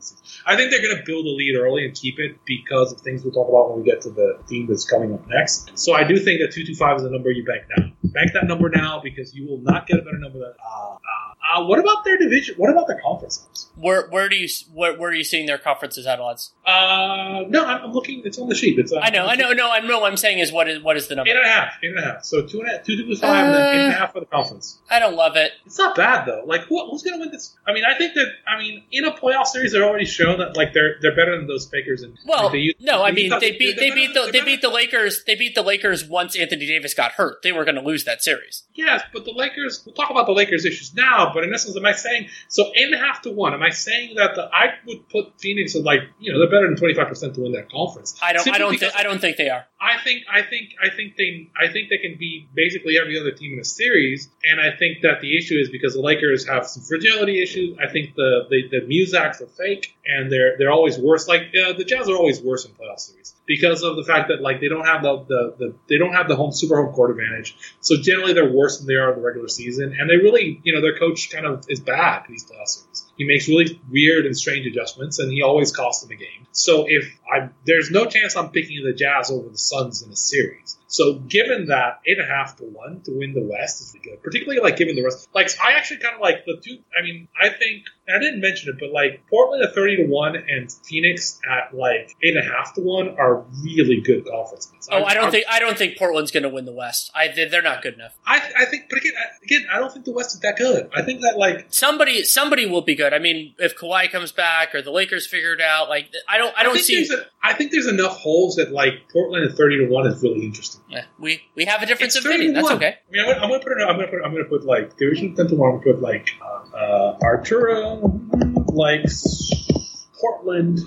I think they're going to build a lead early and keep it because of things we'll talk about when we get to the team that's coming up next. So I do think that 225 is the number you bank now. Bank that number now because you will not get a better number than. Uh, uh, uh, what about their division? What about their conferences? Where where do you where, where are you seeing their conferences at odds? Uh, no, I'm, I'm looking. It's on the sheet. It's uh, I know, I know, no, I know. What I'm saying is what is what is the number? Eight and a half. Eight and a half. So two and a half, two two five, and then eight and a Uh, half for the conference. I don't love it. It's not bad though. Like who, who's going to win this? I mean, I think that I mean in a playoff series, they're already shown that like they're they're better than those fakers. And Well, they use- no, I they use- mean they beat they beat the they beat the Lakers. They beat the Lakers once Anthony Davis got hurt. They were going to lose that series. Yes, but the Lakers. We'll talk about the Lakers issues now. But in essence, am I saying so a half to one? Am I saying that the I would put Phoenix at like you know they're better than twenty five percent to win that conference? I don't. Simply I don't. Th- I don't think they are. I think I think I think they I think they can beat basically every other team in a series, and I think that the issue is because the Lakers have some fragility issues. I think the the, the Muzaks are fake, and they're they're always worse. Like uh, the Jazz are always worse in playoff series because of the fact that like they don't have the, the, the they don't have the home super home court advantage. So generally they're worse than they are in the regular season, and they really you know their coach kind of is bad in these playoff series. He makes really weird and strange adjustments, and he always costs them a game. So if I there's no chance I'm picking the Jazz over the Suns in a series. So given that eight and a half to one to win the West is good, particularly like given the rest. Like I actually kind of like the two. I mean, I think I didn't mention it, but like Portland at thirty to one and Phoenix at like eight and a half to one are really good conference wins. Oh, I don't I'm- think. I don't think Portland's going to win the West. I. they- They're not good enough. I, I think, but again, I- again, I don't think the West is that good. I think that like Somebody. Somebody will be good. I mean, if Kawhi comes back or the Lakers figure it out, like I don't. I don't think see. A, I think there's enough holes that like Portland at thirty to one is really interesting. Eh, we we have a difference It's of opinion. That's okay. I mean, I'm I'm gonna put it. I'm gonna put. I'm gonna put like division ten to one. I'm gonna put like uh, uh, Arturo Um, likes Portland.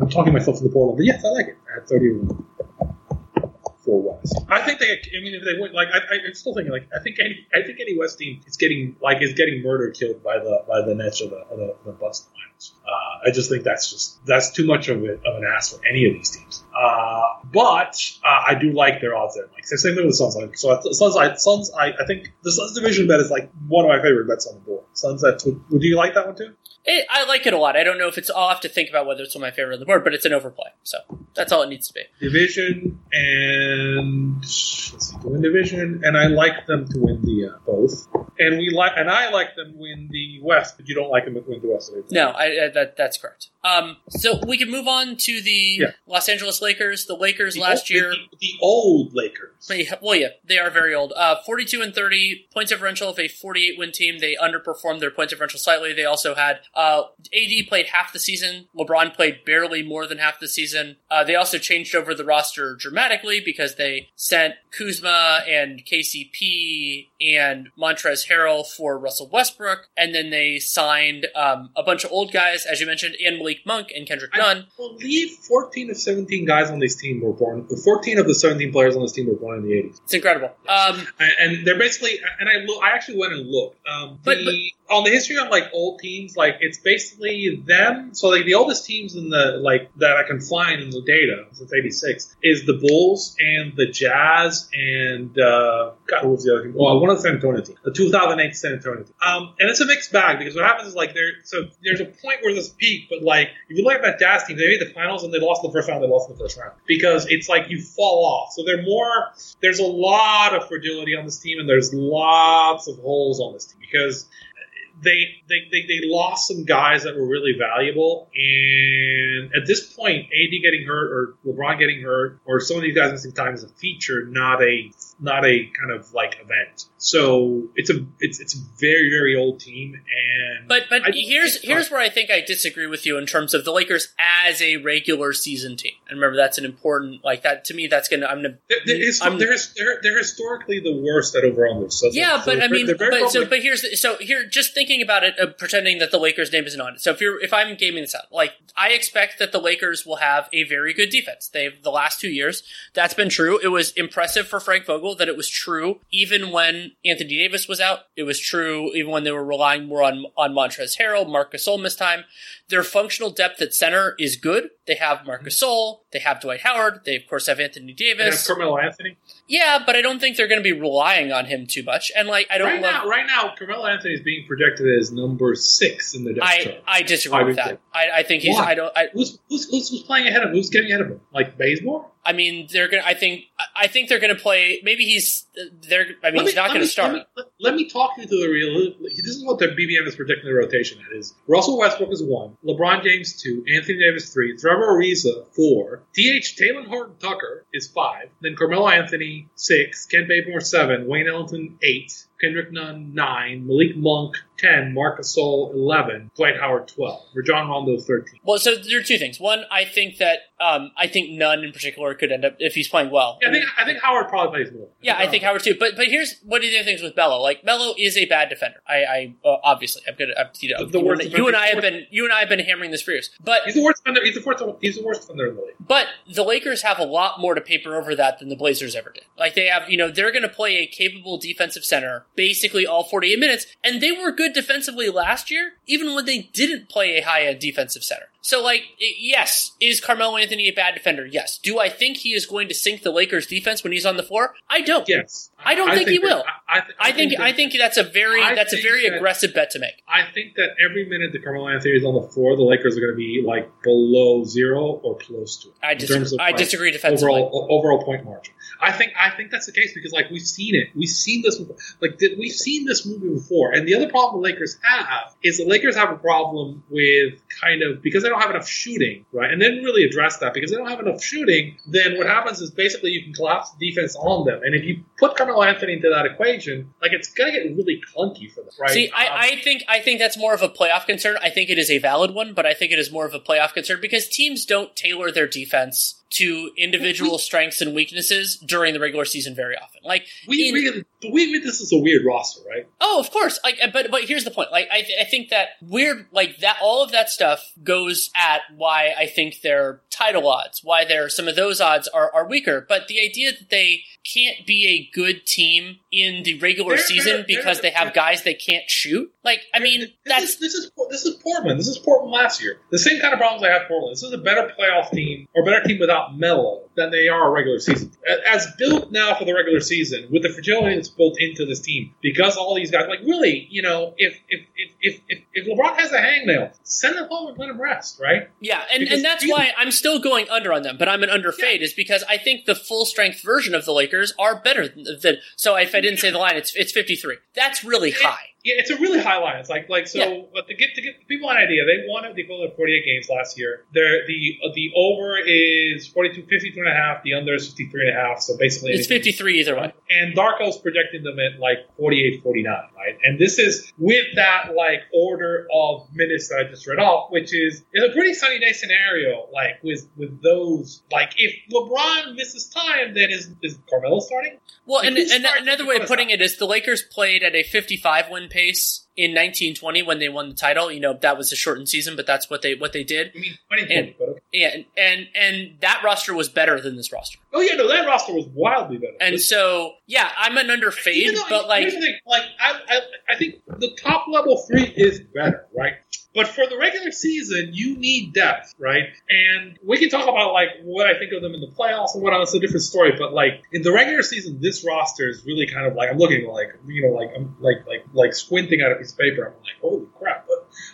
I'm talking myself into Portland, but yes, I like it thirty to one for West. I think they. I mean, if they win, like I, I'm still thinking like I think any. I think any West team is getting like is getting murder killed by the by the Nets or the or the, the Bucks. Uh, I just think that's just that's too much of it of an ask for any of these teams. Uh, but uh, I do like their odds there. Like so same thing with the Suns. Like, so I- Suns, I, Suns, I, I think the Suns division bet is like one of my favorite bets on the board. Suns, that would, would you like that one too? It, I like it a lot. I don't know if it's. I'll have to think about whether it's on my favorite on the board, but it's an overplay. So that's all it needs to be. Division and let's see, to win division, and I like them to win the uh, both, and we like and I like them win the West, but you don't like them to win the West. No, I, I, that that's correct. Um, so we can move on to the Yeah. Los Angeles Lakers. The Lakers The last old- year. the, the old Lakers. Well, yeah, they are very old. Uh, 42 and 30 points differential of a 48 win team. They underperformed their points differential slightly. They also had uh, AD played half the season. LeBron played barely more than half the season. Uh, they also changed over the roster dramatically because they sent Kuzma and KCP and Montrezl Harrell for Russell Westbrook, and then they signed um, a bunch of old guys, as you mentioned, and Malik Monk and Kendrick Nunn. I believe 14 of 17 guys on this team were born. 14 of the 17 players on this team were born in the 80s. It's incredible. Um, and, they're basically and I look, I actually went and looked. Um, But- the, on the history of like old teams, like it's basically them. So like the oldest teams in the like that I can find in the data since '86 is the Bulls and the Jazz and uh, God, who was the other team? Well, one of the San Antonio the 2008 San Antonio team. Um, and it's a mixed bag because what happens is like there so there's a point where this peak, but like if you look at that Jazz team, they made the finals and they lost the first round. They lost in the first round because it's like you fall off. So they're more there's a lot of fragility on this team and there's lots of holes on this team because they, they, they, they lost some guys that were really valuable and at this point AD getting hurt or LeBron getting hurt or some of these guys missing time is a feature not a not a kind of like event so it's a it's it's a very very old team and But but I here's here's where I think I disagree with you in terms of the Lakers as a regular season team. And remember that's an important like that to me. That's gonna I'm gonna they're, they're, I'm- they're, they're, they're historically the worst at over unders. So yeah, so but I mean, but so but here's the, so here just thinking about it, uh, pretending that the Lakers name isn't on it. So if you're if I'm gaming this out, like I expect that the Lakers will have a very good defense. They've the last two years that's been true. It was impressive for Frank Vogel that it was true even when Anthony Davis was out. It was true even when they were relying more on on Montrezl Harrell, Marcus Gasol time. Their functional depth at center is good. They have Marcus mm-hmm. Gasol, they have Dwight Howard, they of course have Anthony They have Davis. Carmelo Anthony. Yeah, but I don't think they're going to be relying on him too much. And like I don't Right love now, right now, Carmelo Anthony is being projected as number six in the depth I, chart. I disagree I with that. I, I think he's. Why? I don't. I, Who's, who's, who's, playing ahead of him? Who's getting ahead of him? Like Bazemore? I mean, they're gonna. I think. I think they're gonna play. Maybe he's. They're. I mean, Let he's me- not gonna me- start. Let me, let, let me talk you through the real. This is what the BBM is predicting the rotation at is Russell Westbrook is one, LeBron James two, Anthony Davis three, Trevor Ariza four, DH Talen Horton Tucker is five, then Carmelo Anthony six, Kent Bazemore seven, Wayne Ellington eight, Kendrick Nunn nine, Malik Monk ten, Marc Gasol eleven, Dwight Howard twelve, Rajon Rondo thirteen. Well, so there are two things. One, I think that um, I think Nunn in particular could end up if he's playing well. Yeah, I think I think Howard probably plays more. Yeah, I think Howard too. But but here's what are the other things with Melo. Like Melo is a bad defender. I, I uh, obviously I'm gonna I'm, you know The- the worst and, you and I have been you and I have been hammering this for years. But He's the worst defender. He's the worst. He's the worst defender in the league. But the Lakers have a lot more to paper over that than the Blazers ever did. Like they have, you know, they're going to play a capable defensive center basically all 48 minutes, and they were good defensively last year, even when they didn't play a high end defensive center. So, like, yes, is Carmelo Anthony a bad defender? Yes. Do I think he is going to sink the Lakers defense when he's on the floor? I don't. Yes, I don't think he that- will. I, I, th- I think that- I think that's a very I that's a very that- aggressive bet to make. I think that every minute that Carmelo Anthony is on the floor, the Lakers are going to be like below zero or close to it. I disagree. of, I like, disagree defensively. Overall, overall point margin. I think I think that's the case because like we've seen it, we've seen this, like th- we've seen this movie before. And the other problem the Lakers have is the Lakers have a problem with kind of because they don't have enough shooting, right? And they didn't really address that because they don't have enough shooting. Then what happens is basically you can collapse the defense on them, and if you put Carmelo Anthony into that equation, like it's gonna get really clunky for them, right? See, Um, I, I think I think that's more of a playoff concern. I think it is a valid one, but I think it is more of a playoff concern because teams don't tailor their defense to individual strengths and weaknesses during the regular season very often. Like, we in- really, we, we this is a weird roster, right? oh, of course. Like, uh, but but here's the point. Like, I, I think that weird, like that, all of that stuff goes at why I think their title odds, why their some of those odds are are weaker. But the idea that they can't be a good team in the regular They're- season they're- because they're- they have guys they can't shoot, like, I mean, this that's is, this is this is Portland. This is Portland last year. The same kind of problems I have Portland. This is a better playoff team or better team without Melo than they are a regular season. As built now for the regular season, with the fragility that's built into this team, because all these guys, like really, you know, if if if if, if, LeBron has a hangnail, send him home and let him rest, right? Yeah, and, Because and that's why I'm still going under on them, but I'm an under fade is because I think the full strength version of the Lakers are better than, than so if I didn't say the line, it's it's 53. That's really high. Yeah, it's a really high line. It's like like so. Yeah. But to get to get people an idea, they won at the equivalent of 48 games last year. They're, the the over is 42, 52 and a half. The under is 53 and a half. So basically, It's 53 either way. And Darko's projecting them at like 48, 49, right? And this is with that like order of minutes that I just read off, which is is a pretty sunny day scenario. Like with with those, like if LeBron misses time, then is is Carmelo starting? Well, Like, and, and starting another way of putting it is the Lakers played at a 55 win pace in 1920 when they won the title. You know that was a shortened season, but that's what they what they did. I mean, 20, And- okay. Yeah, and and, and that roster was better than this roster. Oh yeah, no, that roster was wildly better. And But- so, yeah, I'm an under fade, but like here's the thing, like I, I, I think the top level three is better, right? But for the regular season, you need depth, right? And we can talk about like what I think of them in the playoffs and what else. A different story. But like in the regular season, this roster is really kind of like I'm looking like you know like I'm like like like squinting at a piece of paper. I'm like, holy crap!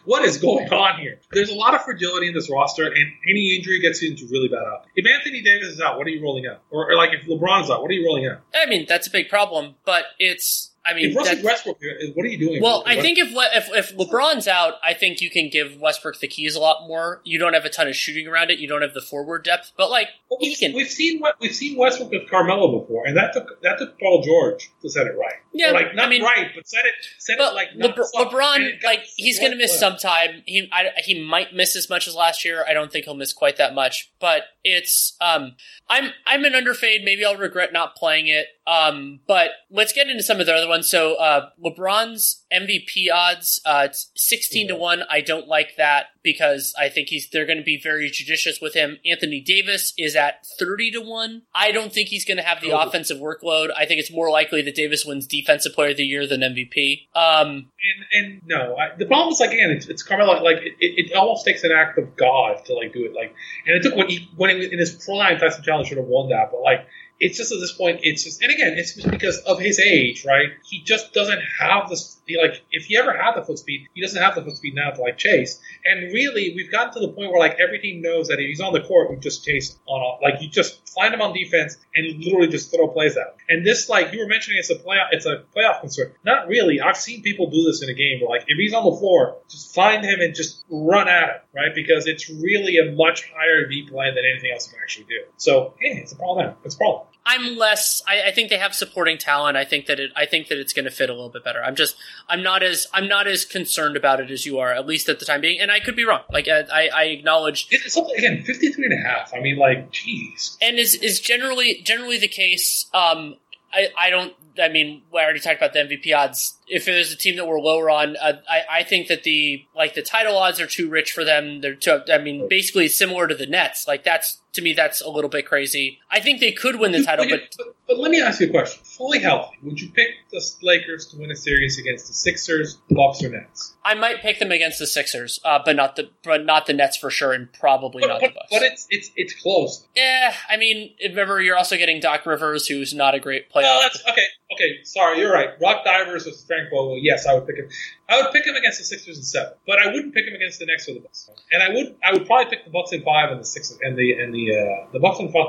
What is going on here? There's a lot of fragility in this roster, and any injury gets you into really bad out. If Anthony Davis is out, what are you rolling out? Or, or like if LeBron's out, what are you rolling out? I mean that's a big problem, but it's I mean If Russell Westbrook, what are you doing? Well, I think if, if if LeBron's out, I think you can give Westbrook the keys a lot more. You don't have a ton of shooting around it. You don't have the forward depth, but like Well, he we've, can. we've seen what we've seen Westbrook with Carmelo before, and that took that took Paul George to set it right. Yeah, Or, like not I mean- right, but set it set But it like not Lebr- LeBron, like he's going to miss some time. He I, he might miss as much as last year. I don't think he'll miss quite that much. But it's um I'm I'm an underfade. Maybe I'll regret not playing it. Um, but let's get into some of the other ones. So uh, LeBron's MVP odds, uh, it's sixteen to one. I don't like that because I think he's they're going to be very judicious with him. Anthony Davis is at thirty to one. I don't think he's going to have the Oh. offensive workload. I think it's more likely that Davis wins Defensive Player of the Year than MVP. Um, And, and no, I, the problem is like again, it's, it's Carmelo. Like it, it, it almost takes an act of God to like do it. Like, and it took when he when he, was in his prime, Tyson Chandler should have won that. But like, it's just at this point, it's just and again, it's just because of his age, right? He just doesn't have this. He, like, if he ever had the foot speed, he doesn't have the foot speed now to like chase. And really, we've gotten to the point where like every team knows that if he's on the court, we just chase on a, like you just find him on defense and literally just throw plays out. And this, like you were mentioning, it's a playoff, it's a playoff concern. Not really. I've seen people do this in a game where like if he's on the floor, just find him and just run at him, right? Because it's really a much higher V play than anything else you can actually do. So, hey, it's a problem. It's a problem. I'm less. I, I think they have supporting talent. I think that it. I think that it's going to fit a little bit better. I'm just. I'm not as. I'm not as concerned about it as you are, at least at the time being. And I could be wrong. Like I, I acknowledge. It's something again, 53 and a half. I mean, like, geez. And is is generally generally the case. Um, I, I don't. I mean, we already talked about the MVP odds. If there's a team that we're lower on, uh, I, I think that the like the title odds are too rich for them. They're too. I mean, basically similar to the Nets. Like that's to me, that's a little bit crazy. I think they could win the title, but but, but let me ask you a question. Fully healthy, would you pick the Lakers to win a series against the Sixers, Bucks, or Nets? I might pick them against the Sixers, uh, but not the but not the Nets for sure, and probably But, not but, the Bucks. but it's it's it's close. yeah, I mean, remember you're also getting Doc Rivers, who's not a great Oh, playoff. that's okay. Okay, sorry, you're right. Rock Divers with Frank Vogel. Yes, I would pick him. I would pick him against the Sixers in seven, but I wouldn't pick him against the Nets or the Bucks. And I would I would probably pick the Bucks in five and the Sixers and the and the uh, the Bucks in five.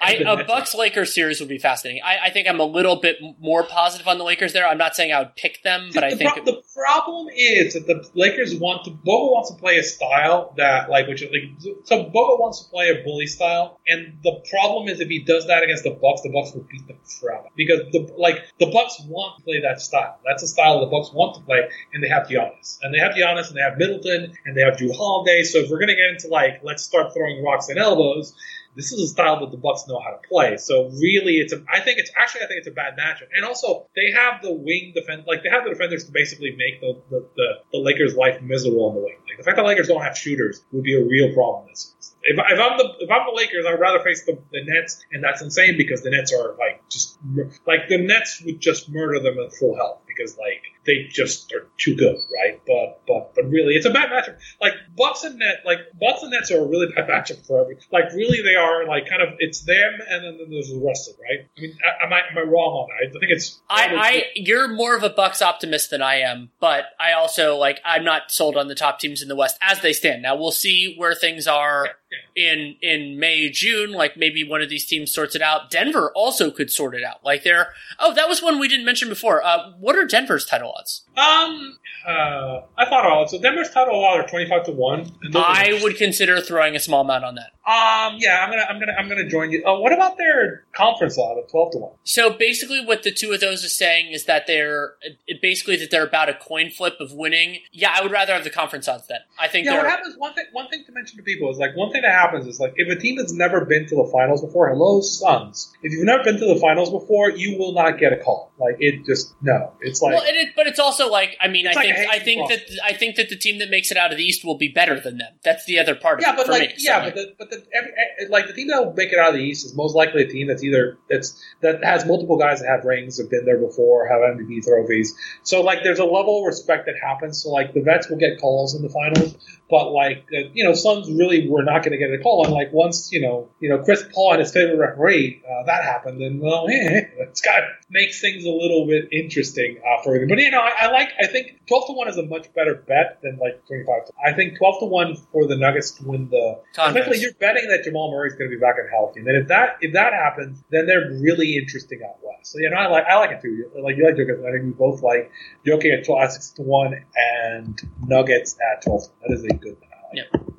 I, the a Bucks Lakers series would be fascinating. I, I think I'm a little bit more positive on the Lakers there. I'm not saying I would pick them, but I think pro- the problem is that the Lakers want to. Bogo wants to play a style that, like, which is like, so Bogo wants to play a bully style, and the problem is if he does that against the Bucks, the Bucks will beat the crap out of him. because the like the Bucks want to play that style. That's a style the Bucks want to play, and they have Giannis, and they have Giannis, and they have Middleton, and they have Jrue Holiday. So if we're gonna get into like, let's start throwing rocks and elbows. This is a style that the Bucks know how to play. So really, it's a. I think it's actually. I think it's a bad matchup. And also, they have the wing defend. Like they have the defenders to basically make the the, the, the Lakers' life miserable on the wing. Like the fact that the Lakers don't have shooters would be a real problem this season. If, if I'm the if I'm the Lakers, I'd rather face the, the Nets, and that's insane because the Nets are like just like the Nets would just murder them at full health because like they just are too good, right? But but but really, it's a bad matchup. Like Bucks and Net, like Bucks and Nets are a really bad matchup for every. Like really, they are like kind of it's them, and then, then there's the rest of it, right? I mean, a- am I am I wrong on that? I think it's I, I you're more of a Bucks optimist than I am, but I also like I'm not sold on the top teams in the West as they stand. Now we'll see where things are in in May June. Like maybe one of these teams sorts it out. Denver also could sort it out. Like they're oh that was one we didn't mention before. Uh, what are Denver's title odds? Um uh I thought all so Denver's title odds are twenty five to one. Are- I would consider throwing a small amount on that. Um, yeah, I'm gonna, I'm gonna, I'm gonna join you. Uh, what about their conference odds of twelve to one? So basically, what the two of those is saying is that they're basically that they're about a coin flip of winning. Yeah, I would rather have the conference odds then. I think Yeah, what happens? One thing, one thing to mention to people is like one thing that happens is like if a team has never been to the finals before, hello Suns. If you've never been to the finals before, you will not get a call. Like it just no. It's like well, it, but it's also like I mean, I like think I think that I think that the team that makes it out of the East will be better than them. That's the other part of yeah, it but for like me. Yeah, like, but the, but the every, eh, like the team that will make it out of the East is most likely a team that's either that's that has multiple guys that have rings, have been there before, have MVP trophies. So like there's a level of respect that happens. So like the vets will get calls in the finals, but like uh, you know Suns really were not going to get a call. And like once you know you know Chris Paul and his favorite referee uh, that happened, and well, eh, it's kind of makes things a little bit interesting uh, for everything. But you know I, I like I think twelve to one is a much better bet than like twenty five. I think twelve to one for the Nuggets to win the. Especially you're betting that Jamal Murray's going to be back and healthy, and then if that if that happens, then they're really interesting out west. So you know, I like I like it too. Like you like Jokic. I think we both like Jokic at 12, at six to one and Nuggets at twelve. That is a good like. Yep.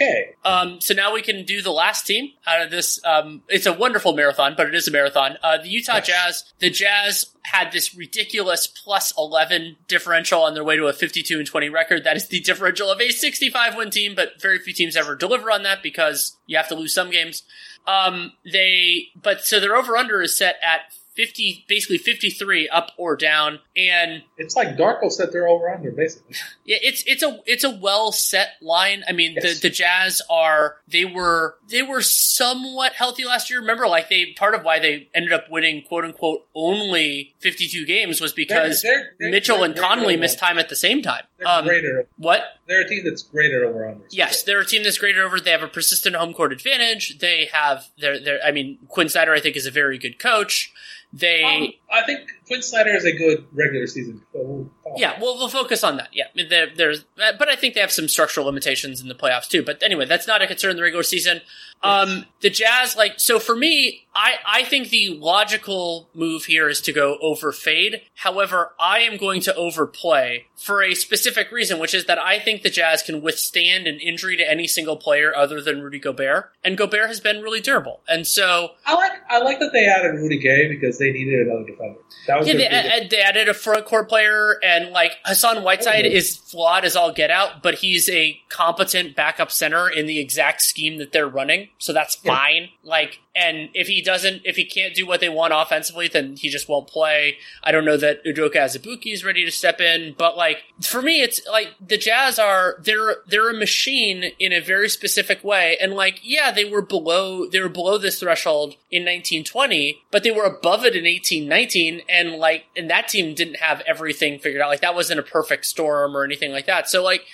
Okay. Um, so now we can do the last team out of this. Um, it's a wonderful marathon, but it is a marathon. Uh, the Utah Yes. Jazz. The Jazz had this ridiculous plus 11 differential on their way to a 52 and 20 record. That is the differential of a 65 win team, but very few teams ever deliver on that because you have to lose some games. Um, they, but so their over under is set at 50, basically 53 up or down. And It's like Darko set their over under basically. yeah, it's it's a it's a well set line. I mean, Yes. the the Jazz are they were they were somewhat healthy last year. Remember, like they part of why they ended up winning quote unquote only fifty two games was because They're- they're- they're- Mitchell and Conley missed time at the same time. Um, what? They're a team that's greater over under. Yes, they're a team that's greater over. They have a persistent home court advantage. They have their their. I mean, Quinn Snyder, I think, is a very good coach. They Um, I think Quinn Snyder is a good regular season. Yeah, well, we'll focus on that. Yeah, there, there's, but I think they have some structural limitations in the playoffs too. But anyway, that's not a concern in the regular season. Um, the Jazz, like, so for me, I, I think the logical move here is to go over fade. However, I am going to overplay for a specific reason, which is that I think the Jazz can withstand an injury to any single player other than Rudy Gobert, and Gobert has been really durable. And so I like I like that they added Rudy Gay because they needed another defender. That was yeah, they, add- they added a front court player, and like Hassan Whiteside Oh, is flawed as all get out, but he's a competent backup center in the exact scheme that they're running, so that's Yeah. fine. Like, and if he doesn't, if he can't do what they want offensively, then he just won't play. I don't know that Udoka Azubuike is ready to step in, but like for me, it's like the Jazz are they're they're a machine in a very specific way, and like yeah, they were below they were below this threshold in 1920, but they were above it in 1819, and like and that team didn't have everything figured out. Like that wasn't a perfect storm or anything like that. So like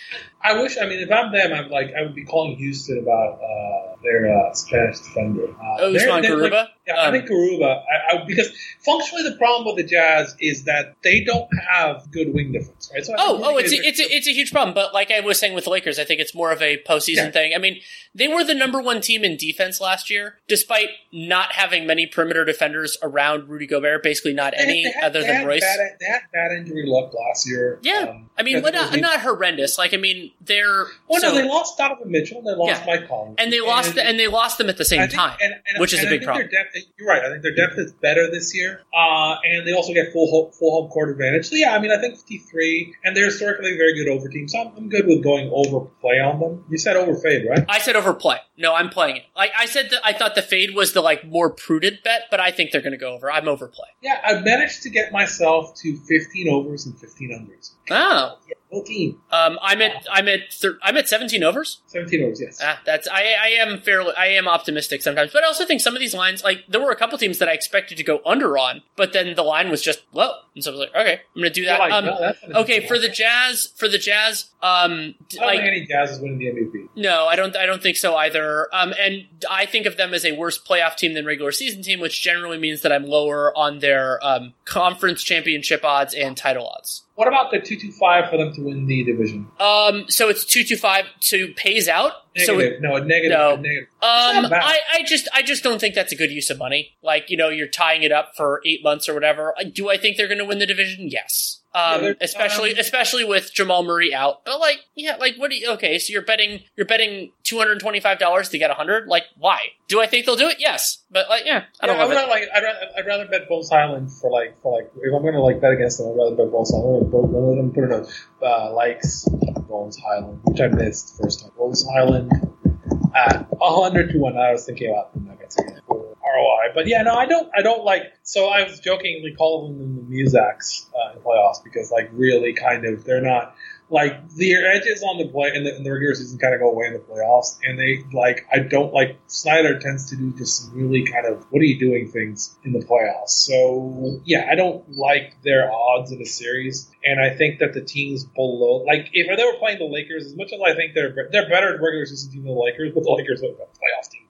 I wish. I mean, if I'm them, I'm like I would be calling Houston about uh, their uh, Spanish defender. Uh, Oh, Usman they're like- Garuba? yeah, I Um, think Garuba. I, I, because functionally, the problem with the Jazz is that they don't have good wing difference, right? So Oh, oh, it's a, it's a, it's a huge problem. But like I was saying with the Lakers, I think it's more of a postseason Yeah. thing. I mean, they were the number one team in defense last year, despite not having many perimeter defenders around Rudy Gobert. Basically, not They- any they had- other than Royce. Bad, they had bad injury luck last year. Yeah, Um, I mean, not, not horrendous. Like I mean, they're Well, so- no, they lost Donovan Mitchell. They lost Yeah. Mike Conley, and they lost and they lost them at the same think- time, and- and- which is and a I big problem. Depth, you're right. I think their depth is better this year, uh, and they also get full home, full home court advantage. So yeah, I mean, I think 53, and they're historically a very good over team. So I'm, I'm good with going over play on them. You said over fade, right? I said over play. No, I'm playing it. Like I said, that I thought the fade was the like more prudent bet, but I think they're going to go over. I'm over play. Yeah, I managed to get myself to 15 overs and 15 unders. Oh, Yeah, full team, um, I'm at I'm at thir- I'm at 17 overs. 17 overs. Yes. Ah, that's I I am fairly I am optimistic sometimes, but I also think some of these lines like there were a couple teams that I expected to go under on, but then the line was just low, and so I was like, okay, I'm going to do that. Um, no, okay, for the Jazz, for the Jazz, um, d- I don't like think any Jazz is winning the MVP. no, I don't. I don't think so either. Um, and I think of them as a worse playoff team than regular season team, which generally means that I'm lower on their um, conference championship odds and title odds. What about the 225 for them to win the division? Um, so it's two two five to pays out. So Negative. no, a negative. No. A negative. Um. I, I just, I just don't think that's a good use of money. Like, you know, you're tying it up for eight months or whatever. Do I think they're going to win the division? Yes. Yeah, Um, they're- especially, um, especially with Jamal Murray out. But like, yeah, like, what do you? Okay, so you're betting, you're betting two hundred twenty-five dollars to get a hundred. Like, why? Do I think they'll do it? Yes, but like, yeah, I don't yeah, I would like. I'd rather, I'd rather bet Bones Hyland for like for like if I'm going to like bet against them, I'd rather bet Bones Hyland. Let them put it on uh, likes Bones Hyland, which I missed first time. Bones Hyland at hundred to one. I was thinking about the Nuggets again ROI, but yeah, no, I don't. I don't like. So I was jokingly calling them the Musacs uh, in playoffs because like really kind of they're not like their edges on the play in the, in the regular season kind of go away in the playoffs, and they like I don't like Snyder tends to do just really kind of what are you doing things in the playoffs. So yeah, I don't like their odds in a series, and I think that the teams below, like if they were playing the Lakers, as much as I think they're they're better regular season team than the Lakers, but the Lakers are a playoff team.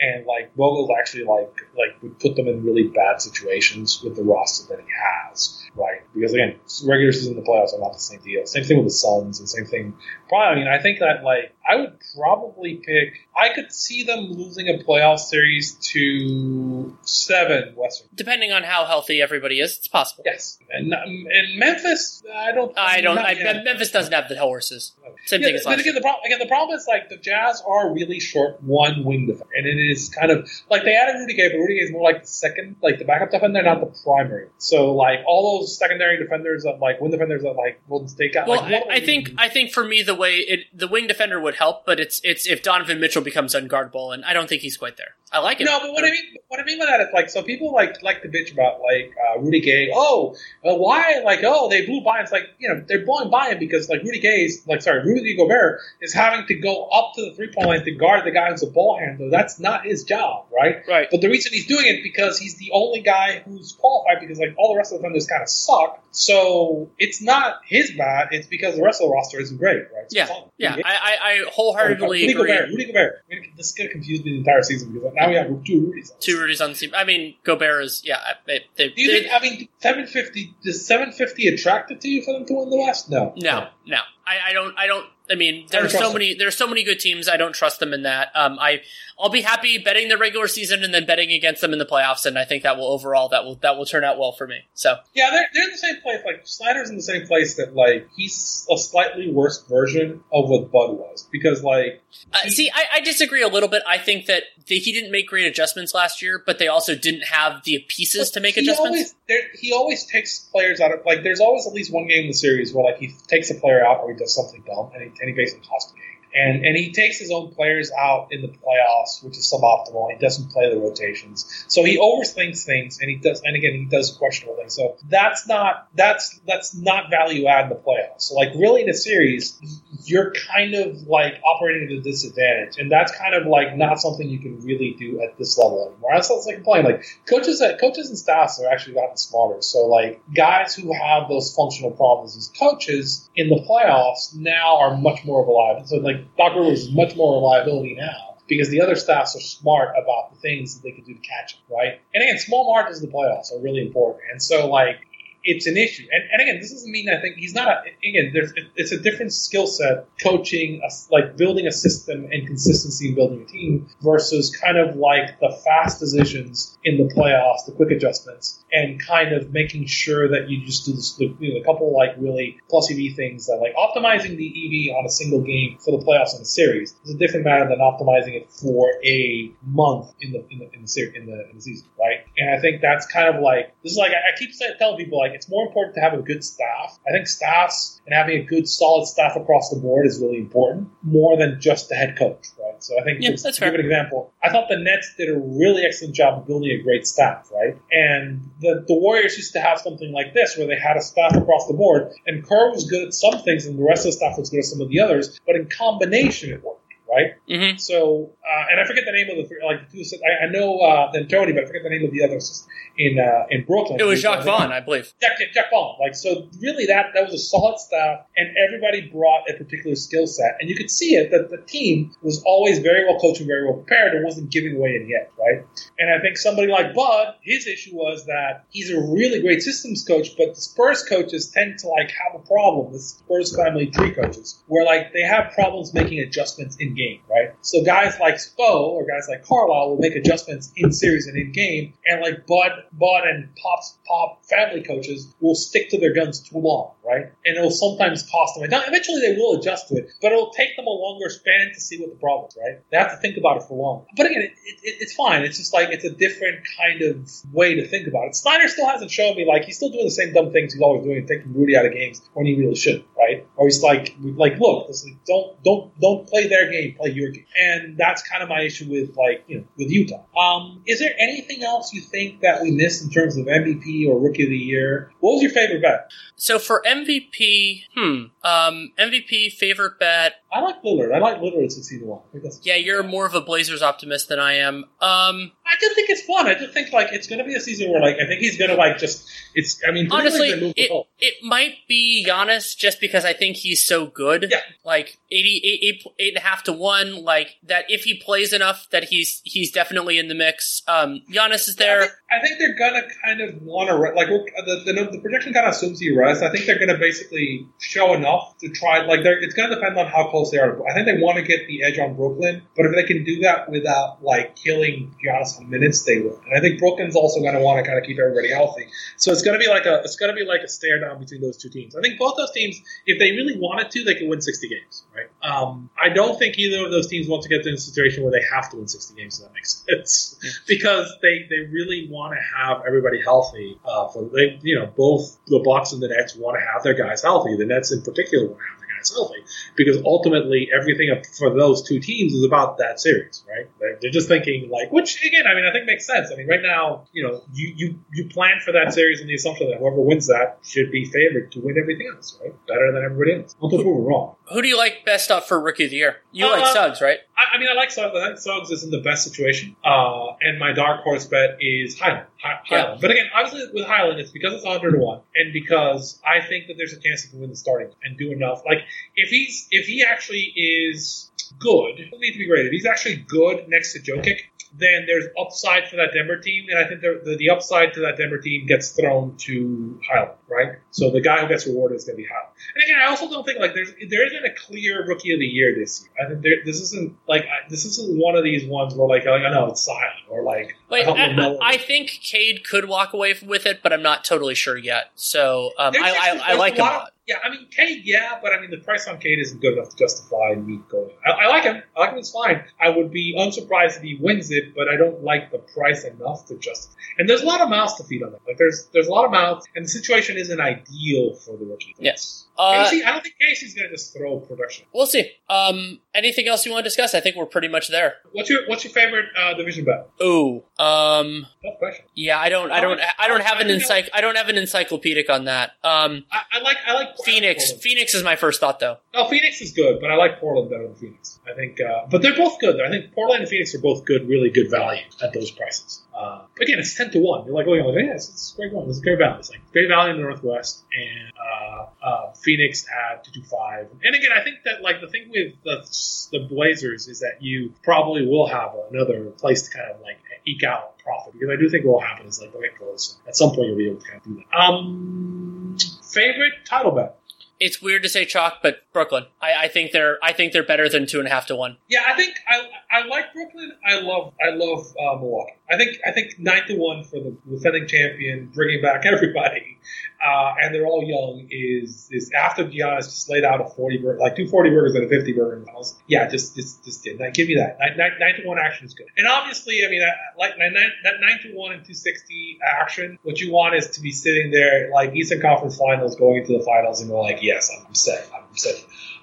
And like Vogel's actually like like would put them in really bad situations with the roster that he has, right? Because again, regular season and the playoffs are not the same deal. Same thing with the Suns, and same thing. Probably, I mean, I think that like I would probably pick. I could see them losing a playoff series to seven Western. Depending on how healthy everybody is, it's possible. Yes, and um, and Memphis, I don't. I don't. I. Memphis doesn't have the horses. Same Yeah, thing as last again, the problem again the problem is like the Jazz are really short one wing defender, and it is kind of like they added Rudy Gay, but Rudy Gay is more like the second, like the backup defender, not the primary. So like all those secondary defenders of like wing defenders of like Golden State got. Well, like, I, I think I think for me the way it the wing defender would help, but it's it's if Donovan Mitchell becomes unguardable, and I don't think he's quite there. I like it. No, but what I mean, what I mean by that is like, so people like like to bitch about like uh, Rudy Gay. Oh, uh, why? Like, oh, they blew by him. It's like you know they're blowing by him because like Rudy Gay is like sorry, Rudy Gobert is having to go up to the three point line to guard the guy who's a ball handler. That's not his job, right? Right. But the reason he's doing it because he's the only guy who's qualified because like all the rest of the defenders kind of suck. So it's not his bad. It's because the rest of the roster isn't great, right? So Yeah, yeah, I, I, I wholeheartedly Rudy agree. Gobert. Rudy Gobert. This is going to confuse me the entire season because now we have two Rudy's. Two Rudies on the team. I mean, Gobert is yeah. They, they, Do you think? I mean, seven fifty. Does seven fifty attractive to you for them to win the West? No. No, no. I, I don't. I don't. I mean, there's trust so them. many. There's so many good teams. I don't trust them in that. Um, I I'll be happy betting the regular season and then betting against them in the playoffs, and I think that will overall that will that will turn out well for me. So Yeah, they're, they're in the same place. Like Snyder's in the same place that like he's a slightly worse version of what Bud was because like uh, see, I, I disagree a little bit. I think that they, he didn't make great adjustments last year, but they also didn't have the pieces to make he adjustments. Always, he always takes players out of like. There's always at least one game in the series where like he takes a player out or he does something dumb and he, and he basically costs the game. And and he takes his own players out in the playoffs, which is suboptimal. He doesn't play the rotations, so he overthinks things, and he does. And again, he does questionable things. So that's not that's that's not value add in the playoffs. So like really in a series, you're kind of like operating at a disadvantage, and that's kind of like not something you can really do at this level anymore. That's what's like playing. Like coaches, uh, coaches and staffs are actually gotten smarter. So like guys who have those functional problems as coaches in the playoffs now are much more reliable. So like Doc Rivers is much more reliability now. Because the other staffs are smart about the things that they can do to catch him, right? And again, small margins in the playoffs are really important. And so, like, it's an issue. And, and again, this doesn't mean I think he's not. A, again, it's a different skill set coaching, like building a system and consistency in building a team versus kind of like the fast decisions in the playoffs, the quick adjustments, and kind of making sure that you just do this, you know, a couple like really plus EV things that like optimizing the EV on a single game for the playoffs in a series is a different matter than optimizing it for a month in the in the in the, in the, in the season, right? And I think that's kind of like this is like I, I keep telling people like it's more important to have a good staff. I think staffs and having a good solid staff across the board is really important more than just the head coach, right? So I think Yeah, to give an example, I thought the Nets did a really excellent job of building a great staff, right? And the the Warriors used to have something like this where they had a staff across the board, and Kerr was good at some things, and the rest of the staff was good at some of the others, but in combination it worked, right? hmm So, uh, and I forget the name of the three, like the two. I, I know uh, Tony, but I forget the name of the other assistant in uh, in Brooklyn. It was Jacque Vaughn, I believe. Jack, Jack Vaughn. Like so, really that that was a solid staff, and everybody brought a particular skill set, and you could see it that the team was always very well coached and very well prepared, and wasn't giving away any edge, right? And I think somebody like Bud, his issue was that he's a really great systems coach, but the Spurs coaches tend to like have a problem. The Spurs family tree coaches, where like they have problems making adjustments in game, right? So guys like Spo or guys like Carlisle will make adjustments in series and in game, and like Bud, Bud and Pop's Pop family coaches will stick to their guns too long, right? And it'll sometimes cost them. Now, eventually they will adjust to it, but it'll take them a longer span to see what the problem is, right? They have to think about it for long. But again, it, it, it's fine. It's just like it's a different kind of way to think about it. Snyder still hasn't shown me like he's still doing the same dumb things he's always doing, taking Rudy out of games when he really shouldn't, right? Or he's like, like, look, don't don't don't play their game, play your game, and that's kind of my issue with like you know with Utah. Um, is there anything else you think that we missed in terms of MVP or Rookie of the Year? What was your favorite bet? So for MVP, hmm, um, MVP favorite bet. I like Lillard. I like Lillard at sixteen to one. I Yeah, you're more of a Blazers optimist than I am. Um, I just think it's fun. I just think like it's going to be a season where like I think he's going to like just it's. I mean, honestly, it, it might be Giannis just because I think he's so good. Yeah. Like 80, eight, eight, eight and a half to one. Like that, if he plays enough, that he's he's definitely in the mix. Um, Giannis is I there. think, I think they're gonna kind of want to like we're, the, the the projection kind of assumes he rests. I think they're gonna basically show enough to try. Like it's gonna depend on how close they are. I think they want to get the edge on Brooklyn, but if they can do that without like killing Giannis on minutes, they will. And I think Brooklyn's also gonna want to kind of keep everybody healthy. So it's gonna be like a it's gonna be like a stare down between those two teams. I think both those teams, if they really wanted to, they could win 60 games, right? Um, I don't think either of those teams want to get to a situation where they have to win 60 games. If that makes sense, because they they really want to have everybody healthy. Uh, for they, you know, both the Bucks and the Nets want to have their guys healthy. The Nets in particular to have their guys healthy because ultimately everything for those two teams is about that series, right? They're, they're just thinking like, which again, I mean, I think makes sense. I mean, right now, you know, you you you plan for that series on the assumption that whoever wins that should be favored to win everything else, right? Better than everybody else. Until we're wrong. Who do you like best up for Rookie of the Year? You Uh, like Suggs, right? I, I mean, I like Suggs. I think Suggs is in the best situation. Uh, and my dark horse bet is Hyland. Hi- Hyland. Yeah. But again, obviously with Hyland, it's because it's 100 to 1 and because I think that there's a chance he can win the starting and do enough. Like, if he's, if he actually is good, doesn't need to be great. If he's actually good next to Jokic, then there's upside for that Denver team, and I think the, the, the upside to that Denver team gets thrown to Hyland, right? So the guy who gets rewarded is going to be Hyland. And again, I also don't think like there's there isn't a clear rookie of the year this year. I think there, this isn't like I, this isn't one of these ones where like, like I know it's Highland or like Wait, I I, think Cade could walk away with it, but I'm not totally sure yet. So um, I, I, I like him a lot of- lot. Yeah, I mean Cade, yeah, but I mean the price on Cade isn't good enough to justify me going. I, I like him. I like him. It's fine. I would be unsurprised if he wins it, but I don't like the price enough to justify. And there's a lot of mouths to feed on it. Like there's there's a lot of mouths, and the situation isn't ideal for the rookie. Yes. Uh, Casey, I don't think Casey's going to just throw production. We'll see. Um, anything else you want to discuss? I think we're pretty much there. What's your What's your favorite uh, division bet? Ooh. Um. Tough question. Yeah, I don't. I don't. I don't have an encyc. I don't have an encyclopedic on that. Um. I, I like I like Phoenix. Portland. Phoenix is my first thought, though. No, Phoenix is good, but I like Portland better than Phoenix. I think, uh, but they're both good. I think Portland and Phoenix are both good, really good value at those prices. Uh, again, it's ten to one. You're like, oh, yeah, it's, it's great one. It's great value. It's like great value in the Northwest, and uh, uh, Phoenix at two two five. And again, I think that like the thing with the the Blazers is that you probably will have another place to kind of like eke out profit because I do think what will happen is like they'll get close. At some point, you'll be able to kind of do that. Um, favorite title bet. It's weird to say chalk, but Brooklyn. I, I think they're. I think they're better than two and a half to one. Yeah, I think I I like Brooklyn. I love I love uh, Milwaukee. I think I think nine to one for the defending champion, bringing back everybody, uh, and they're all young. Is is after Giannis just laid out a forty burger, like two forty burgers and a fifty burger. House. Yeah, just just just did. Now, give me that nine, nine, nine to one action is good. And obviously, I mean, like nine, that nine to one and two sixty action. What you want is to be sitting there like Eastern Conference Finals, going into the finals, and go like, yes, I'm set. I'm set.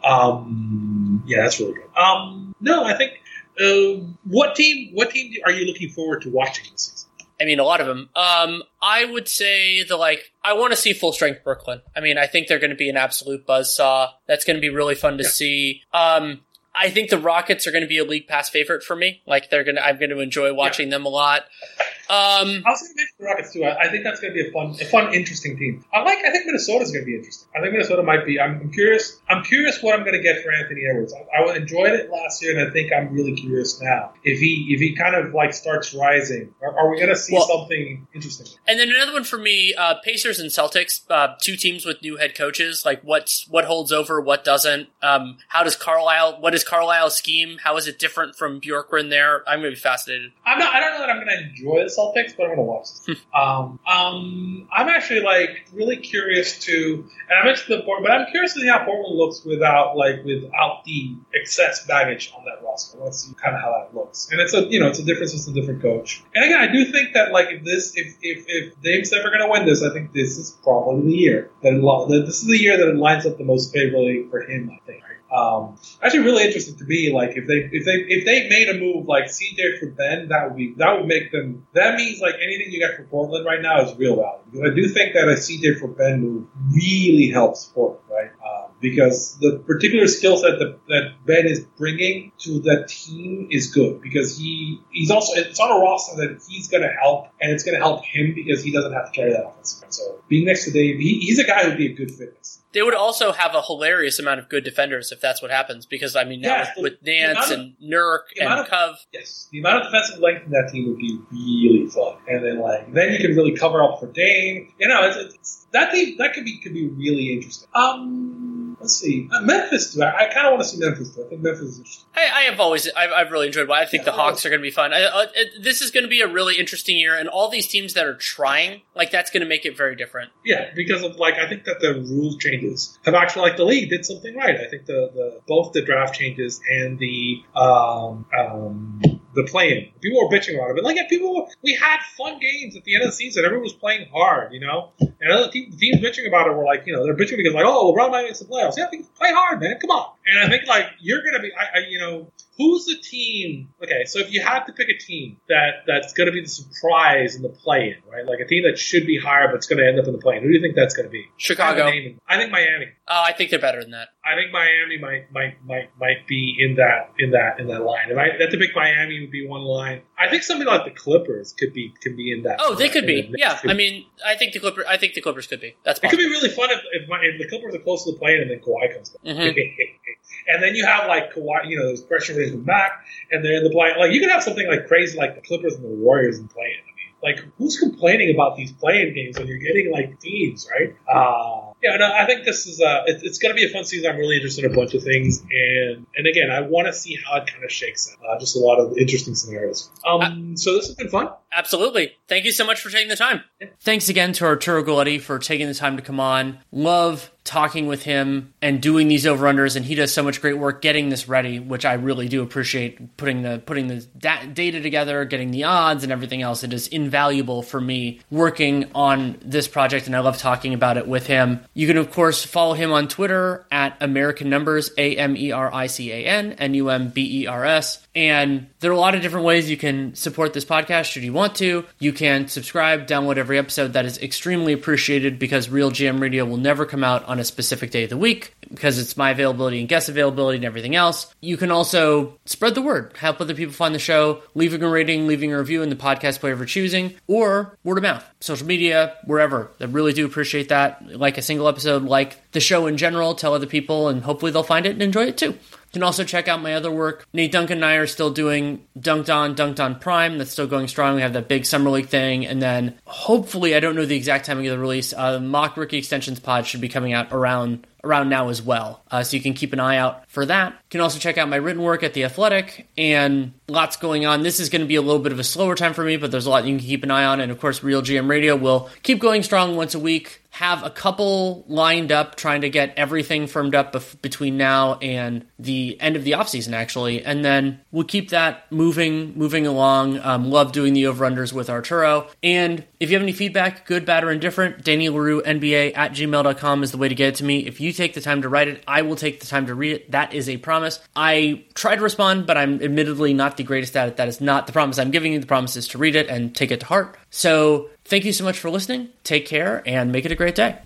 Um, yeah, that's really good. Um, no, I think. Uh, what team? What team are you looking forward to watching this season? I mean, a lot of them. Um, I would say the like. I want to see full strength Brooklyn. I mean, I think they're going to be an absolute buzzsaw. That's going to be really fun to Yeah. see. Um, I think the Rockets are going to be a league pass favorite for me. Like they're gonna. I'm going to enjoy watching them a lot. Um, I was going to mention the Rockets too. I, I think that's going to be a fun, a fun, interesting team. I like. I think Minnesota's going to be interesting. I think Minnesota might be. I'm, I'm curious. I'm curious what I'm going to get for Anthony Edwards. I, I enjoyed it last year, and I think I'm really curious now if he if he kind of like starts rising. Are, are we going to see Well- something interesting? And then another one for me, uh, Pacers and Celtics, uh, two teams with new head coaches. Like what's what holds over, what doesn't. Um, how does Carlisle? What is Carlisle's scheme? How is it different from Bjorkgren? There, I'm going to be fascinated. I'm not. I don't know that I'm going to enjoy the Celtics, but I'm to watch this. um, um, I'm actually like really curious to, and I mentioned the Portland, but I'm curious to see how Portland looks without like without the excess baggage on that roster. Let's see kind of how that looks. And it's a you know it's a difference. It's a different coach. And again, I do think that like if this if if if Dame's ever going to win this, I think this is probably the year that, it, that this is the year that it lines up the most favorably for him. I think. Um, actually, really interesting to me. Like if they if they if they made a move like CJ for Ben, that would be that would make them. That means like anything you get for Portland right now is real value. Because I do think that a CJ for Ben move really helps Portland, right? Because the particular skill set that, that Ben is bringing to the team is good because he he's also it's on a roster that he's going to help and it's going to help him because he doesn't have to carry that offense. So being next to Dame, he, he's a guy who'd be a good fit. They would also have a hilarious amount of good defenders if that's what happens. Because I mean, now Yeah, with, the Nance amount of- and Nurk and of- Cove, Yes, the amount of defensive length in that team would be really fun, and then like then you can really cover up for Dame. You know, it's, it's, that team that could be could be really interesting. Um, let's see, uh, Memphis. I, I kind of want to see Memphis. Too. I think Memphis is interesting. I, I have always, I've, I've really enjoyed. Why I think Yeah, the Hawks are going to be fun. I, uh, it, this is going to be a really interesting year, and all these teams that are trying, like that's going to make it very different. Yeah, because of like I think that the rule changes have actually like the league did something right. I think the, the both the draft changes and the um, um, the playing. People were bitching about it, but like yeah, people we had fun games at the end of the season. Everyone was playing hard, you know. And other team, the teams bitching about it were like, you know, they're bitching because like, oh, well, LeBron might miss the playoffs. Yeah, play hard, man. Come on. And I think like you're gonna be, I, I you know, who's the team? Okay, so if you had to pick a team that that's gonna be the surprise in the play-in, right? Like a team that should be higher but it's gonna end up in the play-in. Who do you think that's gonna be? Chicago. I think Miami. Oh, I think they're better than that. I think Miami might might might might be in that in that in that line. If I had to pick Miami would be one line. I think something like the Clippers could be could be in that. Oh, they could be. Yeah, could I mean, I think the Clippers. I think the Clippers could be. That's It could be really fun if, if, my, if the Clippers are close to the play-in and then Kawhi comes back. Mhm. and then you have like Kawhi, you know, those pressure rates come back and they're in the play. Like you can have something like crazy like the Clippers and the Warriors in play-in. I mean, like who's complaining about these play-in games when you're getting like teams, right? Uh, yeah, no, I think this is uh, it, it's going to be a fun season. I'm really interested in a bunch of things, and and again, I want to see how it kind of shakes out. Uh, just a lot of interesting scenarios. Um, so this has been fun. Absolutely. Thank you so much for taking the time. Thanks again to Arturo Galletti for taking the time to come on. Love talking with him and doing these over unders, and he does so much great work getting this ready, which I really do appreciate. Putting the putting the da- data together, getting the odds, and everything else. It is invaluable for me working on this project, and I love talking about it with him. You can of course follow him on Twitter at American Numbers, A M E R I C A N N U M B E R S. And there are a lot of different ways you can support this podcast should you want to. You can subscribe, download every episode. That is extremely appreciated because RealGM Radio will never come out on a specific day of the week because it's my availability and guest availability and everything else. You can also spread the word, help other people find the show, leaving a rating, leaving a review in the podcast player of choosing, or word of mouth, social media, wherever. I really do appreciate that. Like a single episode, like the show in general, tell other people, and hopefully they'll find it and enjoy it too. You can also check out my other work. Nate Duncan and I are still doing Dunked On, Dunked On Prime. That's still going strong. We have that big Summer League thing. And then hopefully, I don't know the exact timing of the release, uh, Mock Rookie Extensions Pod should be coming out around around now as well. Uh, so you can keep an eye out for that. You can also check out my written work at The Athletic and lots going on. This is going to be a little bit of a slower time for me, but there's a lot you can keep an eye on. And of course, RealGM Radio will keep going strong once a week. Have a couple lined up, trying to get everything firmed up bef- between now and the end of the offseason, actually. And then we'll keep that moving, moving along. Um, love doing the over unders with Arturo. And if you have any feedback, good, bad, or indifferent, danny Leroux, NBA at gmail.com is the way to get it to me. If you take the time to write it, I will take the time to read it. That is a promise. I try to respond, but I'm admittedly not the greatest at it. That is not the promise I'm giving you. The promise is to read it and take it to heart. So thank you so much for listening. Take care and make it a great day.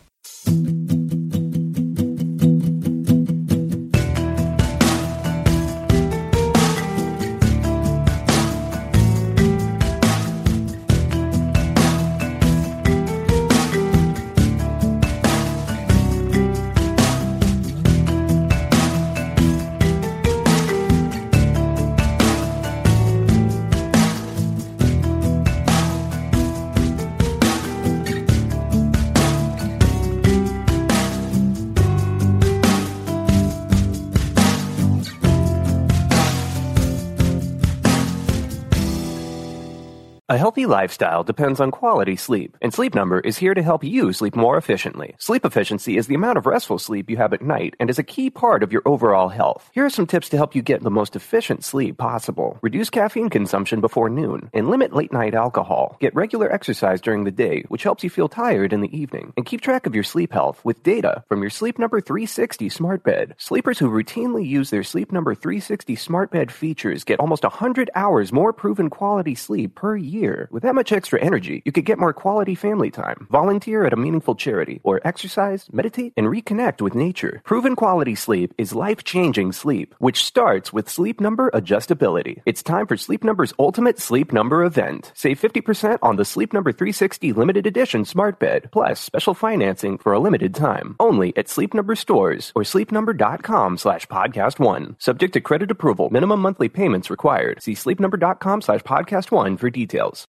Healthy lifestyle depends on quality sleep, and Sleep Number is here to help you sleep more efficiently. Sleep efficiency is the amount of restful sleep you have at night and is a key part of your overall health. Here are some tips to help you get the most efficient sleep possible. Reduce caffeine consumption before noon and limit late night alcohol. Get regular exercise during the day, which helps you feel tired in the evening. And keep track of your sleep health with data from your Sleep Number 360 smart bed. Sleepers who routinely use their Sleep Number 360 smart bed features get almost 100 hours more proven quality sleep per year. With that much extra energy, you could get more quality family time, volunteer at a meaningful charity, or exercise, meditate, and reconnect with nature. Proven quality sleep is life-changing sleep, which starts with Sleep Number adjustability. It's time for Sleep Number's ultimate Sleep Number event. Save 50% on the Sleep Number 360 limited edition smart bed, plus special financing for a limited time. Only at Sleep Number stores or sleepnumber.com slash podcast one. Subject to credit approval. Minimum monthly payments required. See sleepnumber.com slash podcast one for details.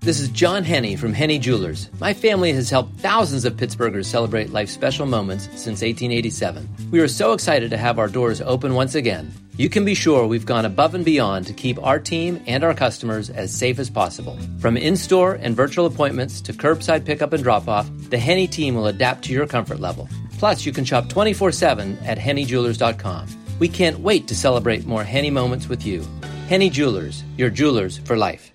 This is John Henney from Henney Jewelers. My family has helped thousands of Pittsburghers celebrate life's special moments since 1887. We are so excited to have our doors open once again. You can be sure we've gone above and beyond to keep our team and our customers as safe as possible. From in store and virtual appointments to curbside pickup and drop off, the Henny team will adapt to your comfort level. Plus, you can shop 24 7 at hennyjewelers.com. We can't wait to celebrate more Henny moments with you. Henny Jewelers, your jewelers for life.